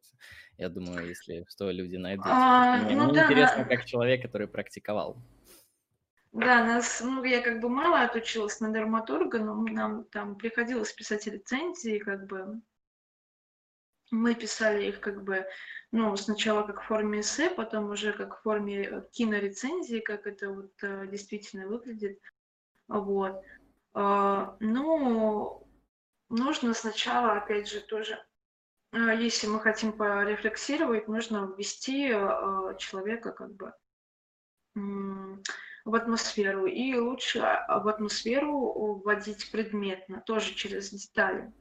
Я думаю, если что, люди найдут. А, мне, ну, мне да. интересно, как человек, который практиковал. Да, нас, ну, я как бы мало отучилась на драматурга, но нам там приходилось писать рецензии, как бы мы писали их как бы, ну, сначала как в форме эссе, потом уже как в форме кинорецензии, как это вот э, действительно выглядит. Вот. Э, ну, нужно сначала, опять же, тоже, э, если мы хотим порефлексировать, нужно ввести э, человека как бы в атмосферу. И лучше а, в атмосферу вводить предметно, тоже через детали.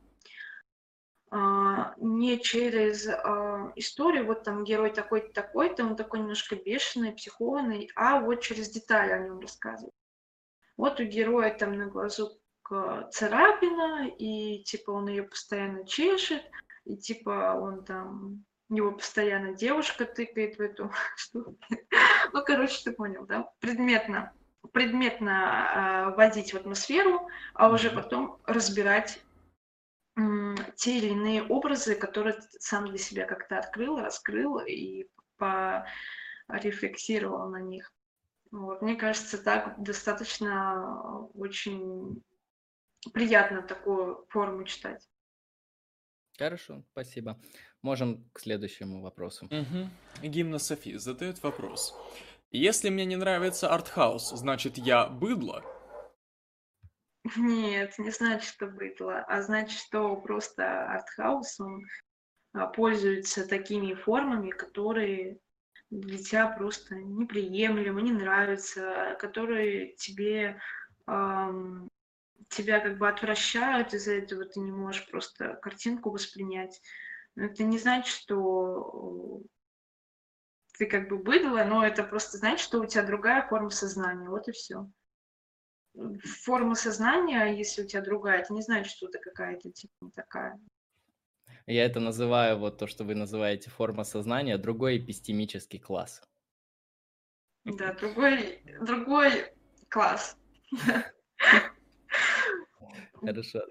А, не через а, историю, вот там герой такой-то, такой-то, он такой немножко бешеный, психованный, а вот через детали о нем рассказывать. Вот у героя там на глазу царапина, и типа он ее постоянно чешет, и типа он там него постоянно девушка тыкает в эту штуку. Ну, короче, ты понял, да? Предметно, предметно э, вводить в атмосферу, а уже потом разбирать те или иные образы, которые ты сам для себя как-то открыл, раскрыл и порефлексировал на них. Вот. Мне кажется, так достаточно очень приятно такую форму читать. Хорошо, спасибо. Можем к следующему вопросу. Угу. Гимна Софи задает вопрос. Если мне не нравится артхаус, значит я быдло? Нет, не значит, что быдло, а значит, что просто артхаус, он а, пользуется такими формами, которые для тебя просто неприемлемы, не нравятся, которые тебе эм, тебя как бы отвращают, из-за этого ты не можешь просто картинку воспринять. Но это не значит, что ты как бы быдло, но это просто значит, что у тебя другая форма сознания. Вот и все. Форма сознания, если у тебя другая, это не значит, что это какая-то типа не такая. Я это называю, вот то, что вы называете форма сознания, другой эпистемический класс. Да, другой, другой класс. Хорошо.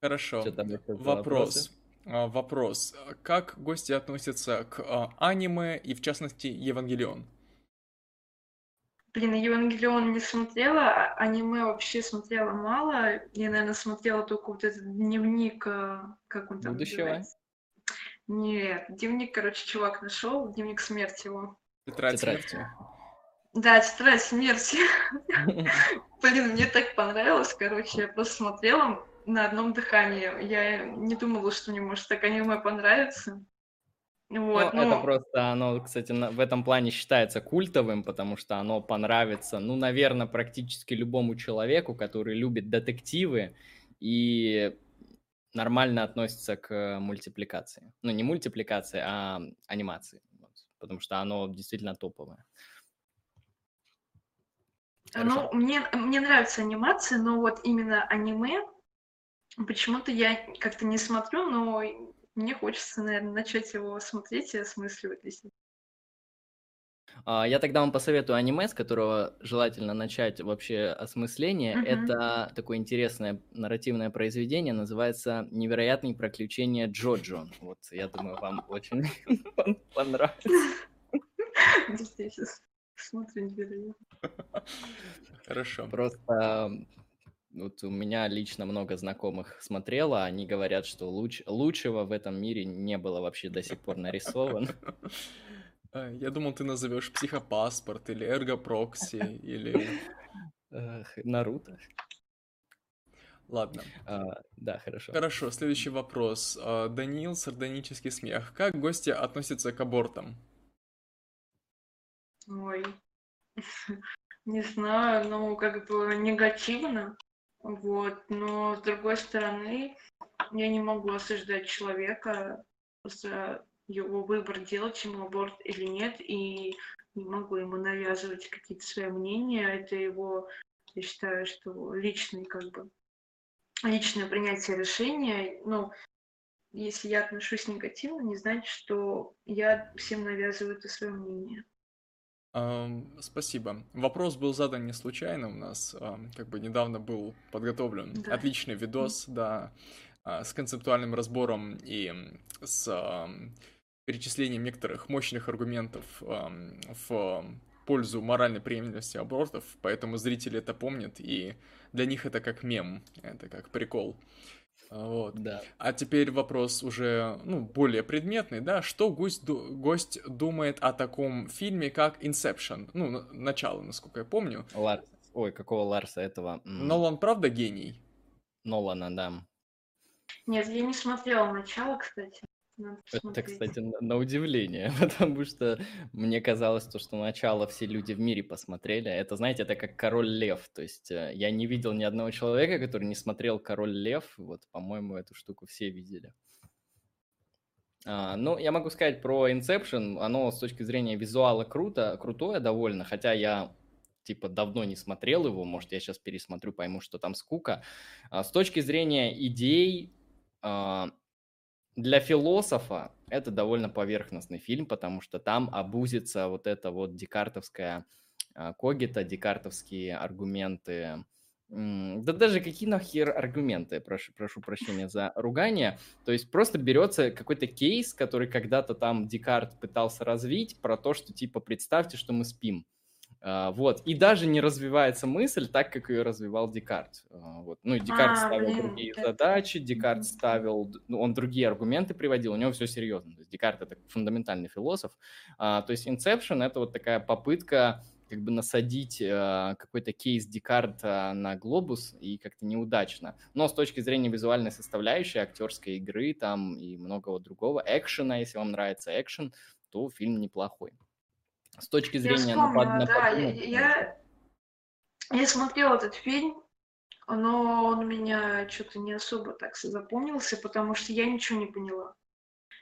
Хорошо. Вопрос. А, вопрос. Как гости относятся к а, аниме и, в частности, Евангелион? Блин, Евангелион не смотрела, а аниме вообще смотрела мало. Я, наверное, смотрела только вот этот дневник, как он там Будущего? Называется? Нет, дневник, короче, чувак нашел, дневник смерти его. Тетрадь смерти. Да, тетрадь смерти. Блин, мне так понравилось, короче, я просто смотрела, на одном дыхании. Я не думала, что мне может так аниме понравиться. Вот, ну, ну, это просто оно, кстати, в этом плане считается культовым, потому что оно понравится, ну, наверное, практически любому человеку, который любит детективы и нормально относится к мультипликации. Ну, не мультипликации, а анимации, потому что оно действительно топовое. Ну, мне, мне нравится анимация, но вот именно аниме Почему-то я как-то не смотрю, но мне хочется, наверное, начать его смотреть и осмысливать для себя. А, я тогда вам посоветую аниме, с которого желательно начать вообще осмысление. Uh-huh. Это такое интересное нарративное произведение, называется «Невероятные приключения Джоджо». Вот, я думаю, вам очень понравится. Смотрим невероятно. Хорошо. Просто вот у меня лично много знакомых смотрело, они говорят, что луч, лучшего в этом мире не было вообще до сих пор нарисован. А, я думал, ты назовешь психопаспорт или эргопрокси или... Наруто. Ладно. А, да, хорошо. Хорошо, следующий вопрос. А, Даниил, сардонический смех. Как гости относятся к абортам? Ой, не знаю, ну, как бы негативно. Вот. Но с другой стороны, я не могу осуждать человека за его выбор, делать ему аборт или нет, и не могу ему навязывать какие-то свои мнения. Это его, я считаю, что личный, как бы, личное принятие решения. Ну, если я отношусь негативно, не значит, что я всем навязываю это свое мнение. Спасибо. Вопрос был задан не случайно у нас, как бы недавно был подготовлен да. отличный видос, да, а, с концептуальным разбором и с перечислением некоторых мощных аргументов в пользу моральной приемлемости абортов, поэтому зрители это помнят, и для них это как мем, это как прикол. Вот. Да. А теперь вопрос уже, ну, более предметный, да, что гость, гость думает о таком фильме, как Inception? Ну, начало, насколько я помню. Ларс. Ой, какого Ларса этого? Нолан правда гений? Нолана, да. Нет, я не смотрела начало, кстати. Это, кстати, на, на удивление, потому что мне казалось, то, что начало все люди в мире посмотрели. Это, знаете, это как «Король лев». То есть э, я не видел ни одного человека, который не смотрел «Король лев». Вот, по-моему, эту штуку все видели. А, ну, я могу сказать про Inception. Оно с точки зрения визуала круто, крутое довольно, хотя я типа давно не смотрел его, может, я сейчас пересмотрю, пойму, что там скука. А, с точки зрения идей, а, для философа это довольно поверхностный фильм, потому что там обузится вот это вот декартовская а, когита, декартовские аргументы. Да даже какие нахер аргументы, прошу, прошу прощения за ругание. То есть просто берется какой-то кейс, который когда-то там Декарт пытался развить, про то, что типа представьте, что мы спим. А, вот. И даже не развивается мысль так, как ее развивал Декарт. А, вот. Ну, Декарт а, ставил блин, другие это... задачи, Декарт ставил, ну, он другие аргументы приводил, у него все серьезно. То есть Декарт это фундаментальный философ. А, то есть Inception это вот такая попытка как бы насадить э, какой-то кейс Декарта на глобус и как-то неудачно. Но с точки зрения визуальной составляющей, актерской игры там и многого другого, экшена, если вам нравится экшен, то фильм неплохой с точки зрения я вспомнила, да, я, я, я смотрела этот фильм, но он у меня что-то не особо так запомнился, потому что я ничего не поняла.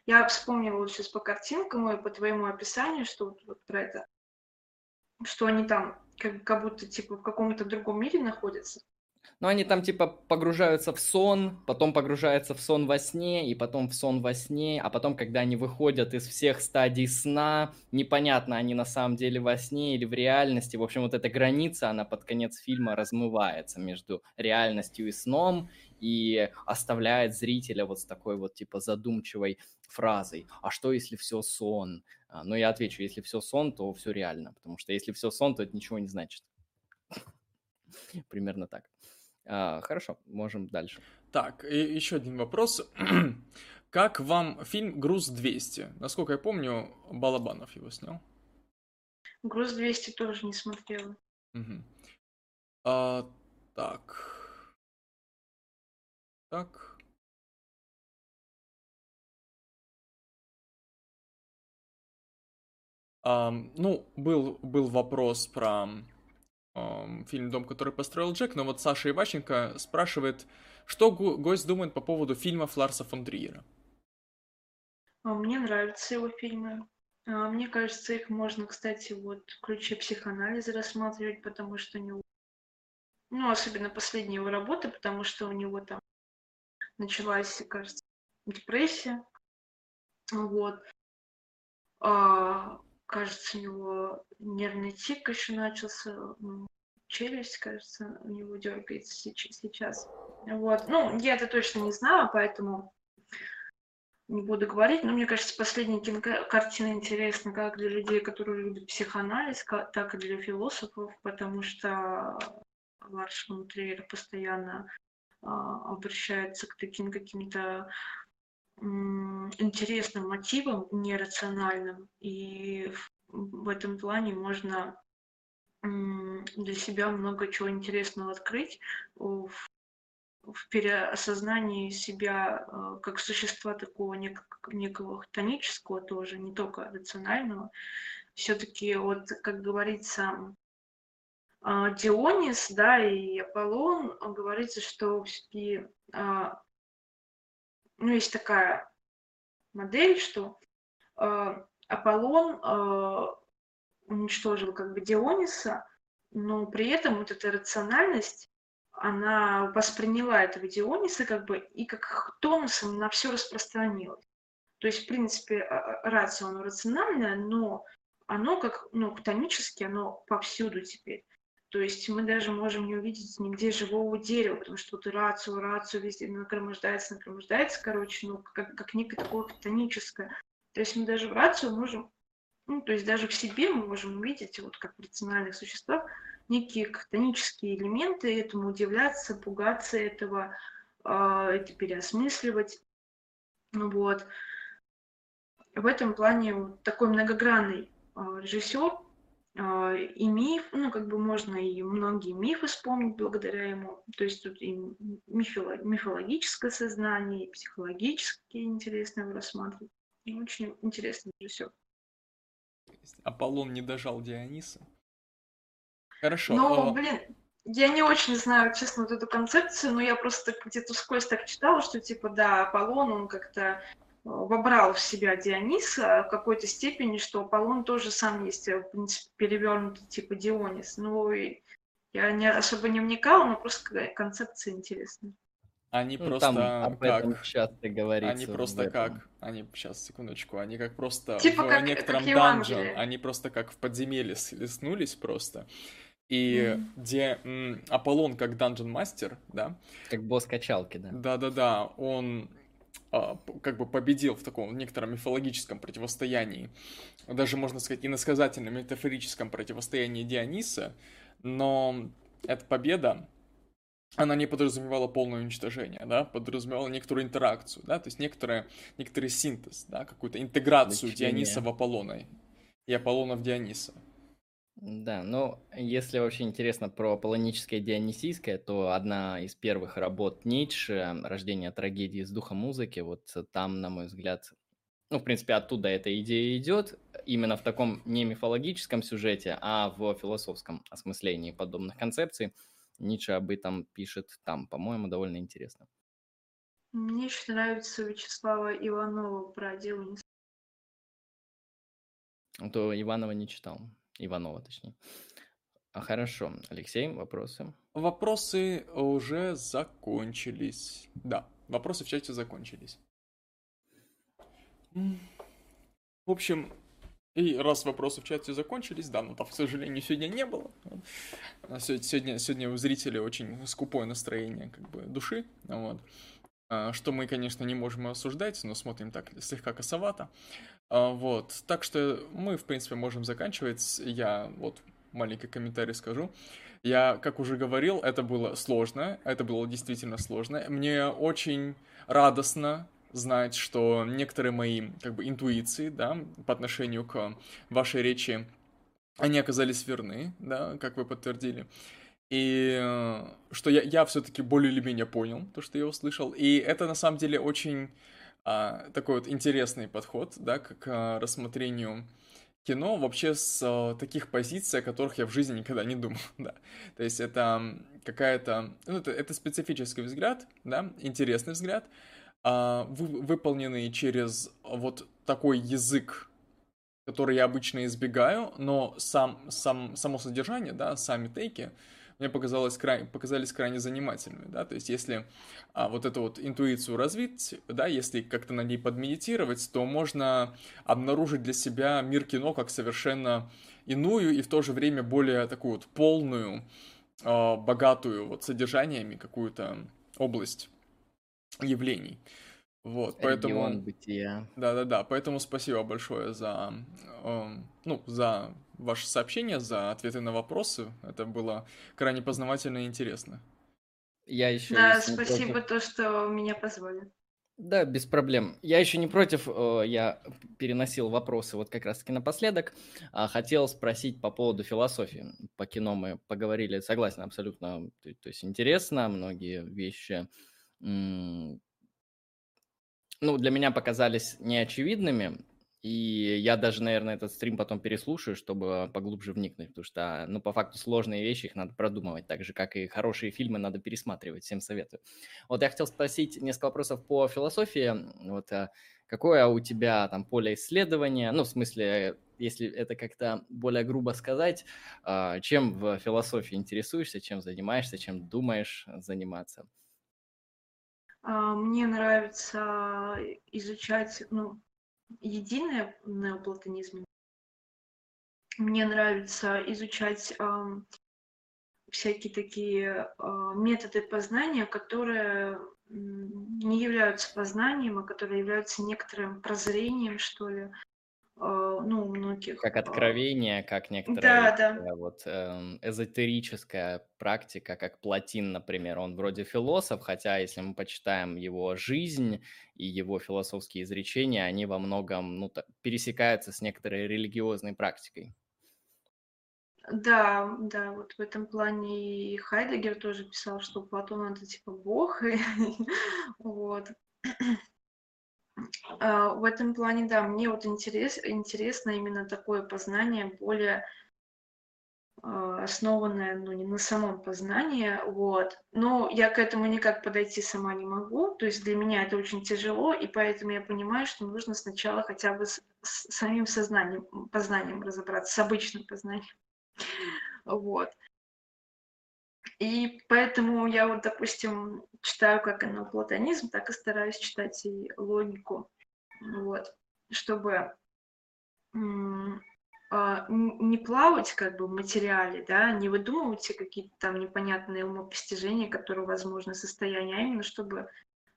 Я вспомнила вот сейчас по картинкам и по твоему описанию, что вот, вот про это, что они там как, как будто типа в каком-то другом мире находятся. Но они там типа погружаются в сон, потом погружаются в сон во сне, и потом в сон во сне, а потом, когда они выходят из всех стадий сна, непонятно, они на самом деле во сне или в реальности. В общем, вот эта граница, она под конец фильма размывается между реальностью и сном, и оставляет зрителя вот с такой вот типа задумчивой фразой. А что, если все сон? А, ну, я отвечу, если все сон, то все реально, потому что если все сон, то это ничего не значит. Примерно так. А, хорошо, можем дальше. Так, и еще один вопрос. как вам фильм «Груз-200»? Насколько я помню, Балабанов его снял. «Груз-200» тоже не смотрела. Угу. А, так. Так. А, ну, был, был вопрос про фильм «Дом, который построил Джек», но вот Саша Иващенко спрашивает, что гость думает по поводу фильмов Ларса фон Триера? А, мне нравятся его фильмы. А, мне кажется, их можно, кстати, вот в ключе психоанализа рассматривать, потому что у него, ну, особенно последние его работы, потому что у него там началась, кажется, депрессия. Вот. А, кажется, у него нервный тик еще начался, челюсть, кажется, у него дергается сейчас. Вот. Ну, я это точно не знаю, поэтому не буду говорить, но мне кажется, последняя кинокартина интересна как для людей, которые любят психоанализ, так и для философов, потому что Ларш фон Триер постоянно а, обращается к таким каким-то интересным мотивам, нерациональным, и в этом плане можно для себя много чего интересного открыть в, в переосознании себя э, как существа такого нек- некого хтонического тоже, не только рационального. Все-таки вот, как говорится, э, Дионис, да, и Аполлон, говорится, что все-таки а, ну, есть такая модель, что э, Аполлон э, уничтожил как бы Диониса, но при этом вот эта рациональность, она восприняла этого Диониса как бы и как тонусом на все распространилась. То есть, в принципе, рация, оно рациональное, но оно как, ну, хтонически, оно повсюду теперь. То есть мы даже можем не увидеть нигде живого дерева, потому что тут рацию, рацию везде нагромождается, нагромождается, короче, ну, как, как некое такое хтоническое. То есть мы даже в рацию можем Ну, то есть даже в себе мы можем увидеть, вот как в рациональных существах, некие хтонические элементы, этому удивляться, пугаться этого, а, это переосмысливать. Вот. В этом плане вот такой многогранный а, режиссер и миф, ну, как бы можно и многие мифы вспомнить благодаря ему. То есть тут и мифолог, мифологическое сознание, и психологические интересно его рассматривать. Очень интересный режиссер. Аполлон не дожал Диониса. Хорошо. Ну, но... блин, я не очень знаю, честно, вот эту концепцию, но я просто где-то вскользь так читала, что, типа, да, Аполлон, он как-то вобрал в себя Диониса в какой-то степени, что Аполлон тоже сам есть, э, в принципе, перевернутый, типа Дионис. Ну, и я не, особо не вникала, но просто концепция интересная. Они ну, просто там об как... этом часто говорится. Они просто как... Они, сейчас, секундочку, они как просто типа в как, некотором как данжен, они просто как в подземелье слеснулись просто. И mm-hmm. где м, Аполлон как данжен мастер, да? Как босс качалки, да. Да-да-да, он как бы победил в таком некотором мифологическом противостоянии, даже, можно сказать, иносказательном метафорическом противостоянии Диониса, но эта победа, она не подразумевала полное уничтожение, да, подразумевала некоторую интеракцию, да, то есть некоторое, некоторый синтез, да, какую-то интеграцию Лечение. Диониса в Аполлона и Аполлона в Диониса. Да, ну, если вообще интересно про аполлоническое дионисийское, то одна из первых работ Ницше «Рождение трагедии с духом музыки», вот там, на мой взгляд, ну, в принципе, оттуда эта идея идет, именно в таком не мифологическом сюжете, а в философском осмыслении подобных концепций. Ницше об этом пишет там, по-моему, довольно интересно. Мне еще нравится Вячеслава Иванова про дело То Иванова не читал. Иванова, точнее. А хорошо. Алексей, вопросы? Вопросы уже закончились. Да, вопросы в чате закончились. В общем, и раз вопросы в чате закончились, да, но там, к сожалению, сегодня не было. Сегодня, сегодня у зрителей очень скупое настроение как бы души, вот. А, что мы, конечно, не можем осуждать, но смотрим так слегка косовато. А, вот, так что мы, в принципе, можем заканчивать. Я вот маленький комментарий скажу. Я, как уже говорил, это было сложно, это было действительно сложно. Мне очень радостно знать, что некоторые мои как бы интуиции, да, по отношению к вашей речи, они оказались верны, да, как вы подтвердили. И э, что я, я все-таки более или менее понял то, что я услышал. И это на самом деле очень а, такой вот интересный подход, да, к, к рассмотрению кино вообще с а, таких позиций, о которых я в жизни никогда не думал, да. То есть это какая-то, ну, это, это специфический взгляд, да, интересный взгляд, а, вы, выполненный через вот такой язык, который я обычно избегаю, но сам, сам, само содержание, да, сами тейки, мне показалось край, показались крайне занимательными, да, то есть если а, вот эту вот интуицию развить, да, если как-то на ней подмедитировать, то можно обнаружить для себя мир кино как совершенно иную и в то же время более такую вот полную, а, богатую вот содержаниями какую-то область явлений. Вот, поэтому... бытия. Да-да-да, поэтому спасибо большое за, э, ну, за ваше сообщение, за ответы на вопросы. Это было крайне познавательно и интересно. Я еще... Да, спасибо против... то, что меня позвали. Да, без проблем. Я еще не против, э, я переносил вопросы вот как раз-таки напоследок. А хотел спросить по поводу философии. По кино мы поговорили, согласен, абсолютно, то есть интересно, многие вещи ну, для меня показались неочевидными, и я даже, наверное, этот стрим потом переслушаю, чтобы поглубже вникнуть, потому что, ну, по факту сложные вещи, их надо продумывать, так же, как и хорошие фильмы надо пересматривать, всем советую. Вот я хотел спросить несколько вопросов по философии, вот а, какое у тебя там поле исследования, ну, в смысле, если это как-то более грубо сказать, а, чем в философии интересуешься, чем занимаешься, чем думаешь заниматься? А, мне нравится изучать ну, единое неоплатонизм. Мне нравится изучать э, всякие такие э, методы познания, которые не являются познанием, а которые являются некоторым прозрением, что ли. Ну, у многих... Как а, откровение, как некоторая Да, да. вот эм, эзотерическая практика, как Платин, например. Он вроде философ, хотя если мы почитаем его жизнь и его философские изречения, они во многом ну, пересекаются с некоторой религиозной практикой. Да, да, вот в этом плане и Хайдегер тоже писал, что Платон это типа бог, и, вот. А, в этом плане, да, мне вот интерес, интересно именно такое познание, более а, основанное, ну, не на самом познании, вот. Но я к этому никак подойти сама не могу, то есть для меня это очень тяжело, и поэтому я понимаю, что нужно сначала хотя бы с, с самим сознанием, познанием разобраться, с обычным познанием. Вот. И поэтому я вот, допустим, читаю как платонизм, так и стараюсь читать и логику, вот, чтобы а, не плавать как бы в материале, да, не выдумывать какие-то там непонятные умопостижения, которые возможны состояние, а именно чтобы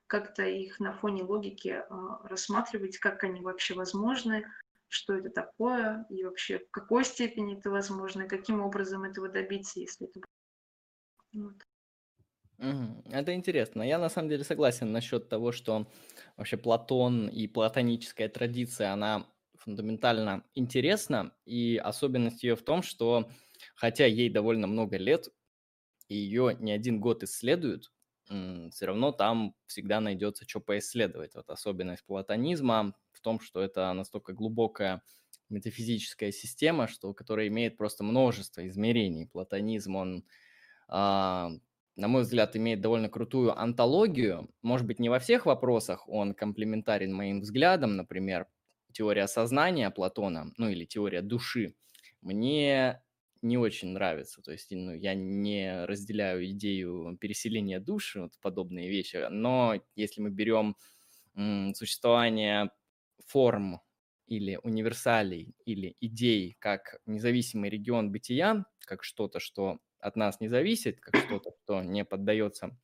как-то их на фоне логики а, рассматривать, как они вообще возможны, что это такое, и вообще в какой степени это возможно, и каким образом этого добиться, если это... Это интересно. Я на самом деле согласен насчет того, что вообще Платон и платоническая традиция, она фундаментально интересна, и особенность ее в том, что хотя ей довольно много лет, и ее не один год исследуют, все равно там всегда найдется что поисследовать. Вот особенность платонизма в том, что это настолько глубокая метафизическая система, что, которая имеет просто множество измерений. Платонизм, он, на мой взгляд, имеет довольно крутую антологию. Может быть, не во всех вопросах он комплементарен моим взглядам, например, теория сознания Платона, ну или теория души, мне не очень нравится. То есть ну, я не разделяю идею переселения души, вот подобные вещи. Но если мы берем м, существование форм или универсалей, или идей как независимый регион бытия, как что-то, что от нас не зависит, как что-то, что не поддается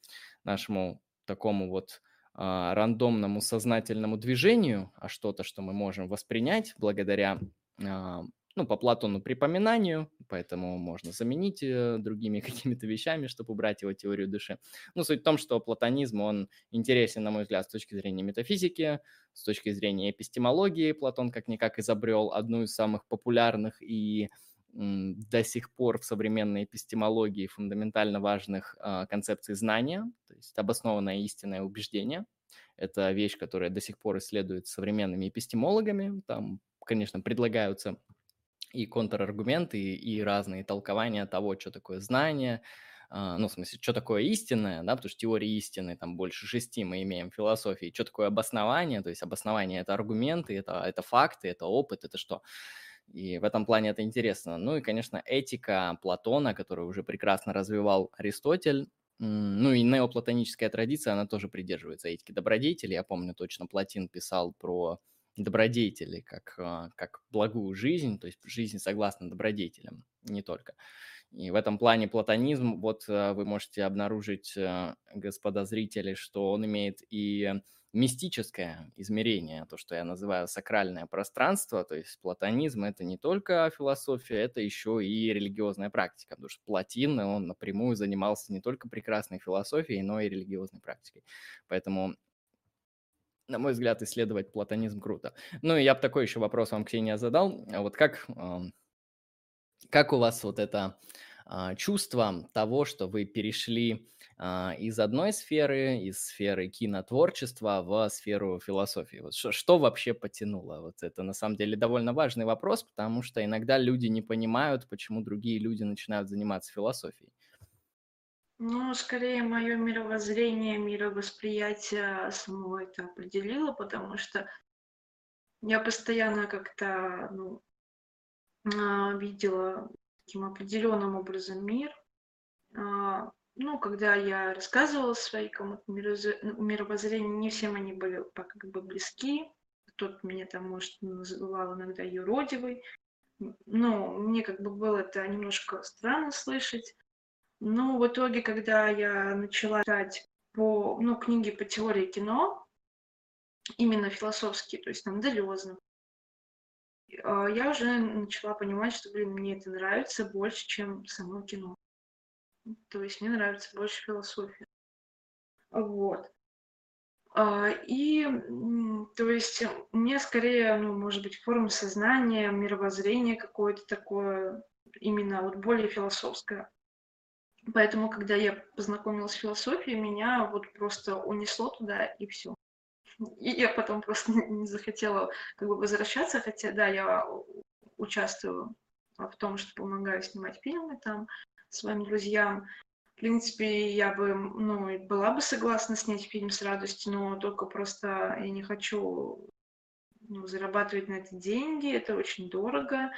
нашему такому вот а, рандомному сознательному движению, а что-то, что мы можем воспринять благодаря а, ну, по Платону припоминанию, поэтому можно заменить э, другими какими-то вещами, чтобы убрать его теорию души. Ну, суть в том, что платонизм, он интересен, на мой взгляд, с точки зрения метафизики, с точки зрения эпистемологии. Платон как-никак изобрел одну из самых популярных и до сих пор в современной эпистемологии фундаментально важных э, концепций знания, то есть обоснованное истинное убеждение. Это вещь, которая до сих пор исследуется современными эпистемологами. Там, конечно, предлагаются и контраргументы, и, и разные толкования того, что такое знание, Uh, ну, в смысле, что такое истинное, да, потому что теории истины там больше шести мы имеем философии, что такое обоснование, то есть обоснование – это аргументы, это, это факты, это опыт, это что. И в этом плане это интересно. Ну и, конечно, этика Платона, которую уже прекрасно развивал Аристотель, ну и неоплатоническая традиция, она тоже придерживается этики добродетели. Я помню точно, Платин писал про добродетели, как, а, как благую жизнь, то есть жизнь согласно добродетелям, не только. И в этом плане платонизм, вот а, вы можете обнаружить, а, господа зрители, что он имеет и мистическое измерение, то, что я называю сакральное пространство, то есть платонизм – это не только философия, это еще и религиозная практика, потому что Платин, он напрямую занимался не только прекрасной философией, но и религиозной практикой. Поэтому на мой взгляд, исследовать платонизм круто. Ну и я бы такой еще вопрос вам, Ксения, задал. А вот как, как у вас вот это а, чувство того, что вы перешли из одной сферы, из сферы кинотворчества в сферу философии? Вот что, что вообще потянуло? Вот это на самом деле довольно важный вопрос, потому что иногда люди не понимают, почему другие люди начинают заниматься философией. Ну, скорее, мое мировоззрение, мировосприятие само это определило, потому что я постоянно как-то ну, а, видела таким определенным образом мир. Ну, когда я рассказывала свои кому-то мировоззрения, не всем они были как бы близки. Тот меня там, может, называл иногда юродивой. Ну, мне как бы было это немножко странно слышать. Ну, в итоге, когда я начала читать по, ну, книги по теории кино, именно философские, то есть там Делезно, а, я уже начала понимать, что, блин, мне это нравится больше, чем само кино. То есть мне нравится больше философия. Вот. А, и, то есть, мне скорее, ну, может быть, форма сознания, мировоззрение какое-то такое, именно вот более философское. Поэтому, когда я познакомилась с философией, меня вот просто унесло туда, и все. И я потом просто не захотела как бы возвращаться, хотя, да, я участвую в том, что помогаю снимать фильмы там своим друзьям. В принципе, я бы, ну, была бы согласна снять фильм с радостью, но только просто я не хочу ну, зарабатывать на это деньги, это очень дорого,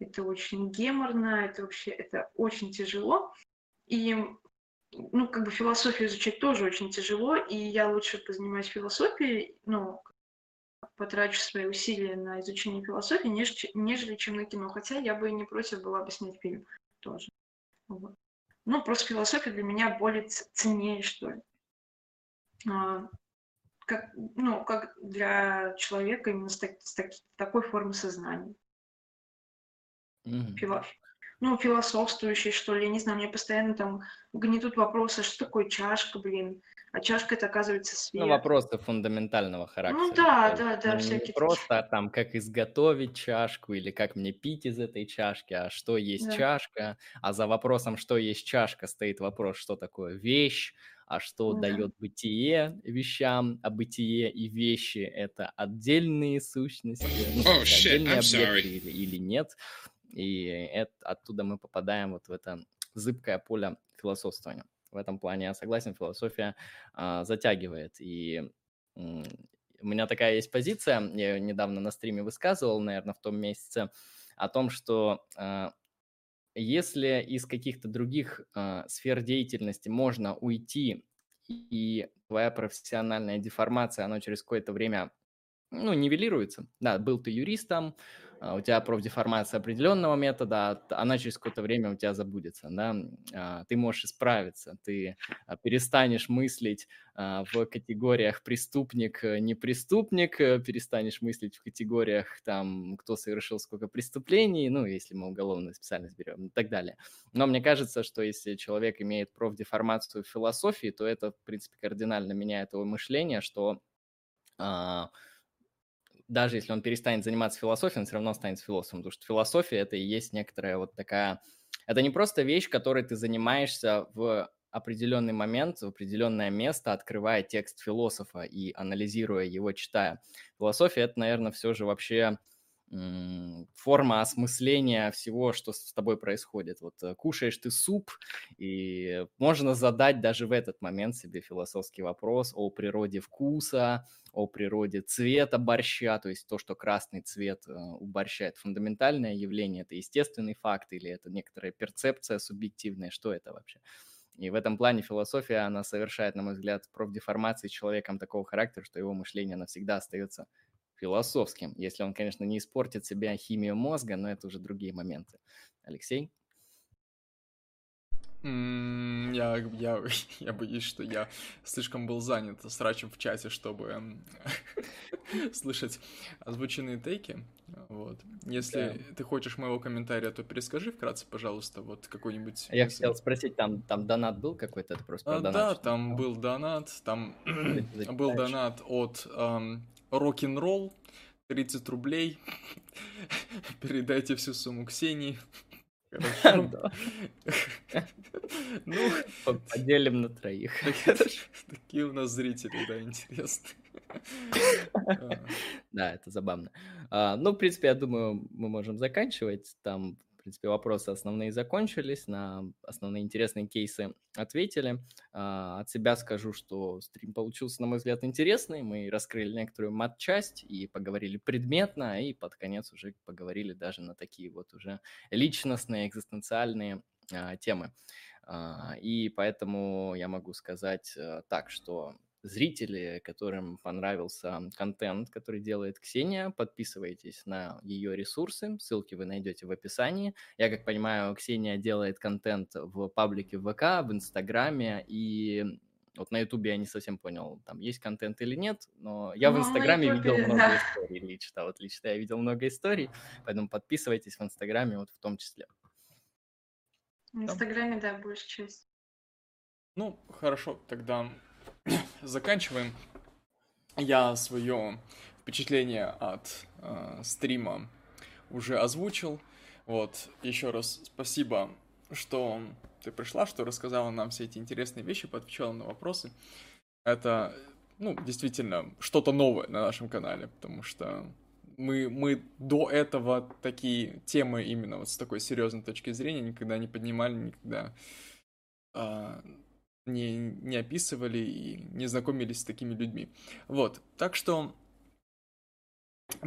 это очень геморно, это вообще, это очень тяжело. И ну, как бы философию изучать тоже очень тяжело, и я лучше позанимаюсь философией, ну, потрачу свои усилия на изучение философии, нежели, нежели чем на кино. Хотя я бы не против была бы снять фильм тоже. Вот. Ну, просто философия для меня более ценнее, что ли. А, как, ну, как для человека именно с, так, с так, такой формы сознания. Mm-hmm. Философия ну, философствующий, что ли, я не знаю, мне постоянно там гнетут вопросы, что такое чашка, блин, а чашка это оказывается ну, свет. Ну, вопросы фундаментального характера. Ну да, да, да, ну, всякие. Не просто там, как изготовить чашку или как мне пить из этой чашки, а что есть да. чашка, а за вопросом, что есть чашка, стоит вопрос, что такое вещь, а что да. дает бытие вещам, а бытие и вещи это отдельные сущности, ну, oh, shit, отдельные объекты или, или нет. И это, оттуда мы попадаем вот в это зыбкое поле философствования. В этом плане я согласен, философия а, затягивает. И у меня такая есть позиция, я ее недавно на стриме высказывал, наверное, в том месяце, о том, что а, если из каких-то других а, сфер деятельности можно уйти, и твоя профессиональная деформация, она через какое-то время ну, нивелируется. Да, был ты юристом, у тебя профдеформация определенного метода, она через какое-то время у тебя забудется, да, а, ты можешь исправиться, ты а, перестанешь мыслить в категориях преступник, э, не преступник, э, перестанешь мыслить в категориях там, кто совершил сколько преступлений, ну, если мы уголовную специальность берем и так далее. Но мне кажется, что если человек имеет профдеформацию в философии, то это, в принципе, кардинально меняет его мышление, что даже если он перестанет заниматься философией, он все равно останется философом, потому что философия – это и есть некоторая вот такая… Это не просто вещь, которой ты занимаешься в определенный момент, в определенное место, открывая текст философа и анализируя его, читая. Философия – это, наверное, все же вообще форма осмысления всего, что с тобой происходит. Вот э, кушаешь ты суп, и можно задать даже в этот момент себе философский вопрос о природе вкуса, о природе цвета борща, то есть то, что красный цвет э, у борща – это фундаментальное явление, это естественный факт или это некоторая перцепция субъективная, что это вообще? И в этом плане философия, она совершает, на мой взгляд, профдеформации человеком такого характера, что его мышление навсегда остается философским, если он, конечно, не испортит себе химию мозга, но это уже другие моменты. Алексей? Я, я, я боюсь, что я слишком был занят срачем в чате, чтобы слышать озвученные тейки. Вот. Если ты хочешь моего комментария, то перескажи вкратце, пожалуйста, вот какой-нибудь... Я хотел спросить, там, там донат был какой-то? Просто а, донат, Да, там был донат, там был донат от эм, рок-н-ролл, 30 рублей. Передайте всю сумму Ксении. Хорошо. Ну, поделим на троих. Такие у нас зрители, да, интересные. Да, это забавно. А, ну, в принципе, я думаю, мы можем заканчивать. Там принципе, вопросы основные закончились, на основные интересные кейсы ответили. А, от себя скажу, что стрим получился, на мой взгляд, интересный. Мы раскрыли некоторую мат-часть и поговорили предметно, и под конец уже поговорили даже на такие вот уже личностные, экзистенциальные а, темы. А, и поэтому я могу сказать э, так, что зрители, которым понравился контент, который делает Ксения, подписывайтесь на ее ресурсы, ссылки вы найдете в описании. Я как понимаю, Ксения делает контент в паблике в ВК, в Инстаграме и Вот на Ютубе я не совсем понял, там есть контент или нет, но я в Ну, на Инстаграме видел Ютубе, много да. историй лично. Вот лично я видел много историй, поэтому подписывайтесь в Инстаграме вот в том числе. В Инстаграме, да, большая часть. Ну, хорошо, тогда заканчиваем. Я свое впечатление от э, стрима уже озвучил. Вот, еще раз спасибо, что ты пришла, что рассказала нам все эти интересные вещи, поотвечала на вопросы. Это, ну, действительно, что-то новое на нашем канале, потому что мы, мы до этого такие темы именно вот с такой серьезной точки зрения никогда не поднимали, никогда а, не, не описывали и не знакомились с такими людьми. Вот, так что,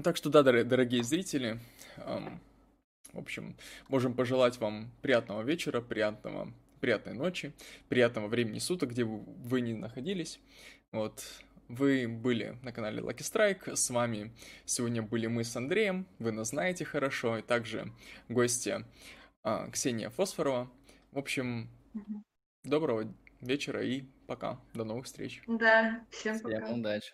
так что да, дор- дорогие зрители, эм, в общем, можем пожелать вам приятного вечера, приятного, приятной ночи, приятного времени суток, где вы, вы не находились. Вот, вы были на канале Lucky Strike, с вами сегодня были мы с Андреем, вы нас знаете хорошо, и также гости а, Ксения Фосфорова. В общем, доброго вечера и пока. До новых встреч. Да, всем Всем пока. удачи.